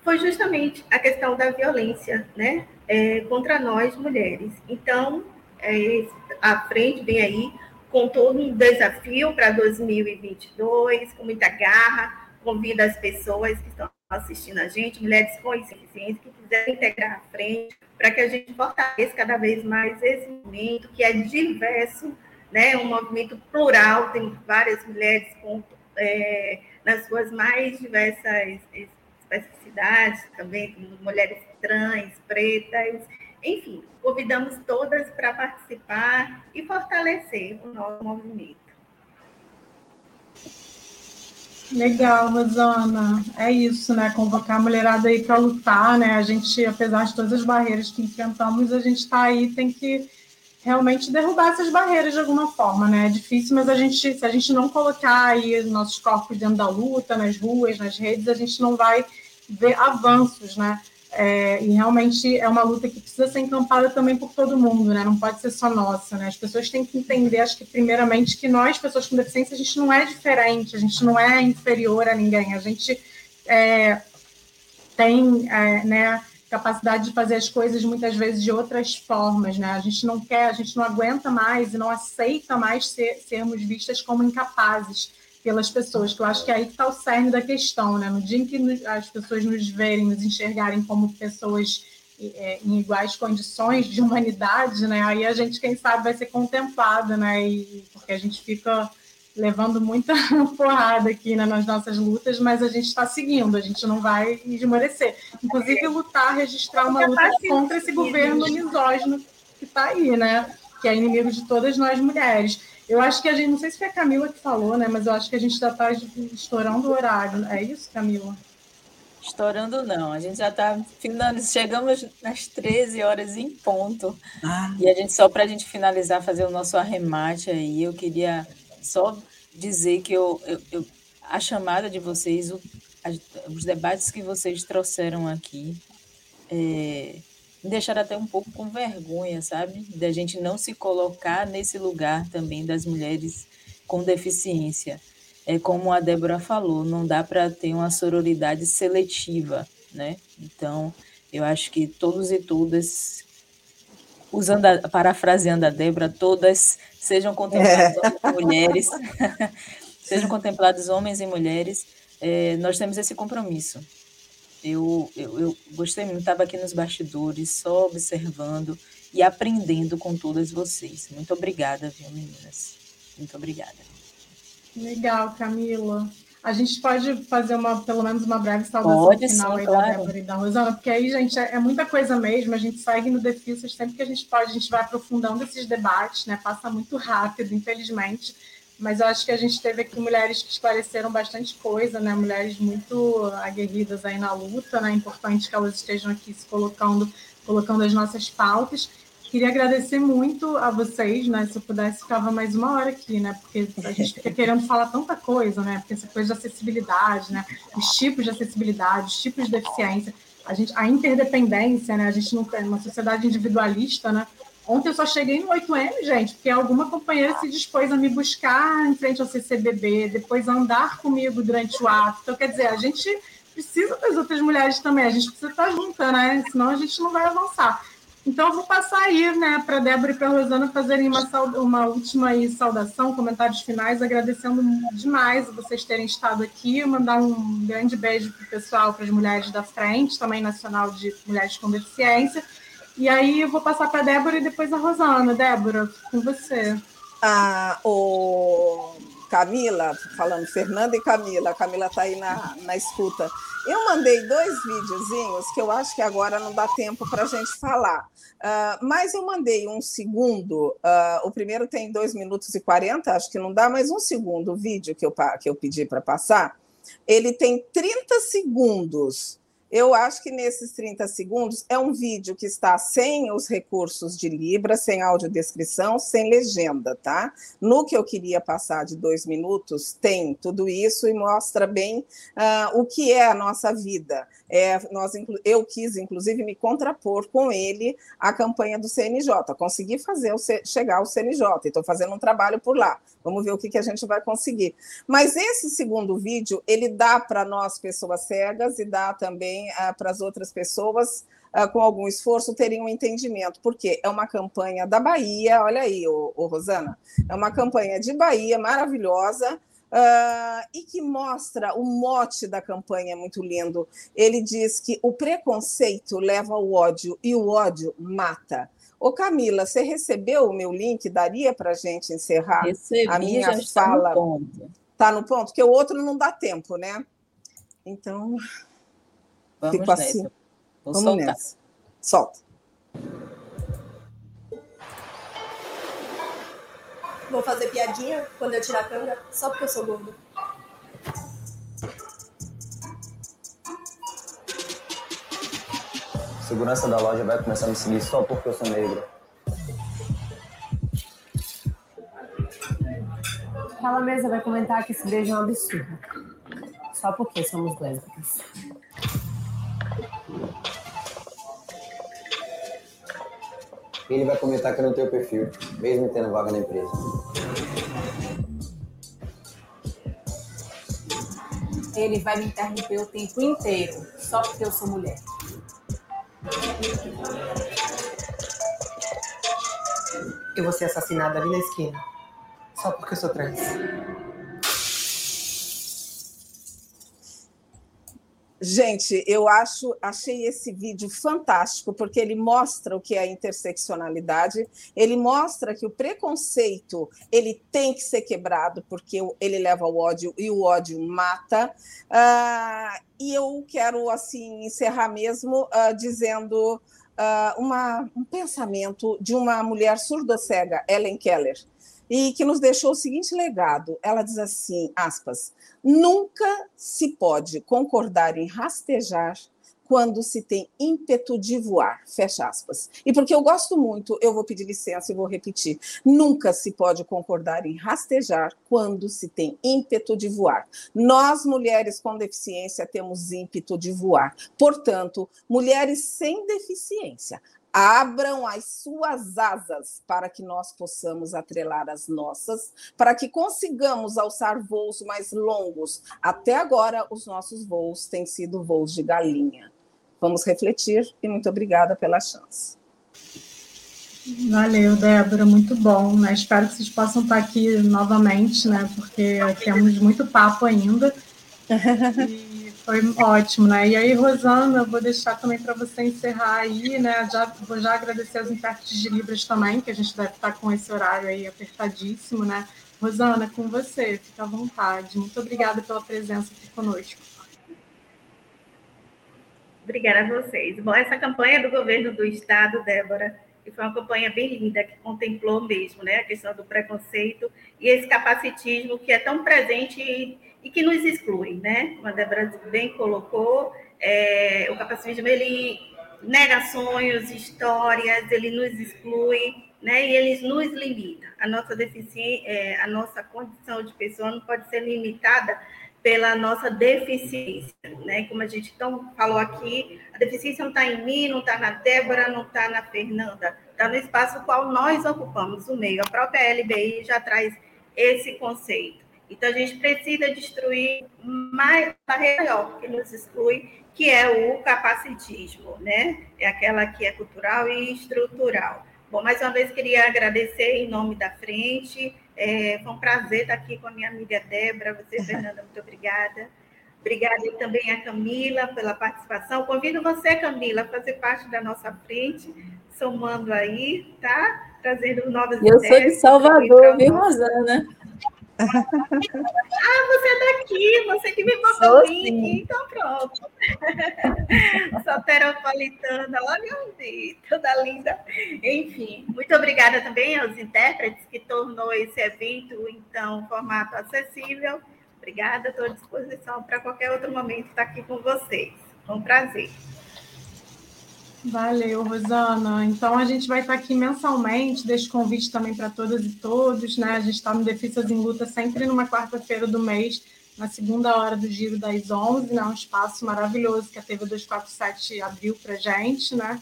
[SPEAKER 6] foi justamente a questão da violência, né, é, contra nós mulheres. Então, é, a frente vem aí com todo um desafio para 2022, com muita garra, convido as pessoas que estão assistindo a gente, mulheres com deficiência, que quiserem integrar a frente, para que a gente fortaleça cada vez mais esse movimento que é diverso, né, um movimento plural, tem várias mulheres com, é, nas suas mais diversas especificidades, também mulheres trans, pretas, Enfim, convidamos todas para participar e fortalecer o nosso movimento.
[SPEAKER 4] Legal, Rosana. É isso, né? Convocar a mulherada aí para lutar, né? A gente, apesar de todas as barreiras que enfrentamos, a gente está aí, tem que realmente derrubar essas barreiras de alguma forma, né? É difícil, mas a gente, se a gente não colocar aí nossos corpos dentro da luta, nas ruas, nas redes, a gente não vai ver avanços, né? É, e realmente é uma luta que precisa ser encampada também por todo mundo, né? Não pode ser só nossa, né? As pessoas têm que entender, acho que primeiramente, que nós, pessoas com deficiência, a gente não é diferente, a gente não é inferior a ninguém, a gente é, tem, é, né? Capacidade de fazer as coisas muitas vezes de outras formas, né? A gente não quer, a gente não aguenta mais e não aceita mais ser, sermos vistas como incapazes pelas pessoas, que eu acho que é aí que está o cerne da questão, né? No dia em que as pessoas nos verem, nos enxergarem como pessoas é, em iguais condições de humanidade, né? Aí a gente, quem sabe, vai ser contemplada, né? E, porque a gente fica levando muita porrada aqui né, nas nossas lutas, mas a gente está seguindo, a gente não vai esmorecer. Inclusive, lutar, registrar uma luta contra esse governo misógino que está aí, né? Que é inimigo de todas nós mulheres. Eu acho que a gente, não sei se foi a Camila que falou, né? Mas eu acho que a gente já está estourando o horário. É isso, Camila?
[SPEAKER 1] Estourando não, a gente já está finalizando, chegamos nas 13 horas em ponto. Ah. E a gente, só para a gente finalizar, fazer o nosso arremate aí, eu queria só dizer que eu, eu, eu a chamada de vocês, o, os debates que vocês trouxeram aqui, é, me deixaram até um pouco com vergonha, sabe? Da gente não se colocar nesse lugar também das mulheres com deficiência. É como a Débora falou, não dá para ter uma sororidade seletiva, né? Então, eu acho que todos e todas, usando a, parafraseando a Débora, todas sejam contempladas é. mulheres, sejam contemplados homens e mulheres. É, nós temos esse compromisso eu, eu, eu gostei muito, estava aqui nos bastidores, só observando e aprendendo com todas vocês. Muito obrigada, viu, meninas? Muito obrigada.
[SPEAKER 4] Legal, Camila. A gente pode fazer uma, pelo menos uma breve saudação pode, final sim, aí claro. da Débora e da Rosana, porque aí, gente, é, é, muita coisa mesmo. A gente segue no Defício sempre que a gente pode, a gente vai aprofundando esses debates, né? Passa muito rápido, infelizmente mas eu acho que a gente teve aqui mulheres que esclareceram bastante coisa, né? Mulheres muito aguerridas aí na luta, né? É importante que elas estejam aqui se colocando, colocando as nossas pautas. Queria agradecer muito a vocês, né? Se eu pudesse, ficava mais uma hora aqui, né? Porque a gente fica querendo falar tanta coisa, né? Porque essa coisa de acessibilidade, né? Os tipos de acessibilidade, os tipos de deficiência, a gente, a interdependência, né? A gente não tem uma sociedade individualista, né? Ontem eu só cheguei no 8M, gente, porque alguma companheira se dispôs a me buscar em frente ao CCBB, depois a andar comigo durante o ato. Então, quer dizer, a gente precisa das outras mulheres também, a gente precisa estar junta, né? Senão a gente não vai avançar. Então, eu vou passar aí, né, para a Débora e para a Rosana fazerem uma, uma última aí, saudação, comentários finais, agradecendo demais vocês terem estado aqui, mandar um grande beijo para o pessoal, para as mulheres da frente, também nacional de mulheres com deficiência, e aí eu vou passar para a Débora e depois a Rosana. Débora, com você.
[SPEAKER 5] Ah, o Camila, falando Fernanda e Camila, a Camila está aí na, na escuta. Eu mandei dois videozinhos que eu acho que agora não dá tempo para a gente falar. Uh, mas eu mandei um segundo, uh, o primeiro tem 2 minutos e 40, acho que não dá, mas um segundo vídeo que eu, que eu pedi para passar, ele tem 30 segundos eu acho que nesses 30 segundos é um vídeo que está sem os recursos de Libra, sem audiodescrição, sem legenda, tá? No que eu queria passar de dois minutos, tem tudo isso e mostra bem uh, o que é a nossa vida. É, nós, eu quis, inclusive, me contrapor com ele à campanha do CNJ. Consegui fazer chegar ao CNJ, estou fazendo um trabalho por lá. Vamos ver o que, que a gente vai conseguir. Mas esse segundo vídeo, ele dá para nós, pessoas cegas, e dá também uh, para as outras pessoas, uh, com algum esforço, terem um entendimento. Porque é uma campanha da Bahia, olha aí, ô, ô Rosana, é uma campanha de Bahia maravilhosa, Uh, e que mostra o mote da campanha muito lindo. Ele diz que o preconceito leva ao ódio e o ódio mata. Ô Camila, você recebeu o meu link? Daria para a gente encerrar
[SPEAKER 1] Recebi,
[SPEAKER 5] a minha
[SPEAKER 1] já
[SPEAKER 5] fala?
[SPEAKER 1] Está no ponto.
[SPEAKER 5] Está no ponto? Porque o outro não dá tempo, né? Então,
[SPEAKER 1] Vamos nessa.
[SPEAKER 5] Assim.
[SPEAKER 1] Vou
[SPEAKER 5] Vamos
[SPEAKER 1] soltar.
[SPEAKER 5] Nessa. Solta.
[SPEAKER 7] Vou fazer piadinha quando eu tirar a canga, só porque eu sou gorda.
[SPEAKER 8] Segurança da loja vai começar a me seguir só porque eu sou negro.
[SPEAKER 9] Aquela mesa vai comentar que esse beijo é um absurdo. Só porque somos lésbicas.
[SPEAKER 8] Ele vai comentar que eu não tenho perfil, mesmo tendo vaga na empresa.
[SPEAKER 9] Ele vai me interromper o tempo inteiro, só porque eu sou mulher. Eu vou ser assassinada ali na esquina. Só porque eu sou trans.
[SPEAKER 5] Gente, eu acho, achei esse vídeo fantástico porque ele mostra o que é a interseccionalidade, ele mostra que o preconceito ele tem que ser quebrado porque ele leva ao ódio e o ódio mata. Uh, e eu quero assim encerrar mesmo uh, dizendo uh, uma, um pensamento de uma mulher surdocega, Ellen Keller, e que nos deixou o seguinte legado. Ela diz assim, aspas, nunca se pode concordar em rastejar quando se tem ímpeto de voar, fecha aspas. E porque eu gosto muito, eu vou pedir licença e vou repetir. Nunca se pode concordar em rastejar quando se tem ímpeto de voar. Nós, mulheres com deficiência, temos ímpeto de voar. Portanto, mulheres sem deficiência, abram as suas asas para que nós possamos atrelar as nossas, para que consigamos alçar voos mais longos. Até agora, os nossos voos têm sido voos de galinha. Vamos refletir e muito obrigada pela chance.
[SPEAKER 4] Valeu, Débora, muito bom. Né? Espero que vocês possam estar aqui novamente, né? Porque temos muito papo ainda. E foi ótimo, né? E aí, Rosana, eu vou deixar também para você encerrar aí, né? Já, vou já agradecer aos intérpretes de Libras também, que a gente deve estar com esse horário aí apertadíssimo, né? Rosana, com você, fica à vontade. Muito obrigada pela presença aqui conosco.
[SPEAKER 6] Obrigada a vocês. Bom, essa campanha do governo do Estado, Débora, que foi uma campanha bem linda, que contemplou mesmo né, a questão do preconceito e esse capacitismo que é tão presente e, que nos exclui, né? Como a Débora bem colocou, é, o capacitismo, ele nega sonhos, histórias, ele nos exclui, né? E ele nos limita. A nossa deficiência, é, a nossa condição de pessoa não pode ser limitada pela nossa deficiência, né? Como a gente então falou aqui, a deficiência não está em mim, não está na Débora, não está na Fernanda, está no espaço qual nós ocupamos o meio. A própria LBI já traz esse conceito. Então a gente precisa destruir mais barreira maior que nos exclui, que é o capacitismo, né? É aquela que é cultural e estrutural. Bom, mais uma vez queria agradecer em nome da frente é, foi um prazer estar aqui com a minha amiga Débora, você, Fernanda, muito obrigada. Obrigada também a Camila pela participação. Convido você, Camila, a fazer parte da nossa frente, somando aí, tá? Trazendo novas
[SPEAKER 1] ideias. Eu sou de Salvador, viu, Rosana?
[SPEAKER 6] Ah, você é daqui, você que me mandou o link, então pronto. Soteropolitana, olha onde, toda linda. Enfim, muito obrigada também aos intérpretes que tornou esse evento, então, formato acessível. Obrigada, estou à disposição para qualquer outro momento estar aqui com vocês. Foi um prazer.
[SPEAKER 4] Valeu, Rosana. Então a gente vai estar aqui mensalmente, deixo convite também para todas e todos, né? A gente está no Defisas em Luta sempre numa quarta-feira do mês, na segunda hora do giro das 11, né? Um espaço maravilhoso que a TV 247 abriu para gente, né?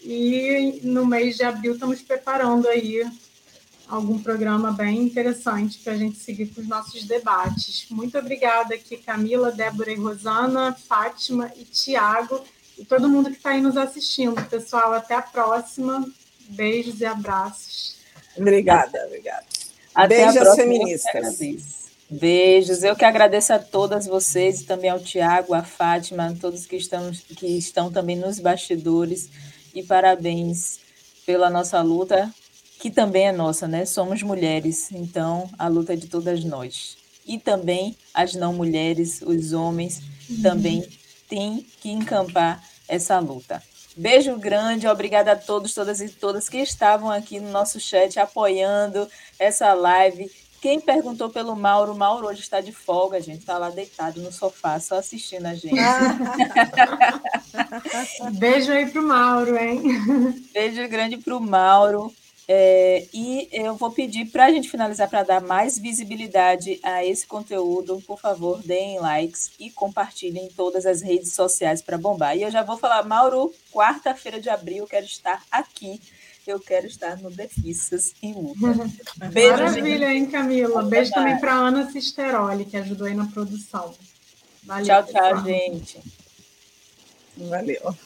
[SPEAKER 4] E no mês de abril estamos preparando aí algum programa bem interessante para a gente seguir com os nossos debates. Muito obrigada aqui, Camila, Débora e Rosana, Fátima e Tiago e todo mundo que está aí nos assistindo. Pessoal, até a próxima. Beijos e abraços.
[SPEAKER 5] Obrigada, obrigada.
[SPEAKER 1] Até Beijos feministas. Beijos. Eu que agradeço a todas vocês e também ao Tiago, à Fátima, a todos que estão, que estão também nos bastidores. E parabéns pela nossa luta, que também é nossa, né? Somos mulheres, então a luta é de todas nós. E também as não mulheres, os homens, uhum. também tem que encampar essa luta. Beijo grande, obrigada a todos, todas e todas que estavam aqui no nosso chat apoiando essa live. Quem perguntou pelo Mauro, Mauro hoje está de folga, gente, está lá deitado no sofá, só assistindo a gente.
[SPEAKER 4] Beijo aí para o Mauro, hein?
[SPEAKER 1] Beijo grande para o Mauro. É, e eu vou pedir para a gente finalizar, para dar mais visibilidade a esse conteúdo, por favor, deem likes e compartilhem em todas as redes sociais para bombar. E eu já vou falar, Mauro, quarta-feira de abril, quero estar aqui eu quero estar no Defissas em Luta.
[SPEAKER 4] Beijo, Maravilha, gente. hein, Camila? Beijo também para Ana Cisteroli, que ajudou aí na produção.
[SPEAKER 1] Valeu, tchau, tchau, gente.
[SPEAKER 5] Valeu.